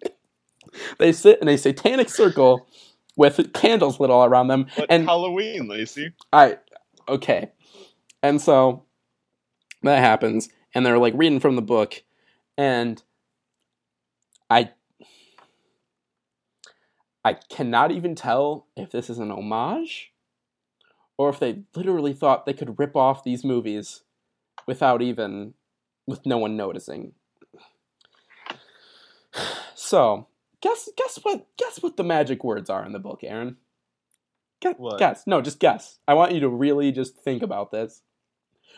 they sit in a satanic circle with candles lit all around them, But and Halloween, Lacey. I okay. And so that happens and they're like reading from the book and I I cannot even tell if this is an homage or if they literally thought they could rip off these movies without even with no one noticing. So, guess guess what guess what the magic words are in the book, Aaron? Guess, What? guess. No, just guess. I want you to really just think about this.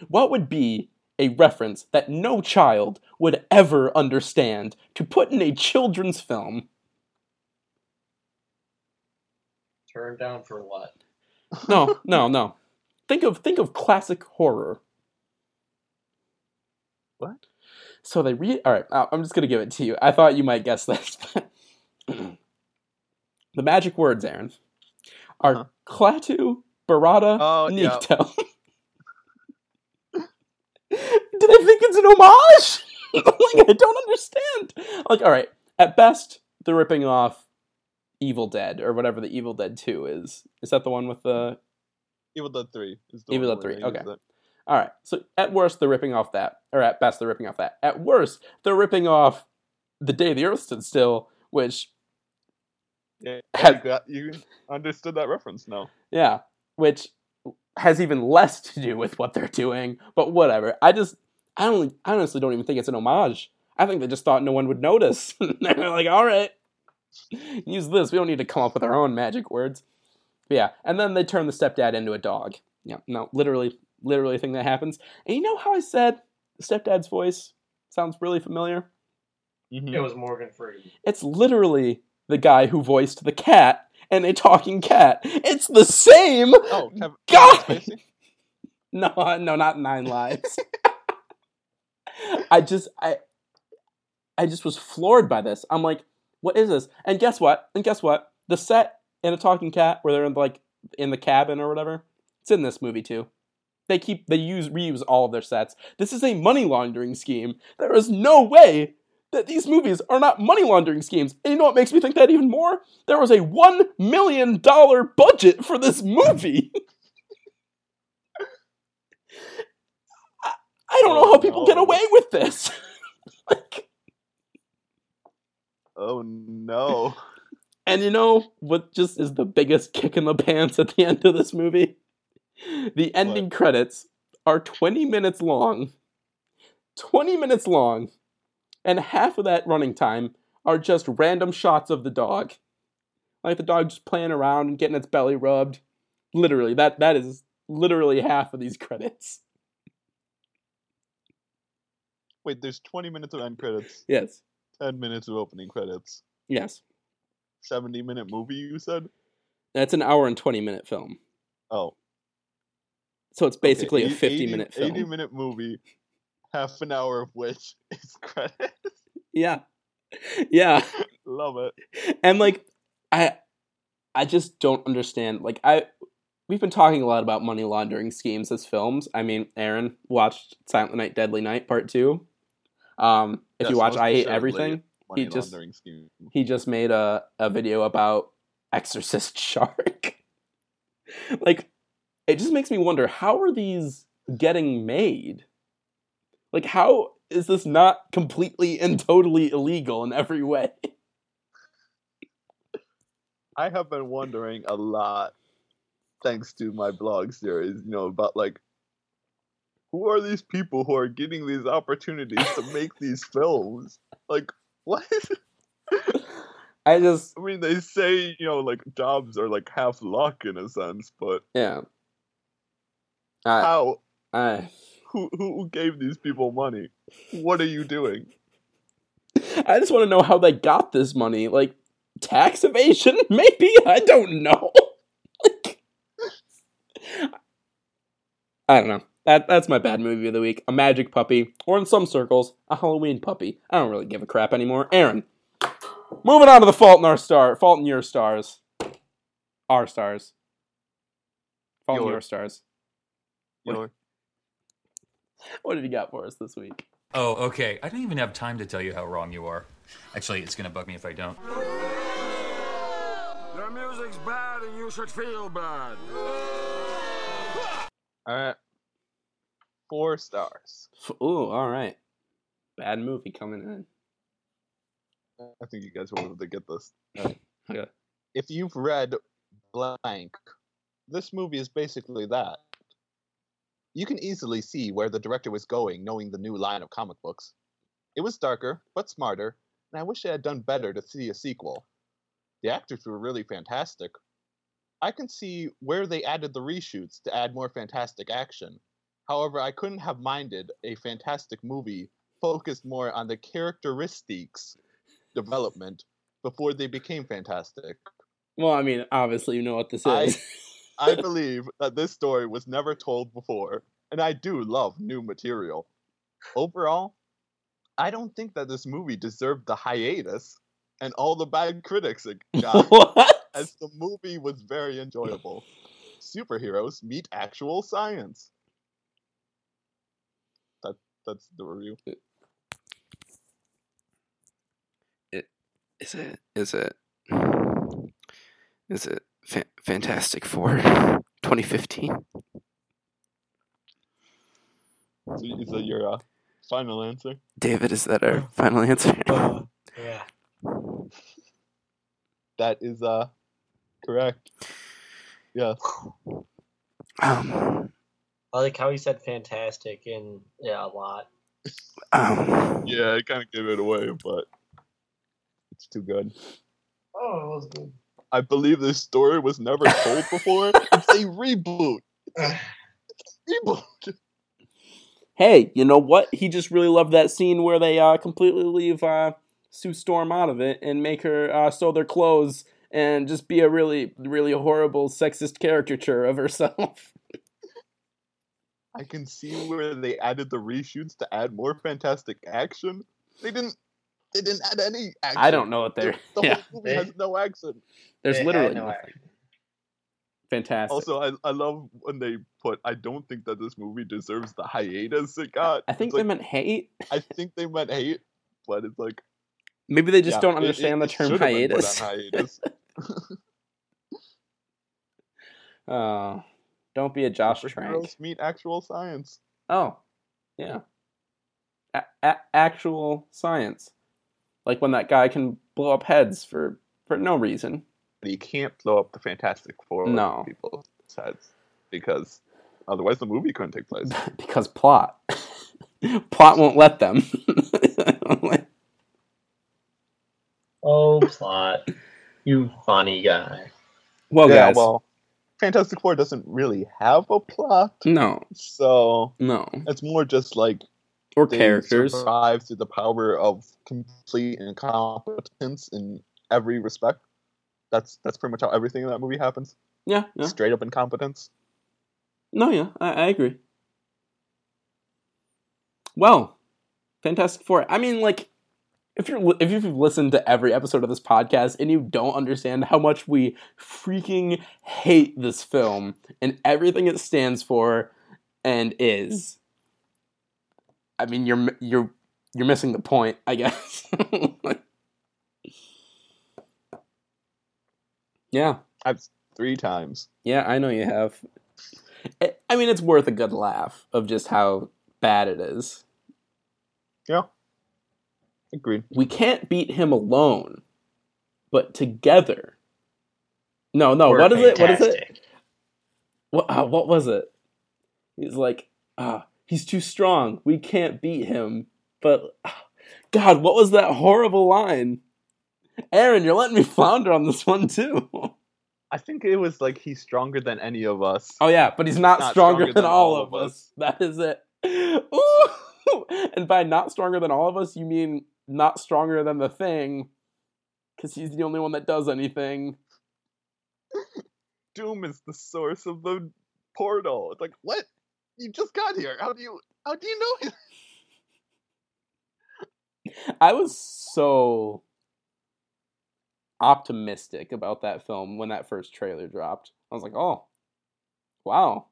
What would be a reference that no child would ever understand to put in a children's film? Turn down for what? No, no, no. Think of think of classic horror. What? So they read. All right, I'm just gonna give it to you. I thought you might guess this. the magic words, Aaron, are Uh-huh. Klaatu, Barada, Oh, yeah. Nikto. Do they think it's an homage? like, I don't understand. Like, all right, at best, they're ripping off Evil Dead or whatever the Evil Dead Two is. Is that the one with the Evil Dead 3 is the Evil Dead 3, okay. All right. So at worst, they're ripping off that, or at best, they're ripping off that. At worst, they're ripping off the day the Earth stood still, which Yeah, Has- you, got, you understood that reference now. yeah, which has even less to do with what they're doing. But whatever. I just, I don't, I honestly don't even think it's an homage. I think they just thought no one would notice. they're like, all right, use this. We don't need to come up with our own magic words. But yeah, and then they turn the stepdad into a dog, Yeah, no, literally, literally thing that happens. And you know how I said stepdad's voice sounds really familiar? Mhm. It was Morgan Freeman. It's literally the guy who voiced the cat and a talking cat. It's the same Oh, Kev- guy. Kevin No, no, not Nine Lives. I just, I, I just was floored by this. I'm like, what is this? And guess what? And guess what? The set in a talking cat where they're in like in the cabin or whatever. It's in this movie too. They keep they use reuse all of their sets. This is a money laundering scheme. There is no way that these movies are not money laundering schemes. And you know what makes me think that even more? There was a one million dollar budget for this movie. I, I don't know how people get oh, away with this. like, Oh no. And you know what just is the biggest kick in the pants at the end of this movie? The ending credits are 20 minutes long. 20 minutes long. And half of that running time are just random shots of the dog. Like the dog just playing around and getting its belly rubbed. Literally, that that is literally half of these credits. Wait, there's 20 minutes of end credits, Yes. 10 minutes of opening credits. Yes. 70 minute movie, you said? That's an hour and 20 minute film. Oh. So it's basically Okay, a 50 80 minute film. 80 minute movie, half an hour of which is credits. Yeah. Yeah. Love it. and like I I just don't understand. Like I we've been talking a lot about money laundering schemes as films. I mean, Aaron watched Silent Night Deadly Night Part 2. Um if you Yes, watch I Hate Everything, he just scheme. he just made a a video about Exorcist Shark. like it just makes me wonder how are these getting made? Like how is this not completely and totally illegal in every way? I have been wondering a lot, thanks to my blog series, you know, about like, who are these people who are getting these opportunities to make these films? Like, what? I just I mean, they say, you know, like jobs are like half luck in a sense, but yeah. I how? I Who, who who gave these people money? What are you doing? I just want to know how they got this money. Like tax evasion, maybe? I don't know. Like, I don't know. That that's my bad movie of the week. A magic puppy, or in some circles, a Halloween puppy. I don't really give a crap anymore. Aaron, moving on to the Fault in Our Star, Fault in Your Stars, our stars, Fault in Your. Your Stars. Your. What have you got for us this week? Oh, okay. I don't even have time to tell you how wrong you are. Actually, it's gonna bug me if I don't. Your music's bad and you should feel bad. All right, four stars. F- Ooh, all right. Bad movie coming in. I think you guys will be able to get this. Okay. If you've read blank, this movie is basically that. You can easily see where the director was going, knowing the new line of comic books. It was darker, but smarter, and I wish I had done better to see a sequel. The actors were really fantastic. I can see where they added the reshoots to add more fantastic action. However, I couldn't have minded a fantastic movie focused more on the characteristics development before they became fantastic. Well, I mean, obviously you know what this I- is. I believe that this story was never told before, and I do love new material. Overall, I don't think that this movie deserved the hiatus and all the bad critics it got, as the movie was very enjoyable. Superheroes meet actual science. That that's the review. Is it? Is it? Is it fa- Fantastic Four 2015? So is that your uh, final answer? David, is that our final answer? Yeah. That is uh correct. Yes. Um, I like how he said fantastic and yeah, a lot. um, Yeah, I kind of gave it away, but it's too good. Oh, it was good. I believe this story was never told before. it's a reboot. Reboot. Hey, you know what? He just really loved that scene where they uh, completely leave uh, Sue Storm out of it and make her uh, sew their clothes and just be a really, really horrible sexist caricature of herself. I can see where they added the reshoots to add more fantastic action. They didn't. They didn't add any action. I don't know what they're. The yeah, whole movie has no action. there's They literally no nothing. Fantastic. Also, I, I love when they put. I don't think that this movie deserves the hiatus it got. I think It's they like- meant hate. I think they meant hate, but it's like Maybe they just yeah, don't understand it- the term should've been put hiatus. on hiatus. Oh, don't be a Josh Trank. Superheroes meet actual science. Oh, yeah. A- a- actual science, like when that guy can blow up heads for for no reason. But you can't blow up the Fantastic Four No. people's heads because otherwise the movie couldn't take place. because plot. plot won't let them. Oh, plot. You funny guy. well, yeah, guys, well, Fantastic Four doesn't really have a plot, no, so no, it's more just like or characters. survive through the power of complete incompetence in every respect. That's that's pretty much how everything in that movie happens. Yeah, yeah. Straight up incompetence. No, yeah, I, I agree. Well, Fantastic Four. I mean, like, if you're if you've listened to every episode of this podcast and you don't understand how much we freaking hate this film and everything it stands for and is, mm. I mean, you're you're you're missing the point, I guess. yeah. I've three times. Yeah, I know you have. I- I mean, it's worth a good laugh of just how bad it is. Yeah. Agreed. We can't beat him alone, but together. No, no. We're what is it? What is it? What? Uh, what was it? He's like, ah, he's too strong. We can't beat him. But, ah, God, what was that horrible line? Aaron, you're letting me flounder on this one too. I think it was like he's stronger than any of us. Oh yeah, but he's not, Not stronger, stronger than, than all all of of us. That is it. Ooh. And by not stronger than all of us, you mean not stronger than the thing, because he's the only one that does anything. Doom is the source of the portal. It's like what? You just got here. How do you? How do you know? I was so optimistic about that film when that first trailer dropped. I was like, oh, wow.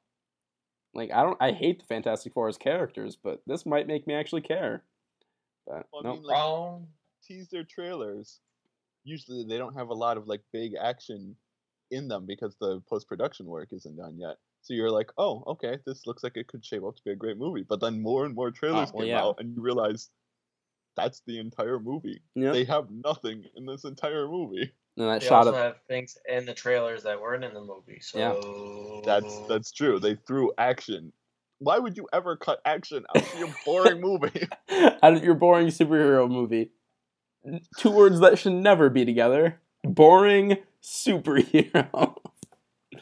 Like I don't, I hate the Fantastic Four's characters, but this might make me actually care. But Well, I no, mean, like, um, teaser trailers. Usually they don't have a lot of like big action in them because the post production work isn't done yet. So you're like, oh, okay, this looks like it could shape up to be a great movie. But then more and more uh, trailers Oh, well, came yeah. out, and you realize that's the entire movie. Yep. They have nothing in this entire movie. and that They shot also of have things in the trailers that weren't in the movie. So Yeah. That's that's true. They threw action. Why would you ever cut action out of your boring movie? out of your boring superhero movie. Two words that should never be together. Boring superhero.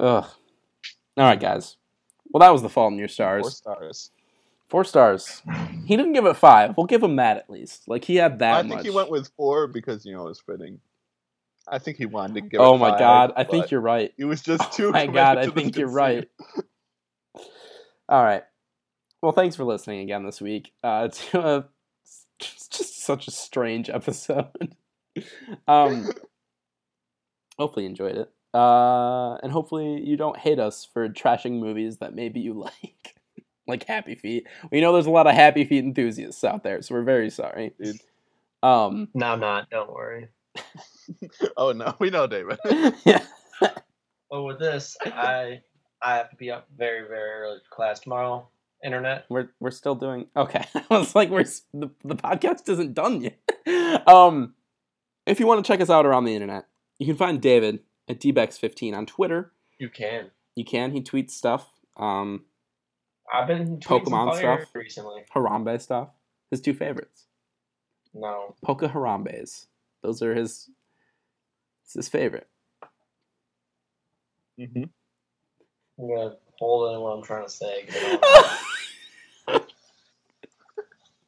Ugh. All right, guys. Well, that was the Fault in Your Stars. Four stars. Four stars. He didn't give it five. We'll give him that at least. Like he had that I much. think he went with four because you know it was fitting. I think he wanted to give. oh it my god, I think you're right. He was just oh too. Oh my god, I think you're right. All right. Well, thanks for listening again this week. Uh, to a, it's just such a strange episode. um, hopefully you enjoyed it. Uh, and hopefully you don't hate us for trashing movies that maybe you like, like Happy Feet. We know there's a lot of Happy Feet enthusiasts out there, so we're very sorry. Dude. Um, no, I'm not. Don't worry. Oh no, we know David. yeah. Well, with this, I I have to be up very very early for class tomorrow. Internet. We're we're still doing okay. I was like, we're the the podcast isn't done yet. um, if you want to check us out around the internet, you can find David at dbex15 on Twitter. You can. You can. He tweets stuff. Um, I've been tweeting Pokemon fire stuff. recently. Harambe stuff. His two favorites. No, Poke Harambes. Those are his. It's his favorite. hmm I'm gonna hold in what I'm trying to say. I don't wanna-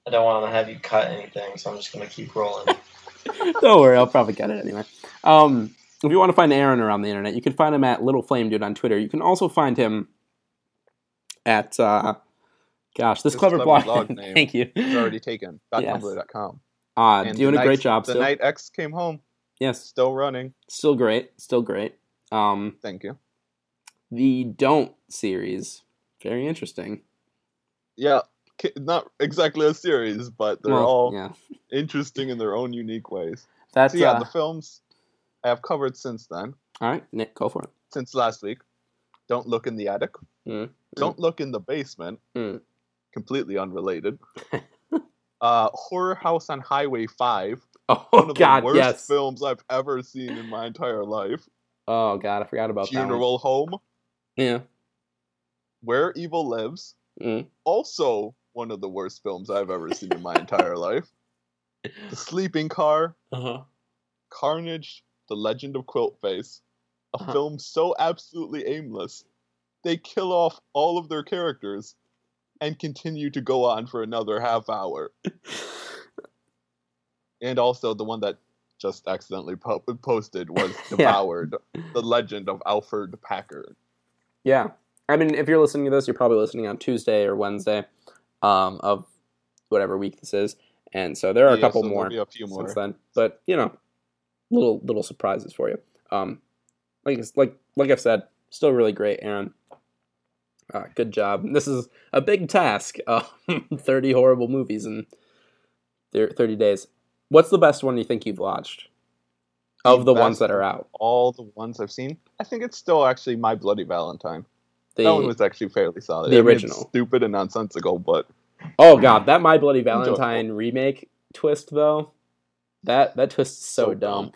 I don't want to have you cut anything, so I'm just gonna keep rolling. Don't worry, I'll probably get it anyway. Um, if you want to find Aaron around the internet, you can find him at Little Flame Dude on Twitter. You can also find him at, uh, gosh, this, This clever, clever blog. blog name Thank you. It's already taken. Yes. .tumblr.com. Uh, And doing the a great job. The Still. night X came home. Yes, Still running. still great. Still great. Um, Thank you. The Don't series, very interesting. Yeah, not exactly a series, but they're Well, all yeah. interesting in their own unique ways. That's so yeah, uh, the films I have covered since then, all right. Nick, go for it. since last week. Don't look in the attic. Mm. Don't look in the basement. Mm. Completely unrelated. uh, Horror House on Highway Five. Oh One of God, the worst yes. films I've ever seen in my entire life. Oh God, I forgot about that. one. Funeral Home. Yeah. Where Evil Lives. Mm. Also one of the worst films I've ever seen in my entire life. The Sleeping Car. Uh-huh. Carnage, The Legend of Quilt Face, a Uh-huh. film so absolutely aimless. They kill off all of their characters and continue to go on for another half hour. and also the one that just accidentally po- posted was Yeah. Devoured, The Legend of Alfred Packard. Yeah. I mean, if you're listening to this, you're probably listening on Tuesday or Wednesday um, of whatever week this is. And so there are a couple so more be a few since more. then. But, you know, little little surprises for you. Um, like like like I've said, still really great, Aaron. Uh, good job. This is a big task. Uh, 30 horrible movies in 30 days. What's the best one you think you've watched? Of the ones that are out. All the ones I've seen, I think it's still actually My Bloody Valentine. The, that one was actually fairly solid. the I mean, it's original. stupid and nonsensical, but Oh god, that My Bloody Enjoyable. Valentine remake twist though. That that twist is so, So dumb.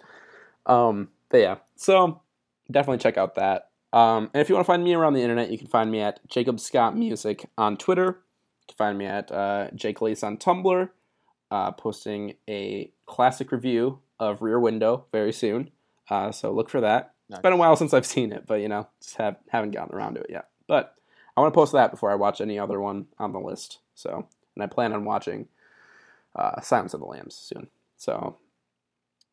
dumb. Um but yeah. So definitely check out that. Um and if you want to find me around the internet, you can find me at Jacob Scott Music on Twitter. You can find me at uh, Jake Lace on Tumblr, uh, posting a classic review of Rear Window very soon. Uh, so look for that. It's been a while since I've seen it, but you know, just have haven't gotten around to it yet. But I want to post that before I watch any other one on the list. So, and I plan on watching uh, Silence of the Lambs soon. So,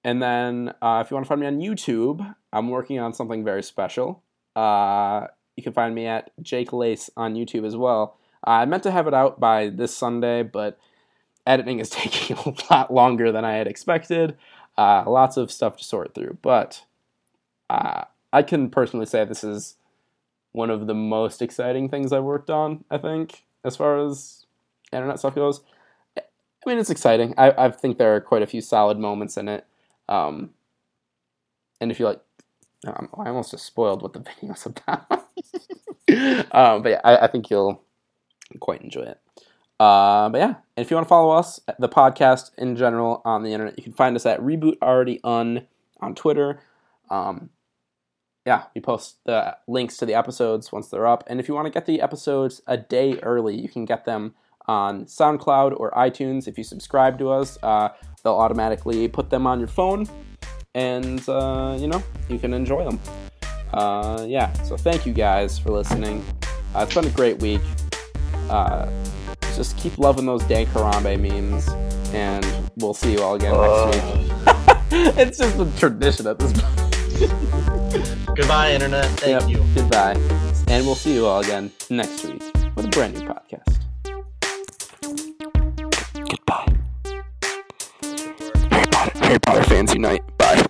and then uh, if you want to find me on YouTube, I'm working on something very special. Uh, you can find me at Jake Lace on YouTube as well. I meant to have it out by this Sunday, but editing is taking a lot longer than I had expected. Uh, lots of stuff to sort through, but uh, I can personally say this is one of the most exciting things I've worked on. I think, as far as internet stuff goes. I mean, it's exciting. I, I think there are quite a few solid moments in it. Um, and if you like, um, I almost just spoiled what the video's about. um, but yeah, I, I think you'll quite enjoy it. Uh, but yeah, and if you want to follow us, the podcast in general on the internet, you can find us at Reboot Already Un on Twitter. Um, yeah, we post the links to the episodes once they're up. And if you want to get the episodes a day early, you can get them on SoundCloud or iTunes. If you subscribe to us, uh, they'll automatically put them on your phone, and uh, you know you can enjoy them. Uh, yeah, so thank you guys for listening. Uh, it's been a great week. Uh, just keep loving those dank Harambe memes, and we'll see you all again next week. it's just a tradition at this point. Goodbye, Internet. Thank Yep, you. Goodbye. And we'll see you all again next week with a brand new podcast. Goodbye. Harry Potter, Harry Potter fans unite. Bye.